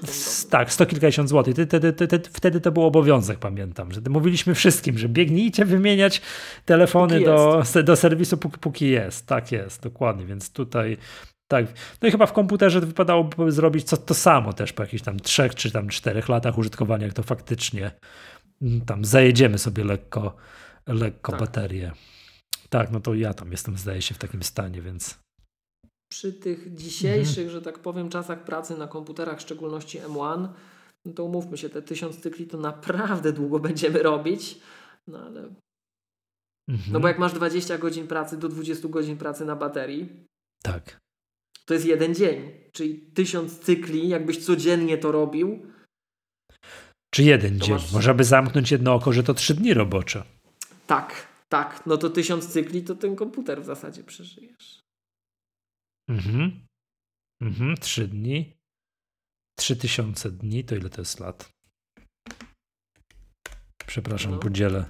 Z tak, 100 kilkadziesiąt złotych. Wtedy, wtedy, wtedy to był obowiązek, pamiętam, że mówiliśmy wszystkim, że biegnijcie wymieniać telefony do, do serwisu, póki, póki jest. Tak jest, dokładnie. Więc tutaj tak. No i chyba w komputerze wypadałoby zrobić co, to samo też po jakichś tam trzech czy tam czterech latach użytkowania, jak to faktycznie mm, tam zajedziemy sobie lekko, lekko tak. baterię. Tak, no to ja tam jestem, zdaje się, w takim stanie, więc. Przy tych dzisiejszych, mhm. że tak powiem, czasach pracy na komputerach, w szczególności M1, no to umówmy się, te tysiąc cykli to naprawdę długo będziemy robić. No ale. Mhm. No bo jak masz 20 godzin pracy do 20 godzin pracy na baterii. Tak to jest jeden dzień. Czyli tysiąc cykli, jakbyś codziennie to robił. Czy jeden dzień? Masz... Można by zamknąć jedno oko, że to trzy dni robocze. Tak, tak. No to tysiąc cykli, to ten komputer w zasadzie przeżyjesz. Mhm. Mhm, trzy dni. Trzy tysiące dni, to ile to jest lat? Przepraszam, no. podzielę.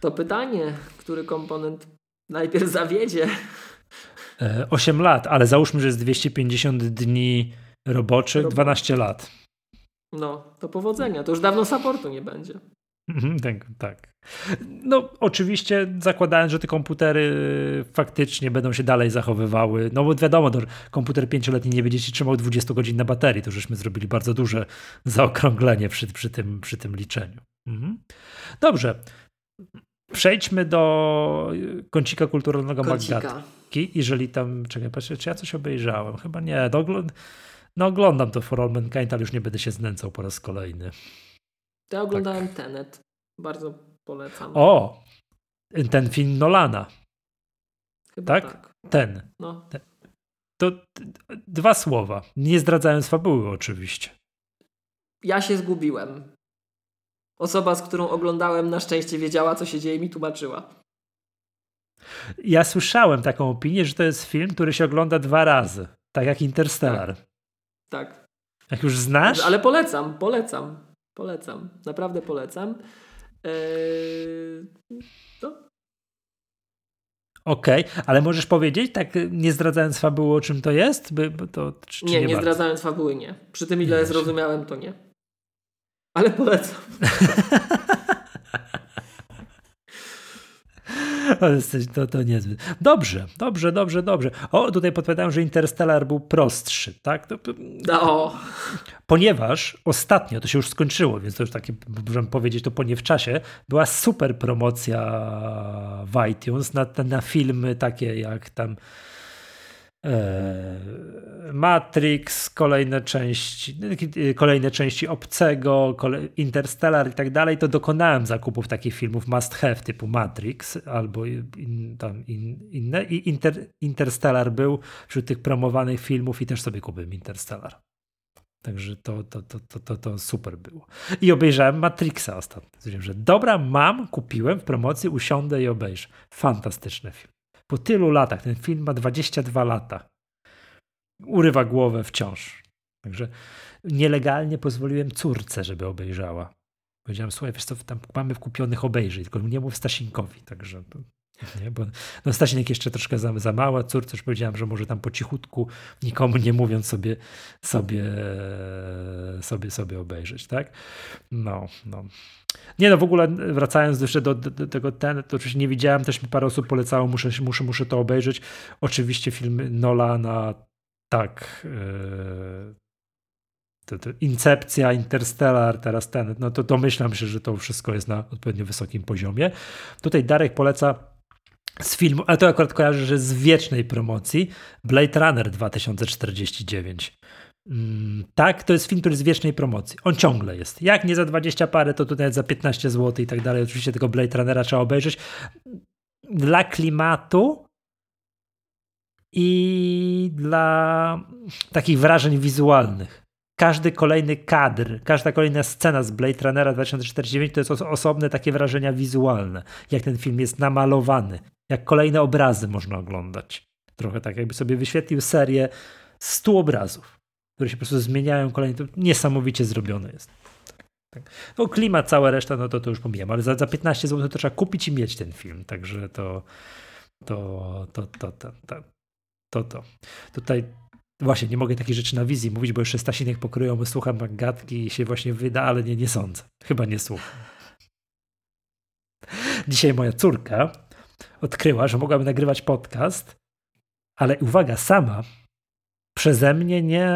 To pytanie, który komponent najpierw zawiedzie. 8 e, lat, ale załóżmy, że jest 250 dni roboczych, 12 lat. No, to powodzenia. To już dawno supportu nie będzie. Mhm, tak, tak. No, oczywiście zakładając, że te komputery faktycznie będą się dalej zachowywały. No bo wiadomo, no, komputer pięcioletni nie będzie się trzymał 20 godzin na baterii. To żeśmy zrobili bardzo duże zaokrąglenie przy, przy, tym, przy tym liczeniu. Mhm. Dobrze. Przejdźmy do kącika kulturalnego Magatki. Jeżeli tam, czekaj, patrzę, czy ja coś obejrzałem? Chyba nie. No, no oglądam to For All Mankind, ale już nie będę się znęcał po raz kolejny. Ja oglądałem tak. Tenet. Bardzo polecam. O! Ten film Nolana. Chyba tak? tak. Ten. No. Ten. To dwa słowa. Nie zdradzając fabuły oczywiście. Ja się zgubiłem. Osoba, z którą oglądałem, na szczęście wiedziała, co się dzieje i mi tłumaczyła. Ja słyszałem taką opinię, że to jest film, który się ogląda dwa razy. Tak jak Interstellar. Tak. tak. Jak już znasz? Ale polecam, polecam. Polecam. Naprawdę polecam. Eee, no. Okej, okay, ale możesz powiedzieć, tak nie zdradzając fabuły, o czym to jest? By, to, czy, nie, nie, nie zdradzając fabuły, nie. Przy tym, ile nie, zrozumiałem, to nie. Ale polecam. To, to niezły. Dobrze, dobrze, dobrze, dobrze. O, tutaj podpowiadam, że Interstellar był prostszy, tak? To, no. Ponieważ ostatnio, to się już skończyło, więc to już takie, możemy powiedzieć to po nie w czasie, była super promocja w iTunes na, na filmy takie jak tam Matrix, kolejne części, kolejne części Obcego, Interstellar i tak dalej, to dokonałem zakupów takich filmów must have typu Matrix albo in, tam in, inne i Inter, Interstellar był wśród tych promowanych filmów i też sobie kupiłem Interstellar. Także to, to, to, to, to, to super było. I obejrzałem Matrixa ostatnio. Wiem, że dobra, mam, kupiłem w promocji, usiądę i obejrzę. Fantastyczny film po tylu latach, ten film ma 22 lata, urywa głowę wciąż. Także nielegalnie pozwoliłem córce, żeby obejrzała. Powiedziałem, słuchaj, wiesz co, tam mamy wkupionych obejrzeć, tylko nie mów Stasinkowi, także nie, bo no Stasinek jeszcze troszkę za, za mała, córce już powiedziałem, że może tam po cichutku, nikomu nie mówiąc sobie, sobie, sobie, sobie obejrzeć, tak? No, no. Nie no, w ogóle wracając jeszcze do, do, do, tego, ten, to oczywiście nie widziałem, też mi parę osób polecało, muszę, muszę, muszę to obejrzeć. Oczywiście film Nolana, tak, yy, to, to Incepcja, Interstellar, teraz ten, no to domyślam się, że to wszystko jest na odpowiednio wysokim poziomie. Tutaj Darek poleca z filmu, ale to akurat kojarzę, że z wiecznej promocji Blade Runner 2049. Mm, tak, to jest film, który jest z wiecznej promocji. On ciągle jest. Jak nie za 20 parę, to tutaj za 15 zł i tak dalej. Oczywiście tego Blade Runnera trzeba obejrzeć. Dla klimatu i dla takich wrażeń wizualnych. Każdy kolejny kadr, każda kolejna scena z Blade Runnera 2049 to jest osobne takie wrażenia wizualne. Jak ten film jest namalowany, jak kolejne obrazy można oglądać. Trochę tak, jakby sobie wyświetlił serię 100 obrazów które się po prostu zmieniają kolejnie. To niesamowicie zrobione jest. Tak. No klimat, cała reszta, no to, to już pomijam, ale za, za 15 zł to trzeba kupić i mieć ten film, także to to, to, to, to, to, to, to. Tutaj właśnie nie mogę takich rzeczy na wizji mówić, bo jeszcze Stasinek pokryją, słucham gadki i się właśnie wyda, ale nie, nie sądzę. Chyba nie słucham. Dzisiaj moja córka odkryła, że mogłaby nagrywać podcast, ale uwaga, sama przeze mnie nie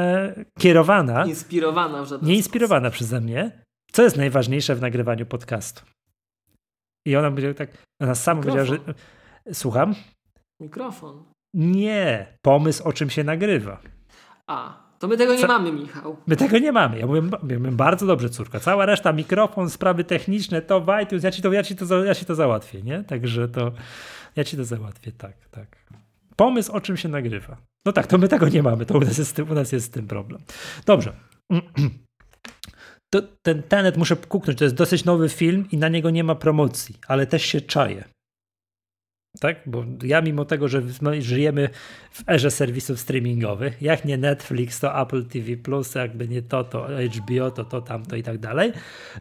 kierowana. Inspirowana w żaden Nie inspirowana sposób. przeze mnie. Co jest najważniejsze w nagrywaniu podcastu? I ona powiedziała tak, ona sama powiedziała, że słucham? Mikrofon. Nie, pomysł o czym się nagrywa. A, to my tego nie Co? mamy, Michał. My tego nie mamy. Ja mówię, mówię, bardzo dobrze, córka. Cała reszta, mikrofon, sprawy techniczne, to w iTunes, ja ci to, ja ci to, ja ci to załatwię, nie? Także to, ja ci to załatwię, tak, tak. Pomysł, o czym się nagrywa. No tak, to my tego nie mamy, to u nas jest, u nas jest z tym problem. Dobrze. To, ten Tenet muszę kuknąć, to jest dosyć nowy film i na niego nie ma promocji, ale też się czaje. Tak? Bo ja mimo tego, że żyjemy w erze serwisów streamingowych, jak nie Netflix, to Apple TV+, jakby nie to, to HBO, to to, tamto i tak dalej,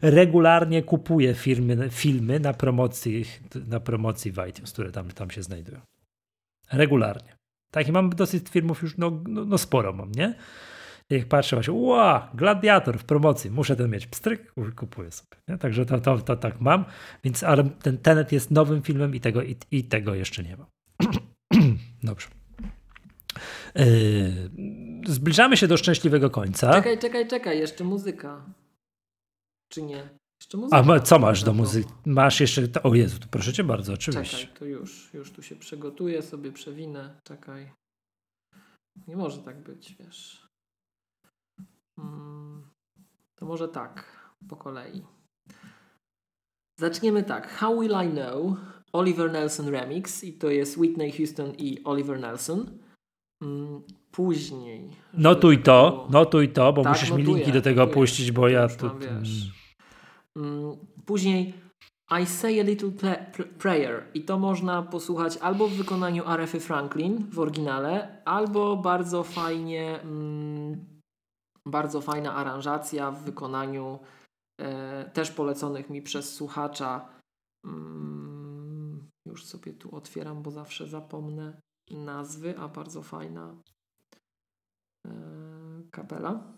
regularnie kupuję firmy, filmy na promocji, na promocji w iTunes, które tam, tam się znajdują. Regularnie. Tak, i mam dosyć filmów już, no, no, no sporo mam, nie? Jak patrzę właśnie, ła, gladiator w promocji, muszę ten mieć, pstryk, kupuję sobie. Nie? Także to, to, to tak mam, więc ale ten Tenet jest nowym filmem i tego, i, i tego jeszcze nie ma. Dobrze. Yy, zbliżamy się do szczęśliwego końca. Czekaj, czekaj, czekaj, jeszcze muzyka. Czy nie? Jeszcze muzyka. A co masz do muzyki? Masz jeszcze. O Jezu, to proszę cię bardzo, oczywiście. Czekaj, to już, już tu się przygotuję, sobie przewinę. Czekaj. Nie może tak być, wiesz. Hmm, to może tak, po kolei. Zaczniemy tak. How Will I Know? Oliver Nelson Remix i to jest Whitney Houston i Oliver Nelson. Mm, później. Notuj to, było... notuj to, bo tak, musisz notuję, mi linki do tego notuję. puścić, bo ja tu. Wiesz. Mm, później I Say a Little Prayer i to można posłuchać albo w wykonaniu Arefy Franklin w oryginale, albo bardzo fajnie, mm, bardzo fajna aranżacja w wykonaniu e, też poleconych mi przez słuchacza. Mm, już sobie tu otwieram, bo zawsze zapomnę nazwy, a bardzo fajna e, kapela.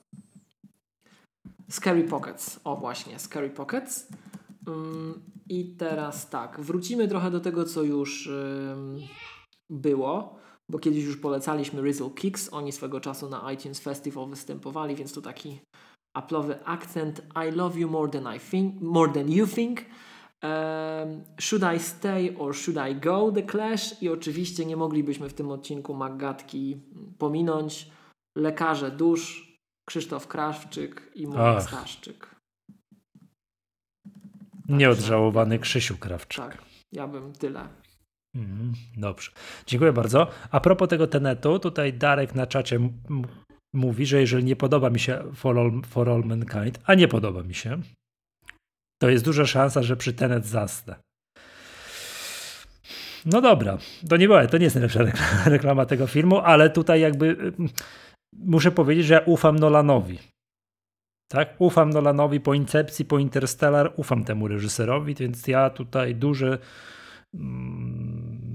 Scary Pockets. O właśnie, Scary Pockets. Um, I teraz tak, wrócimy trochę do tego, co już było, bo kiedyś już polecaliśmy Rizzle Kicks. Oni swego czasu na iTunes Festival występowali, więc tu taki aplowy akcent I love you more than I think, more than you think. Um, should I stay or should I go? The Clash i oczywiście nie moglibyśmy w tym odcinku Maggatki pominąć. Lekarze dusz, Krzysztof Krawczyk i Mój Staszczyk. Nieodżałowany Krzysiu Krawczyk. Tak, ja bym tyle. Mm, dobrze. Dziękuję bardzo. A propos tego tenetu, tutaj Darek na czacie mówi, że jeżeli nie podoba mi się For All, For All Mankind, a nie podoba mi się, to jest duża szansa, że przy tenet zasnę. No dobra, to nie to nie jest najlepsza reklama tego filmu, ale tutaj jakby muszę powiedzieć, że ja ufam Nolanowi. Tak? Ufam Nolanowi po Incepcji, po Interstellar, ufam temu reżyserowi, więc ja tutaj duży,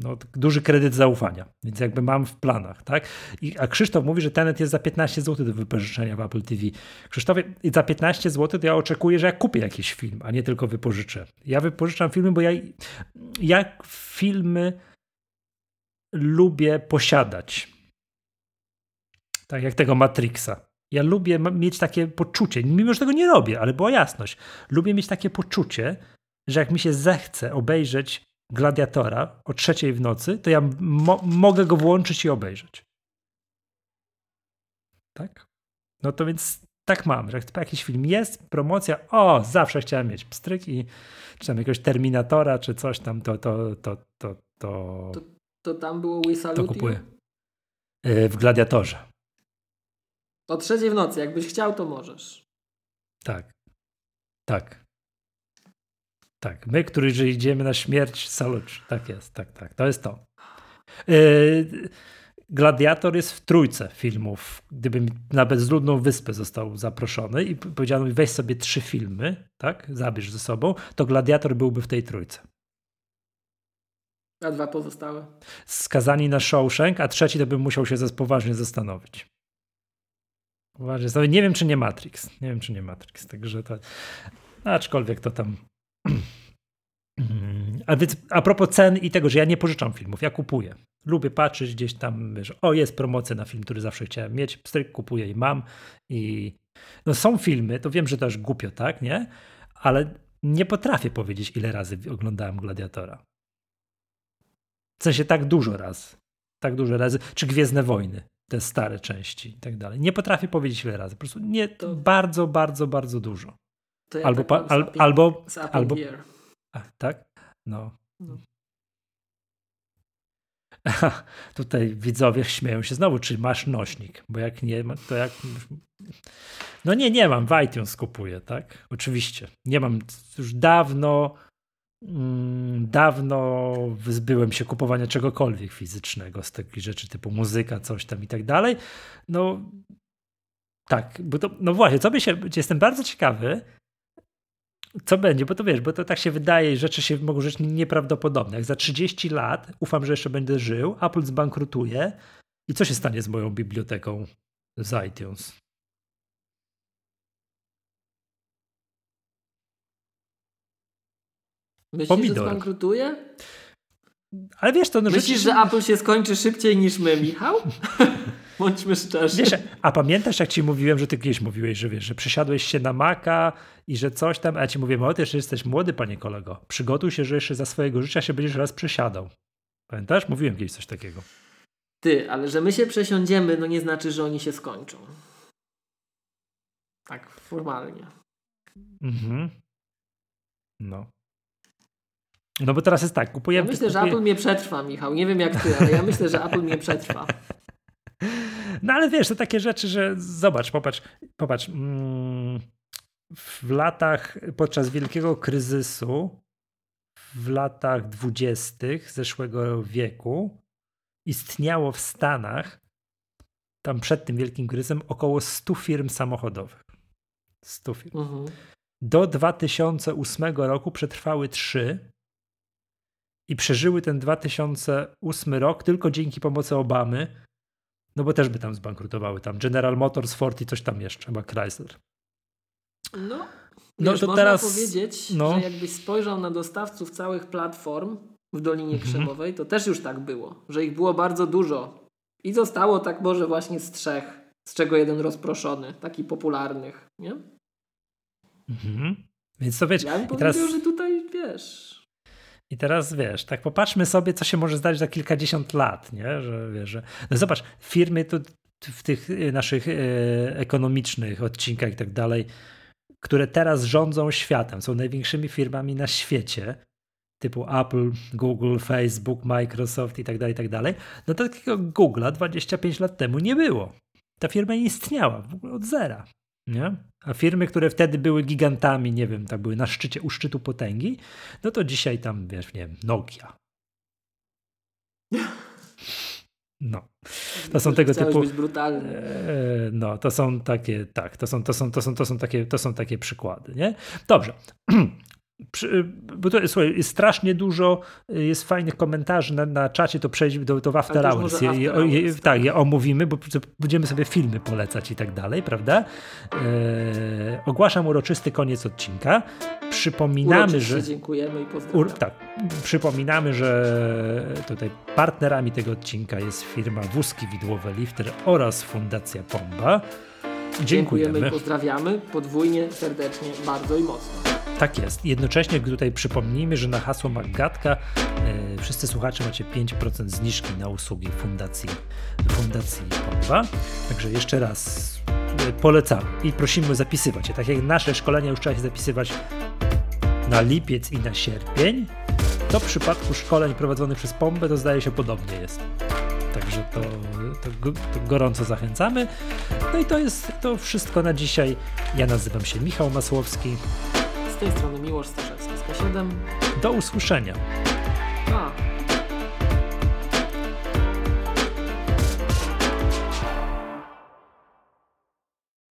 no, duży kredyt zaufania, więc jakby mam w planach, tak? I, a Krzysztof mówi, że Tenet jest za 15 zł do wypożyczenia w Apple TV. Krzysztofie, za 15 zł to ja oczekuję, że ja kupię jakiś film, a nie tylko wypożyczę. Ja wypożyczam filmy, bo ja, ja filmy lubię posiadać tak jak tego Matrixa. Ja lubię mieć takie poczucie, mimo że tego nie robię, ale była jasność. Lubię mieć takie poczucie, że jak mi się zechce obejrzeć Gladiatora o trzeciej w nocy, to ja mo mogę go włączyć i obejrzeć. Tak? No to więc tak mam, że jak jakiś film jest, promocja, o, zawsze chciałem mieć pstryk i czy tam jakiegoś Terminatora, czy coś tam, to to, to, to, to, to, to tam było Wisaluti? To kupuję. E, w Gladiatorze. O trzeciej w nocy, jakbyś chciał, to możesz. Tak. Tak. Tak. My, którzy idziemy na śmierć, salucz. Tak jest, tak, tak. To jest to. Yy, Gladiator jest w trójce filmów. Gdybym na bezludną wyspę został zaproszony i powiedziano mi, weź sobie trzy filmy, tak, zabierz ze sobą, to Gladiator byłby w tej trójce. A dwa pozostałe? Skazani na Shawshank, a trzeci to bym musiał się poważnie zastanowić. Uważaj, nie wiem, czy nie Matrix. Nie wiem, czy nie Matrix. Także to. Aczkolwiek to tam. A więc a propos cen i tego, że ja nie pożyczam filmów, ja kupuję. Lubię patrzeć gdzieś tam, wiesz, o jest promocja na film, który zawsze chciałem mieć, pstryk kupuję i mam. I no są filmy, to wiem, że to już głupio, tak, nie? Ale nie potrafię powiedzieć, ile razy oglądałem Gladiatora. W sensie tak dużo raz. Tak dużo razy. Czy Gwiezdne Wojny te stare części i tak dalej. Nie potrafię powiedzieć ile razy. Po prostu nie, to bardzo, bardzo, bardzo dużo. Ja albo, tak al, albo, albo, a, tak? No. no. Tutaj widzowie śmieją się znowu, czy masz nośnik, bo jak nie, to jak... No nie, nie mam, w iTunes kupuję, tak? Oczywiście. Nie mam już dawno Mm, dawno wyzbyłem się kupowania czegokolwiek fizycznego z takich rzeczy typu muzyka, coś tam i tak dalej. No tak, bo to, no właśnie, co by się, jestem bardzo ciekawy, co będzie, bo to wiesz, bo to tak się wydaje, rzeczy się mogą rzeć nieprawdopodobne. Jak za 30 lat ufam, że jeszcze będę żył, Apple zbankrutuje i co się stanie z moją biblioteką z iTunes? Myślisz, Pomidor. że zbankrutuje? Ale wiesz, to no Myślisz, że Apple się skończy szybciej niż my, Michał? Bądźmy szczerzy. Wiesz, a pamiętasz, jak ci mówiłem, że ty kiedyś mówiłeś, że wiesz, że przesiadłeś się na Maca i że coś tam, a ja ci mówię, o, ty jeszcze jesteś młody, panie kolego. Przygotuj się, że jeszcze za swojego życia się będziesz raz przesiadał. Pamiętasz? Mówiłem kiedyś coś takiego. Ty, ale że my się przesiądziemy, no nie znaczy, że oni się skończą. Tak, formalnie. Mhm. No. No bo teraz jest tak, kupujemy... Ja myślę, że Apple mnie przetrwa, Michał. Nie wiem jak ty, ale ja myślę, że Apple mnie przetrwa. No ale wiesz, to takie rzeczy, że zobacz, popatrz, popatrz. Mm, w latach, podczas wielkiego kryzysu, w latach dwudziestych zeszłego wieku, istniało w Stanach, tam przed tym wielkim kryzysem, około 100 firm samochodowych. 100 firm. Mhm. Do 2008 roku przetrwały trzy i przeżyły ten 2008 rok tylko dzięki pomocy Obamy, no bo też by tam zbankrutowały. Tam General Motors, Ford i coś tam jeszcze, chyba Chrysler. No, no wiesz, to można teraz, powiedzieć, no. że jakbyś spojrzał na dostawców całych platform w Dolinie mhm. Krzemowej, to też już tak było, że ich było bardzo dużo. I zostało tak może właśnie z trzech, z czego jeden rozproszony, taki popularnych, nie? Mhm. Więc to wiesz... Ja bym powiedział, teraz... że tutaj, wiesz... I teraz wiesz, tak popatrzmy sobie, co się może zdarzyć za kilkadziesiąt lat, nie? Że wiesz, że... No zobacz, firmy tu w tych y, naszych e, ekonomicznych odcinkach i tak dalej, które teraz rządzą światem, są największymi firmami na świecie, typu Apple, Google, Facebook, Microsoft i tak dalej, i tak dalej, no takiego Google'a 25 lat temu nie było. Ta firma nie istniała w ogóle od zera. Nie? A firmy, które wtedy były gigantami, nie wiem, tak były na szczycie, u szczytu potęgi, no to dzisiaj tam, wiesz, nie wiem, Nokia. No. To są tego typu. Być brutalny. E, no, to są takie, tak, to są, to są, to są, to są takie, to są takie przykłady, nie? Dobrze. bo to, słuchaj, jest strasznie dużo, jest fajnych komentarzy na, na czacie, to przejdźmy do, do After Hours. Je, je, je, tak, je omówimy, bo będziemy sobie filmy polecać i tak dalej, prawda? E, ogłaszam uroczysty koniec odcinka. Przypominamy, że. Dziękujemy i pozdrawiamy. Ur, tak, przypominamy, że tutaj partnerami tego odcinka jest firma Wózki Widłowe Lifter oraz Fundacja Pomba. Dziękujemy. Dziękujemy i pozdrawiamy podwójnie, serdecznie, bardzo i mocno. Tak jest. Jednocześnie tutaj przypomnijmy, że na hasło Maggatka e, wszyscy słuchacze macie 5% zniżki na usługi Fundacji, fundacji Pomba. Także jeszcze raz e, polecamy i prosimy zapisywać się. Tak jak nasze szkolenia już trzeba się zapisywać na lipiec i na sierpień, to w przypadku szkoleń prowadzonych przez Pombę to zdaje się podobnie jest. Także to, to, to, gorąco zachęcamy. No i to jest to wszystko na dzisiaj. Ja nazywam się Michał Masłowski tej strony Miłosz Staszewski z K7. Do usłyszenia. A.